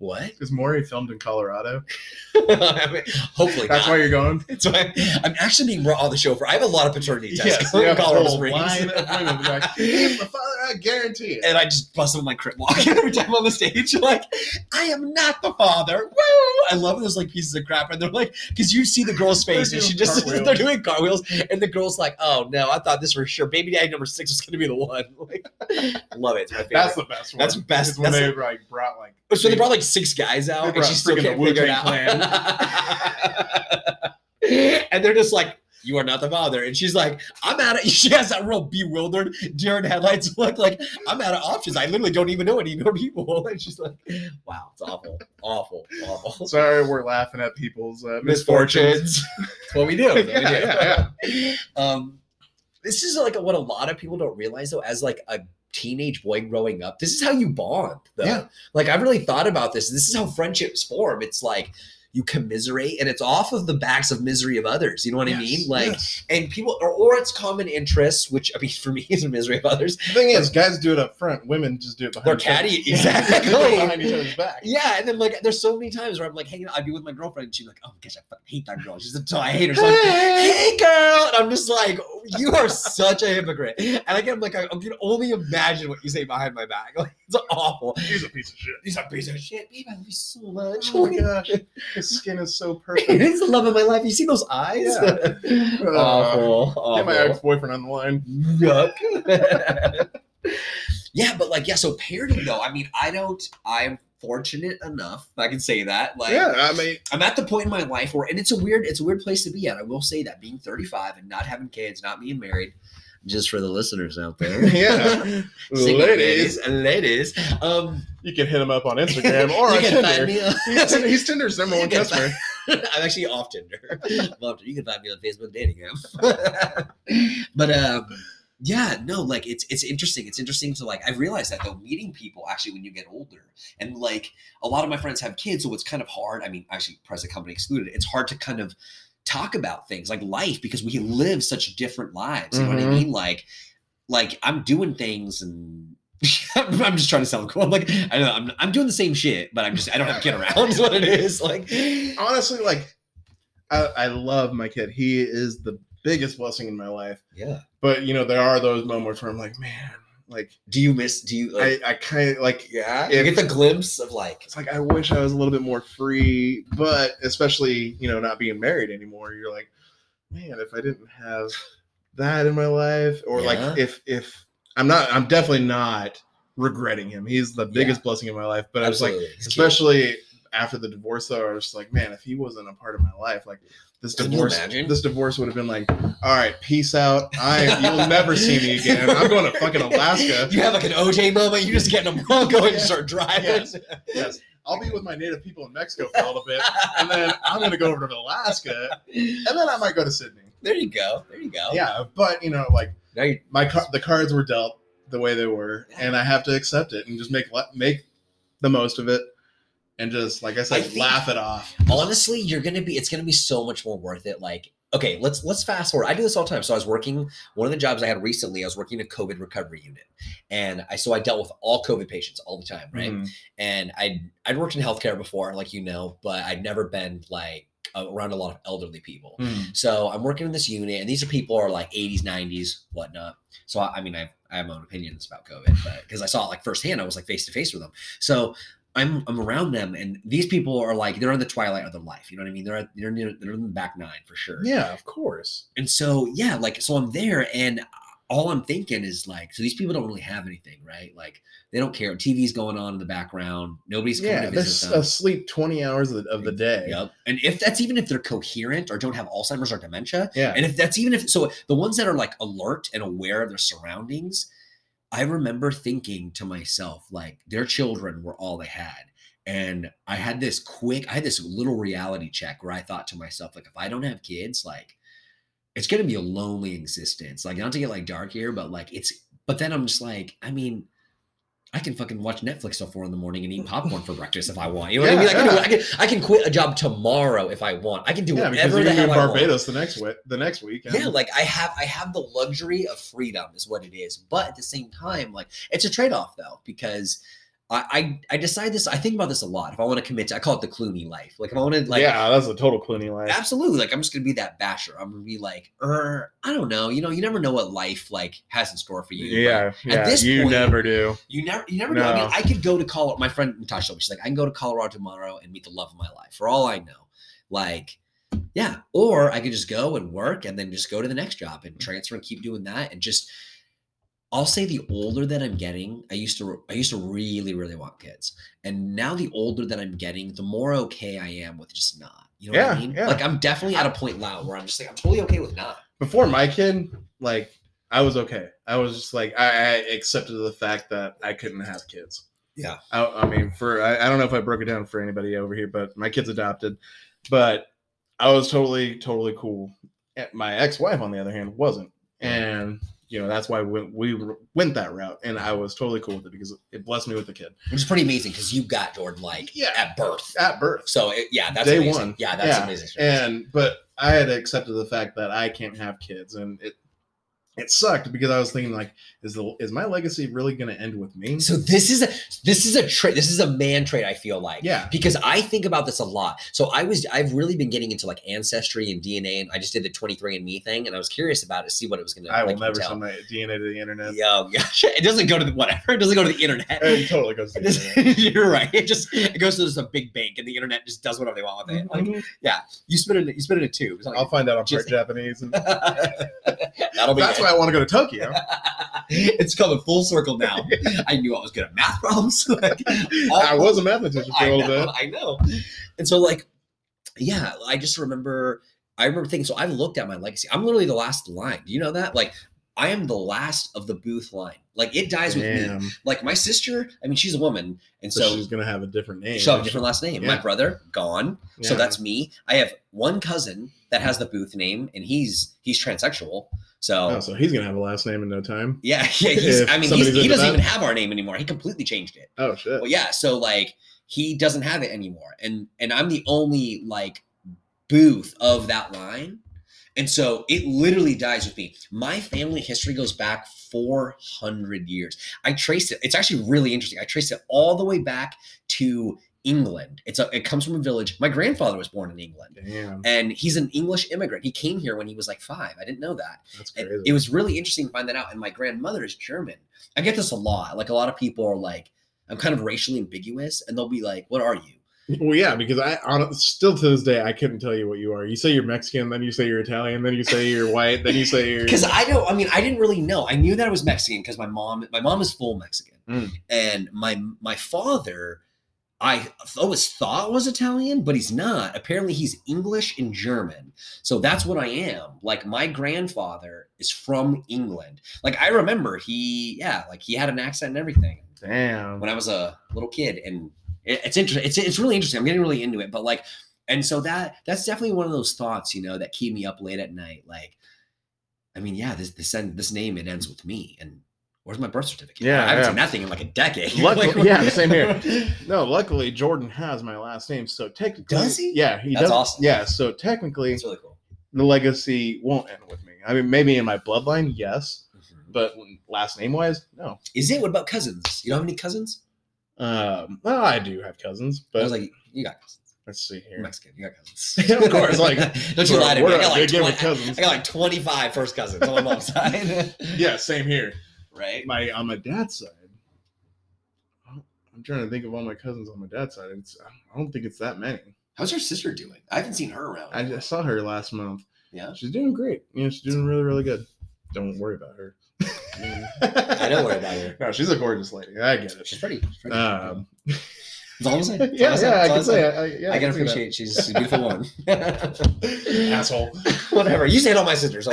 What? Is Maury filmed in Colorado? [laughs] I mean, hopefully That's not. why you're going. That's why I'm actually being brought on the show for. I have a lot of paternity tests Yes, in you have a Colorado Springs. line of women be like, "He's my father, I guarantee it. and I just bust on my crib walk [laughs] every time on the stage. Like, I am not the father. Woo! I love those like pieces of crap, and they're like, because you see the girl's [laughs] face, and she just they're doing cartwheels, and the girl's like, oh no, I thought this for sure. Baby daddy number six was gonna be the one. Like, love it. It's my favorite. That's the best one. That's best. Is when That's they like brought like. so they brought like six guys out, and she still can't the figure it out. [laughs] and they're just like, "You are not the father," and she's like, "I'm out of." [laughs] She has that real bewildered deer in headlights [laughs] look, like I'm out of options. I literally don't even know any more people. And she's like, "Wow, it's awful, awful, awful." Sorry, we're laughing at people's uh, misfortunes. Misfortunes. That's what we do. What we Yeah, yeah, Um, this is like what a lot of people don't realize though, as like a teenage boy growing up. This is how you bond, though. Yeah. Like I've really thought about this. This is how friendships form. It's like you commiserate, and it's off of the backs of misery of others. You know what I mean? Like, yes. and people, or, or it's common interests, which I mean, [laughs] for me, is misery of others. the thing is, guys do it up front. Women just do it behind. They're catty, [laughs] exactly. they do it behind each other's back. Yeah, and then like there's so many times where I'm like hanging out, I'd be with my girlfriend, and she's like, "Oh my gosh, I fucking hate that girl. She's so I hate her." So I'm like, hey girl and i'm just like you are such a hypocrite and i get like i, I can only imagine what you say behind my back [laughs] like it's awful He's a piece of shit. he's a piece of shit babe i love you so much Oh my gosh. His [laughs] skin is so perfect. [laughs] He's the love of my life. You see those eyes? Yeah. [laughs] Uh, awful. Get my ex-boyfriend on the line. Yuck. yeah, but like, yeah. So parenting, though. I mean, I don't. I'm fortunate enough. I can say that. Like, yeah, I mean, I'm at the point in my life where, and it's a weird, it's a weird place to be at. I will say that being 35 and not having kids, not being married, just for the listeners out there. [laughs] Yeah. [laughs] Ladies, ladies. Um, you can hit him up on Instagram or [laughs] on can find Tinder. me. on- He's, he's Tinder's number one can customer. find- I'm actually off Tinder. Love You can find me on Facebook dating app. but um, yeah, no, like it's it's interesting. It's interesting to like I've realized that though meeting people actually when you get older and like a lot of my friends have kids, so it's kind of hard. I mean, actually, present company excluded. It's hard to kind of talk about things like life because we live such different lives. You know what I Mhm. mean? Like, like I'm doing things and. [laughs] I'm just trying to sound cool. I'm like, I know I'm, I'm doing the same shit, but I'm just I don't have a kid around. [laughs] Is what it is. Like, Honestly, like, I, I love my kid. He is the biggest blessing in my life. yeah. But you know, there are those moments where I'm like, man, like, Do you miss? Do you? Like, I, I kind of like. yeah. if- you get the glimpse of like, It's like I wish I was a little bit more free, but especially you know not being married anymore. You're like, man, if I didn't have that in my life, or Yeah. like if if I'm not, I'm definitely not regretting him. He's the biggest blessing in my life. But I was like, absolutely. Cute. especially after the divorce, though, I was just like, man, if he wasn't a part of my life, like this Can divorce, this divorce would have been like, all right, peace out. I you'll never see me again. I'm going to fucking Alaska. [laughs] You have like an OJ moment. You just get in a Bronco and start driving. Yes. Yes, I'll be with my native people in Mexico for a little bit, and then I'm gonna go over to Alaska, and then I might go to Sydney. There you go. There you go. Yeah, but you know, like you my car- the cards were dealt the way they were, and I have to accept it and just make le- make the most of it, and just like I said, I laugh it off. honestly, you're gonna be. It's gonna be so much more worth it. Like, okay, let's let's fast forward. I do this all the time. So I was working. One of the jobs I had recently, I was working in a COVID recovery unit, and I so I dealt with all COVID patients all the time, right? Mhm. and I'd I'd worked in healthcare before, like you know, but I'd never been like around a lot of elderly people. Mhm. So I'm working in this unit, and these are people who are like 80s, 90s, whatnot. So I, I mean, I, I have my own opinions about COVID, but because I saw it like firsthand, I was like face to face with them. So I'm I'm around them, and these people are like they're in the twilight of their life. You know what I mean? They're at, they're near, they're in the back nine for sure. Yeah, of course. And so yeah, like so I'm there, and all I'm thinking is like, so these people don't really have anything, right? Like they don't care. TV's going on in the background. Nobody's coming Yeah, to visit them. Uh, asleep 20 hours of the, of the day. Yep. And if that's even if they're coherent or don't have Alzheimer's or dementia, Yeah. and if that's even if so the ones that are like alert and aware of their surroundings, I remember thinking to myself, like their children were all they had. And I had this quick, I had this little reality check where I thought to myself, like, if I don't have kids, like it's gonna be a lonely existence. Like not to get like dark here, but like it's but then I'm just like, I mean, I can fucking watch Netflix till four in the morning and eat [laughs] popcorn for breakfast if I want. You know what I mean? I can, do, I can I can quit a job tomorrow if I want. I can do yeah, whatever you're the gonna be hell in. Barbados the next week. The next week. Yeah, like I have I have the luxury of freedom is what it is. But at the same time, like it's a trade-off though, because I I, I decide this, I think about this a lot. If I want to commit to I call it the Clooney life. Like if I want to like yeah, that's a total Clooney life. absolutely like I'm just gonna be that basher. I'm gonna be like, er, I don't know, you know, you never know what life like has in store for you. Yeah, yeah. this you point- never do. You never, you never know. I mean, No. I could go to Colorado. My friend Natasha told me she's like, I can go to Colorado tomorrow and meet the love of my life. For all I know, like, yeah. Or I could just go and work and then just go to the next job and transfer and keep doing that and just. I'll say the older that I'm getting, I used to, I used to really, really want kids, and now the older that I'm getting, the more okay I am with just not. You know what I mean? yeah. Like I'm definitely at a point now where I'm just like, I'm totally okay with not. Before my kid, like I was okay. I was just like I, I accepted the fact that I couldn't have kids. Yeah. I, I mean, for I, I don't know if I broke it down for anybody over here, but my kid's adopted. But I was totally, totally cool. Eh, My ex-wife, on the other hand, wasn't, and you know that's why we, we went that route, and I was totally cool with it because it blessed me with the kid Which is pretty amazing because you got Jordan like Yeah. at birth. at birth. So it, yeah, that's Day amazing. one. Yeah, that's Yeah. amazing. and but I had accepted the fact that I can't have kids, and it it sucked because I was thinking like, is the is my legacy really going to end with me? So this is a this is a trait. This is a man trait. I feel like. yeah, because I think about this a lot. So I was I've really been getting into like ancestry and DNA, and I just did the 23andMe thing, and I was curious about it, to see what it was gonna. I will like, never tell. send my DNA to the internet. Yo, [laughs] gosh, it doesn't go to the whatever. It doesn't go to the internet. It totally goes to the [laughs] internet. [laughs] You're right. It just it goes to some big bank, and the internet just does whatever they want with it. Like Mhm. you spit it, you spit it in a tube. Not I'll find out I'm part Japanese. And that'll be. that's it. why I want to go to Tokyo. [laughs] it's coming full circle now. I knew I was good at math problems. [laughs] Like, I uh, was a mathematician for a little bit. I know. And so, like, yeah, I just remember. I remember thinking. So I've looked at my legacy. I'm literally the last line. Do you know that? Like, I am the last of the Booth line. Like, it dies with me. Like my sister. I mean, she's a woman, and So, so. she's gonna have a different name. She'll have a different last name. My brother gone, so that's me. I have one cousin that has the Booth name, and he's he's transsexual. So Oh, so he's gonna have a last name in no time. yeah, [laughs] yeah. He's, I mean, he's, he doesn't that. even have our name anymore. He completely changed it. Oh shit. Well, yeah. So like he doesn't have it anymore, and and I'm the only like booth of that line, and so it literally dies with me. My family history goes back 400 years. I traced it. It's actually really interesting. I traced it all the way back to England. It's a. It comes from a village. My grandfather was born in England. Damn, And he's an English immigrant. He came here when he was like five. I didn't know that. that's And crazy. it was really interesting to find that out. And my grandmother is German. I get this a lot. Like a lot of people are like, I'm kind of racially ambiguous, and they'll be like, "What are you?" Well, yeah, because I on, still to this day I couldn't tell you what you are. You say you're Mexican, then you say you're Italian, then you say you're white, then you say you're. [laughs] Because I don't. I mean, I didn't really know. I knew that I was Mexican because my mom, my mom is full Mexican, Mm. and my my father, I always thought was Italian, but he's not. Apparently, he's English and German. So that's what I am. Like my grandfather is from England. Like I remember he, yeah, like he had an accent and everything. Damn. when I was a little kid, and it, it's interesting. It's it's really interesting. I'm getting really into it, but like, and so that that's definitely one of those thoughts, you know, that keep me up late at night. Like, I mean, yeah, this this end, this name it ends with me, and where's my birth certificate? Yeah, I haven't yeah. seen that thing in like a decade. [laughs] Luckily- Like, yeah, same here. [laughs] No, luckily Jordan has my last name, so technically, Does he? Yeah, he That's does. awesome. Yeah, so technically, It's really cool. the legacy won't end with me. I mean, maybe in my bloodline, yes, Mhm. but last name wise, no. Is it? What about cousins? You don't have any cousins? Um, well, I do have cousins, but I was like, you got cousins. let's see You're here. Mexican. You got cousins. [laughs] Of course, like, [laughs] don't you lie to me. I got, like big in 20, I got like 25 first cousins on my mom's [laughs] side. Yeah, same here. right? My on my dad's side, I'm trying to think of all my cousins on my dad's side. It's I don't think it's that many. How's your sister doing? I haven't seen her around. I just saw her last month. yeah. She's doing great. Yeah, she's doing really, really good. Don't worry about her. I don't worry about her. No, she's a gorgeous lady. I get it. She's pretty. She's pretty. Um, That's all I'm saying. That's [laughs] yeah, yeah, I can say it. I, yeah, I can see that. appreciate she's a beautiful woman. [laughs] Asshole. [laughs] Whatever. You say it all my sisters.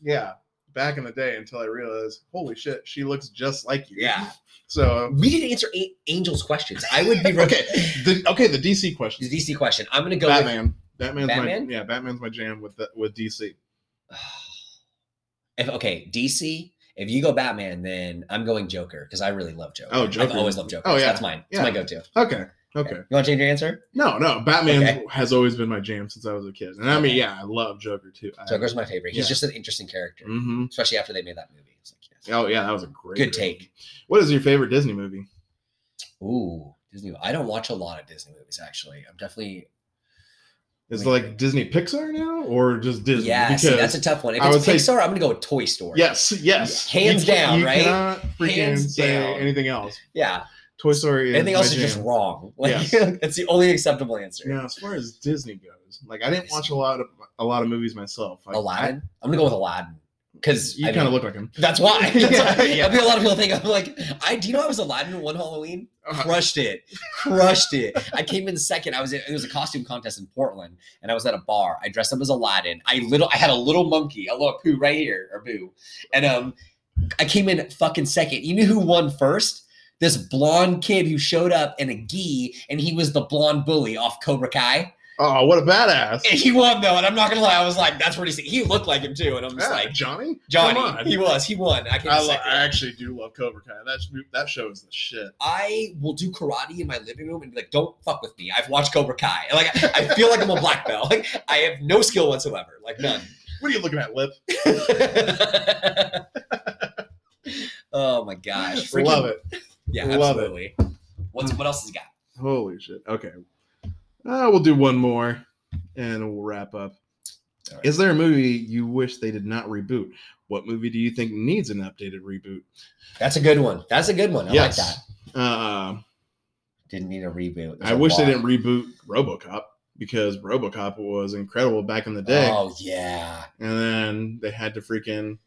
Yeah, back in the day until I realized, holy shit, she looks just like you. yeah. So We didn't answer A- Angel's questions. I would be okay, the okay the DC question. The DC question. I'm gonna go with Batman. Batman's Batman? my yeah. Batman's my jam with the, with DC. If okay, DC. If you go Batman, then I'm going Joker because I really love Joker. Oh, Joker. I've always loved Joker. Oh, so yeah. that's mine. It's Yeah. my go-to. Okay. Okay. You want to change your answer? No, no. Batman Okay. has always been my jam since I was a kid, and I mean, yeah, I love Joker too. I, Joker's my favorite. He's Yeah. just an interesting character, hmm especially after they made that movie. It's like, yes. Oh yeah, that was a great. Good movie. take. What is your favorite Disney movie? Ooh, Disney. I don't watch a lot of Disney movies actually. I'm definitely Is it like Disney Pixar now, or just Disney? yeah. See, that's a tough one. If I it's would say- Pixar, I'm gonna go with Toy Story. yes, yes, Hands You down, you right? Cannot freaking Hands say down. anything else. yeah. Toy Story. Is Anything else is just wrong. [laughs] Like Yes. it's the only acceptable answer. Yeah, as far as Disney goes, like I didn't watch a lot of a lot of movies myself. Like, Aladdin. I'm gonna go with Aladdin because you kind of look like him. That's why. [laughs] That's Yeah, why. yeah. I think a lot of people think I'm like, I do you know I was Aladdin one Halloween? Uh, Crushed it, crushed it. I came in second. I was it was a costume contest in Portland, and I was at a bar. I dressed up as Aladdin. I little I had a little monkey, a little poo right here or boo, and um, I came in fucking second. You knew who won first? This blonde kid who showed up in a gi, and he was the blonde bully off Cobra Kai. Oh, what a badass! And he won though, and I'm not gonna lie, I was like, that's pretty sick. He looked like him too, and I'm just Yeah, like, Johnny. Johnny, he was, he won. I I, lo- I actually do love Cobra Kai. That that show is the shit. I will do karate in my living room and be like, "Don't fuck with me. I've watched Cobra Kai. Like, I feel like I'm a black belt. Like, I have no skill whatsoever. Like, none. What are you looking at, lip? [laughs] oh my gosh. Love it. Yeah, Love it. absolutely. What's what else has he got? Holy shit. Okay. Uh, we'll do one more and we'll wrap up. Right. Is there a movie you wish they did not reboot? What movie do you think needs an updated reboot? That's a good one. That's a good one. I Yes. like that. Uh, Didn't need a reboot. There's I a wish they didn't reboot RoboCop because RoboCop was incredible back in the day, Oh yeah. and then they had to freaking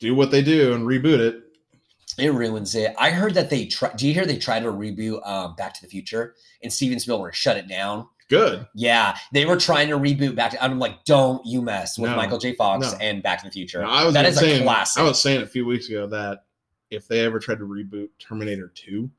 do what they do and reboot it. It ruins it. I heard that they tried. Do you hear they tried to reboot um, Back to the Future and Steven Spielberg shut it down? Good. Yeah, they were trying to reboot Back to. I'm like, don't you mess with No. Michael J. Fox No. and Back to the Future. Now, I was That is a saying, classic. I was saying a few weeks ago that if they ever tried to reboot Terminator 2,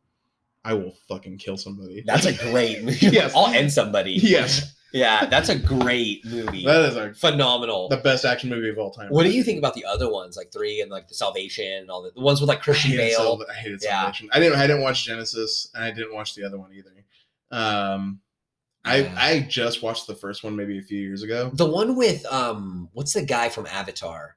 I will fucking kill somebody. That's a great [laughs] movie. Yes. I'll end somebody. yes. Yeah, that's a great movie. That is a, Phenomenal. the best action movie of all time. what do you think about the other ones, like three and like the Salvation and all the, the ones with like Christian hated, Bale? Sal- I hated Yeah. Salvation. I didn't. I didn't watch Genesis, and I didn't watch the other one either. Um, I Yeah. I just watched the first one maybe a few years ago. The one with um, what's the guy from Avatar?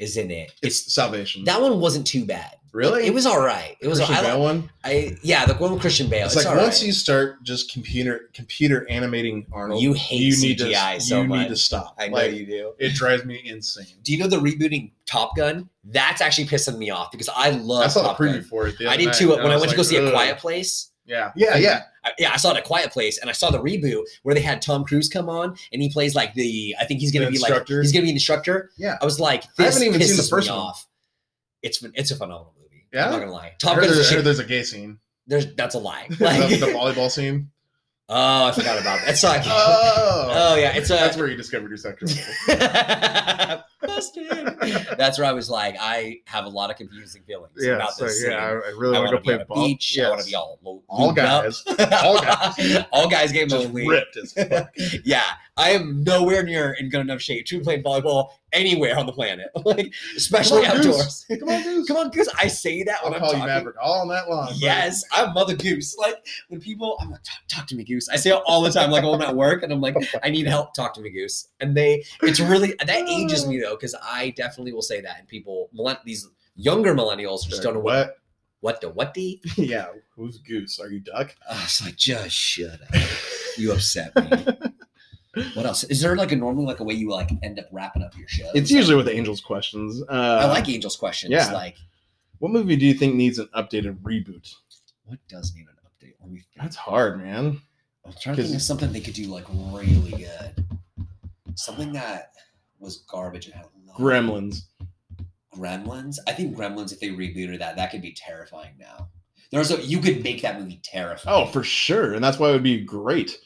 Is in it. It's Salvation. That one wasn't too bad. really? It was all right. It was. Christian I, Bale one. I yeah, the one with Christian Bale. It's It's, like all once right. you start just computer computer animating Arnold, You hate you need CGI to, so you much. need to stop. I know Like, you do. It drives me insane. Do you know the rebooting Top Gun? That's actually pissing me off because I love I saw Top the preview Gun. for it. The I did night, too. When I was went to go like, see A Quiet Place. Yeah, yeah, yeah. I, yeah, I saw it at Quiet Place, and I saw the reboot where they had Tom Cruise come on, and he plays like the. I think he's gonna The be instructor? like he's gonna be the instructor. Yeah. I was like, I haven't even seen the first one. off. It's it's a phenomenal movie. Yeah? I'm not gonna lie. Top heard, Gun is a there's, there's a gay scene. There's that's a lie. the, the [laughs] volleyball scene. Oh, I forgot about that. Like, Oh, oh yeah, it's a that's where you discovered your sexual. [laughs] Busted. That's where I was like, I have a lot of confusing feelings yeah, about so, this. yeah, I, scene. I really I want to be play a ball. beach. I want to be all lo- all guys, all guys, [laughs] all guys game just ripped as fuck. [laughs] Yeah, I am nowhere near in good enough shape to play volleyball anywhere on the planet, [laughs] like especially Come on, Goose. outdoors. [laughs] Come on, Goose. Come on, because I say that when I'll I'm call you talking. Maverick all night long. buddy. Yes, I'm Mother Goose. Like when people, I'm like, talk, talk to me, Goose. I say it all the time, like when I'm at work, and I'm like, I need help. Talk to me, Goose. And they, it's really that ages me though, because I definitely will say that, and people, these younger millennials just don't know what what? what the what the. [laughs] yeah, who's Goose? Are you Duck? Oh, I was like, just shut up. You upset me. What else? Is there like a normally like a way you like end up wrapping up your show? It's usually with Angels questions. Uh, I like Angel's questions. yeah. Like, What movie do you think needs an updated reboot? what does need an update? Let me think. That's hard, man. I'm trying to think of something they could do like really good. Something that was garbage and had a lot Gremlins. Gremlins. I think Gremlins, if they rebooted that, that could be terrifying now. There's a you could make that movie terrifying. Oh, for sure, and that's why it would be great.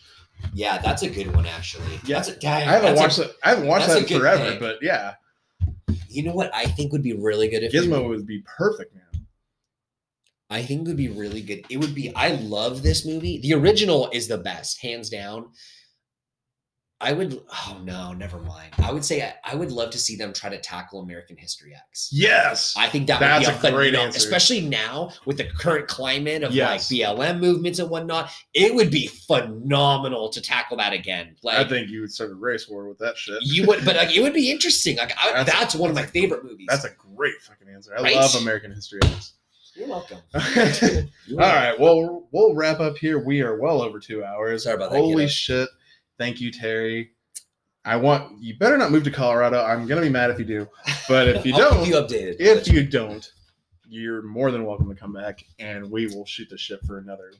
Yeah, that's a good one actually. Yeah. that's a, dang, I haven't that's a- watched it. I haven't watched that in forever, pick. but yeah, You know what I think would be really good if Gizmo would be perfect, man. I think it would be really good. It would be. I love this movie. The original is the best, hands down. I would. Oh no, never mind. I would say I, I would love to see them try to tackle American History X. Yes, I think that That's would be a great phenom- answer. especially now with the current climate of Yes. like BLM movements and whatnot. It would be phenomenal to tackle that again. Like I think you would start a race war with that shit. you would, but like it would be interesting. Like I, That's that's, a- one of my a- favorite movies. That's a great fucking answer. I Right? love American History X. You're welcome. [laughs] All You're welcome. right, well, we'll wrap up here. We are well over two hours. Sorry about that, Holy kiddo. shit! Thank you, Terry. I want you better not move to Colorado. I'm gonna be mad if you do. But if [laughs] you don't, you updated. if you don't, you're more than welcome to come back, and we will shoot the shit for another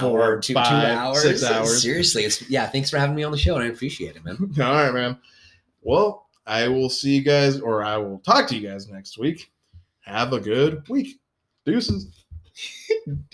four, hour, two, two five, hours, six hours. Seriously, it's yeah. Thanks for having me on the show, and I appreciate it, man. [laughs] All right, man. Well, I will see you guys, or I will talk to you guys next week. Have a good week. Deuces. [laughs]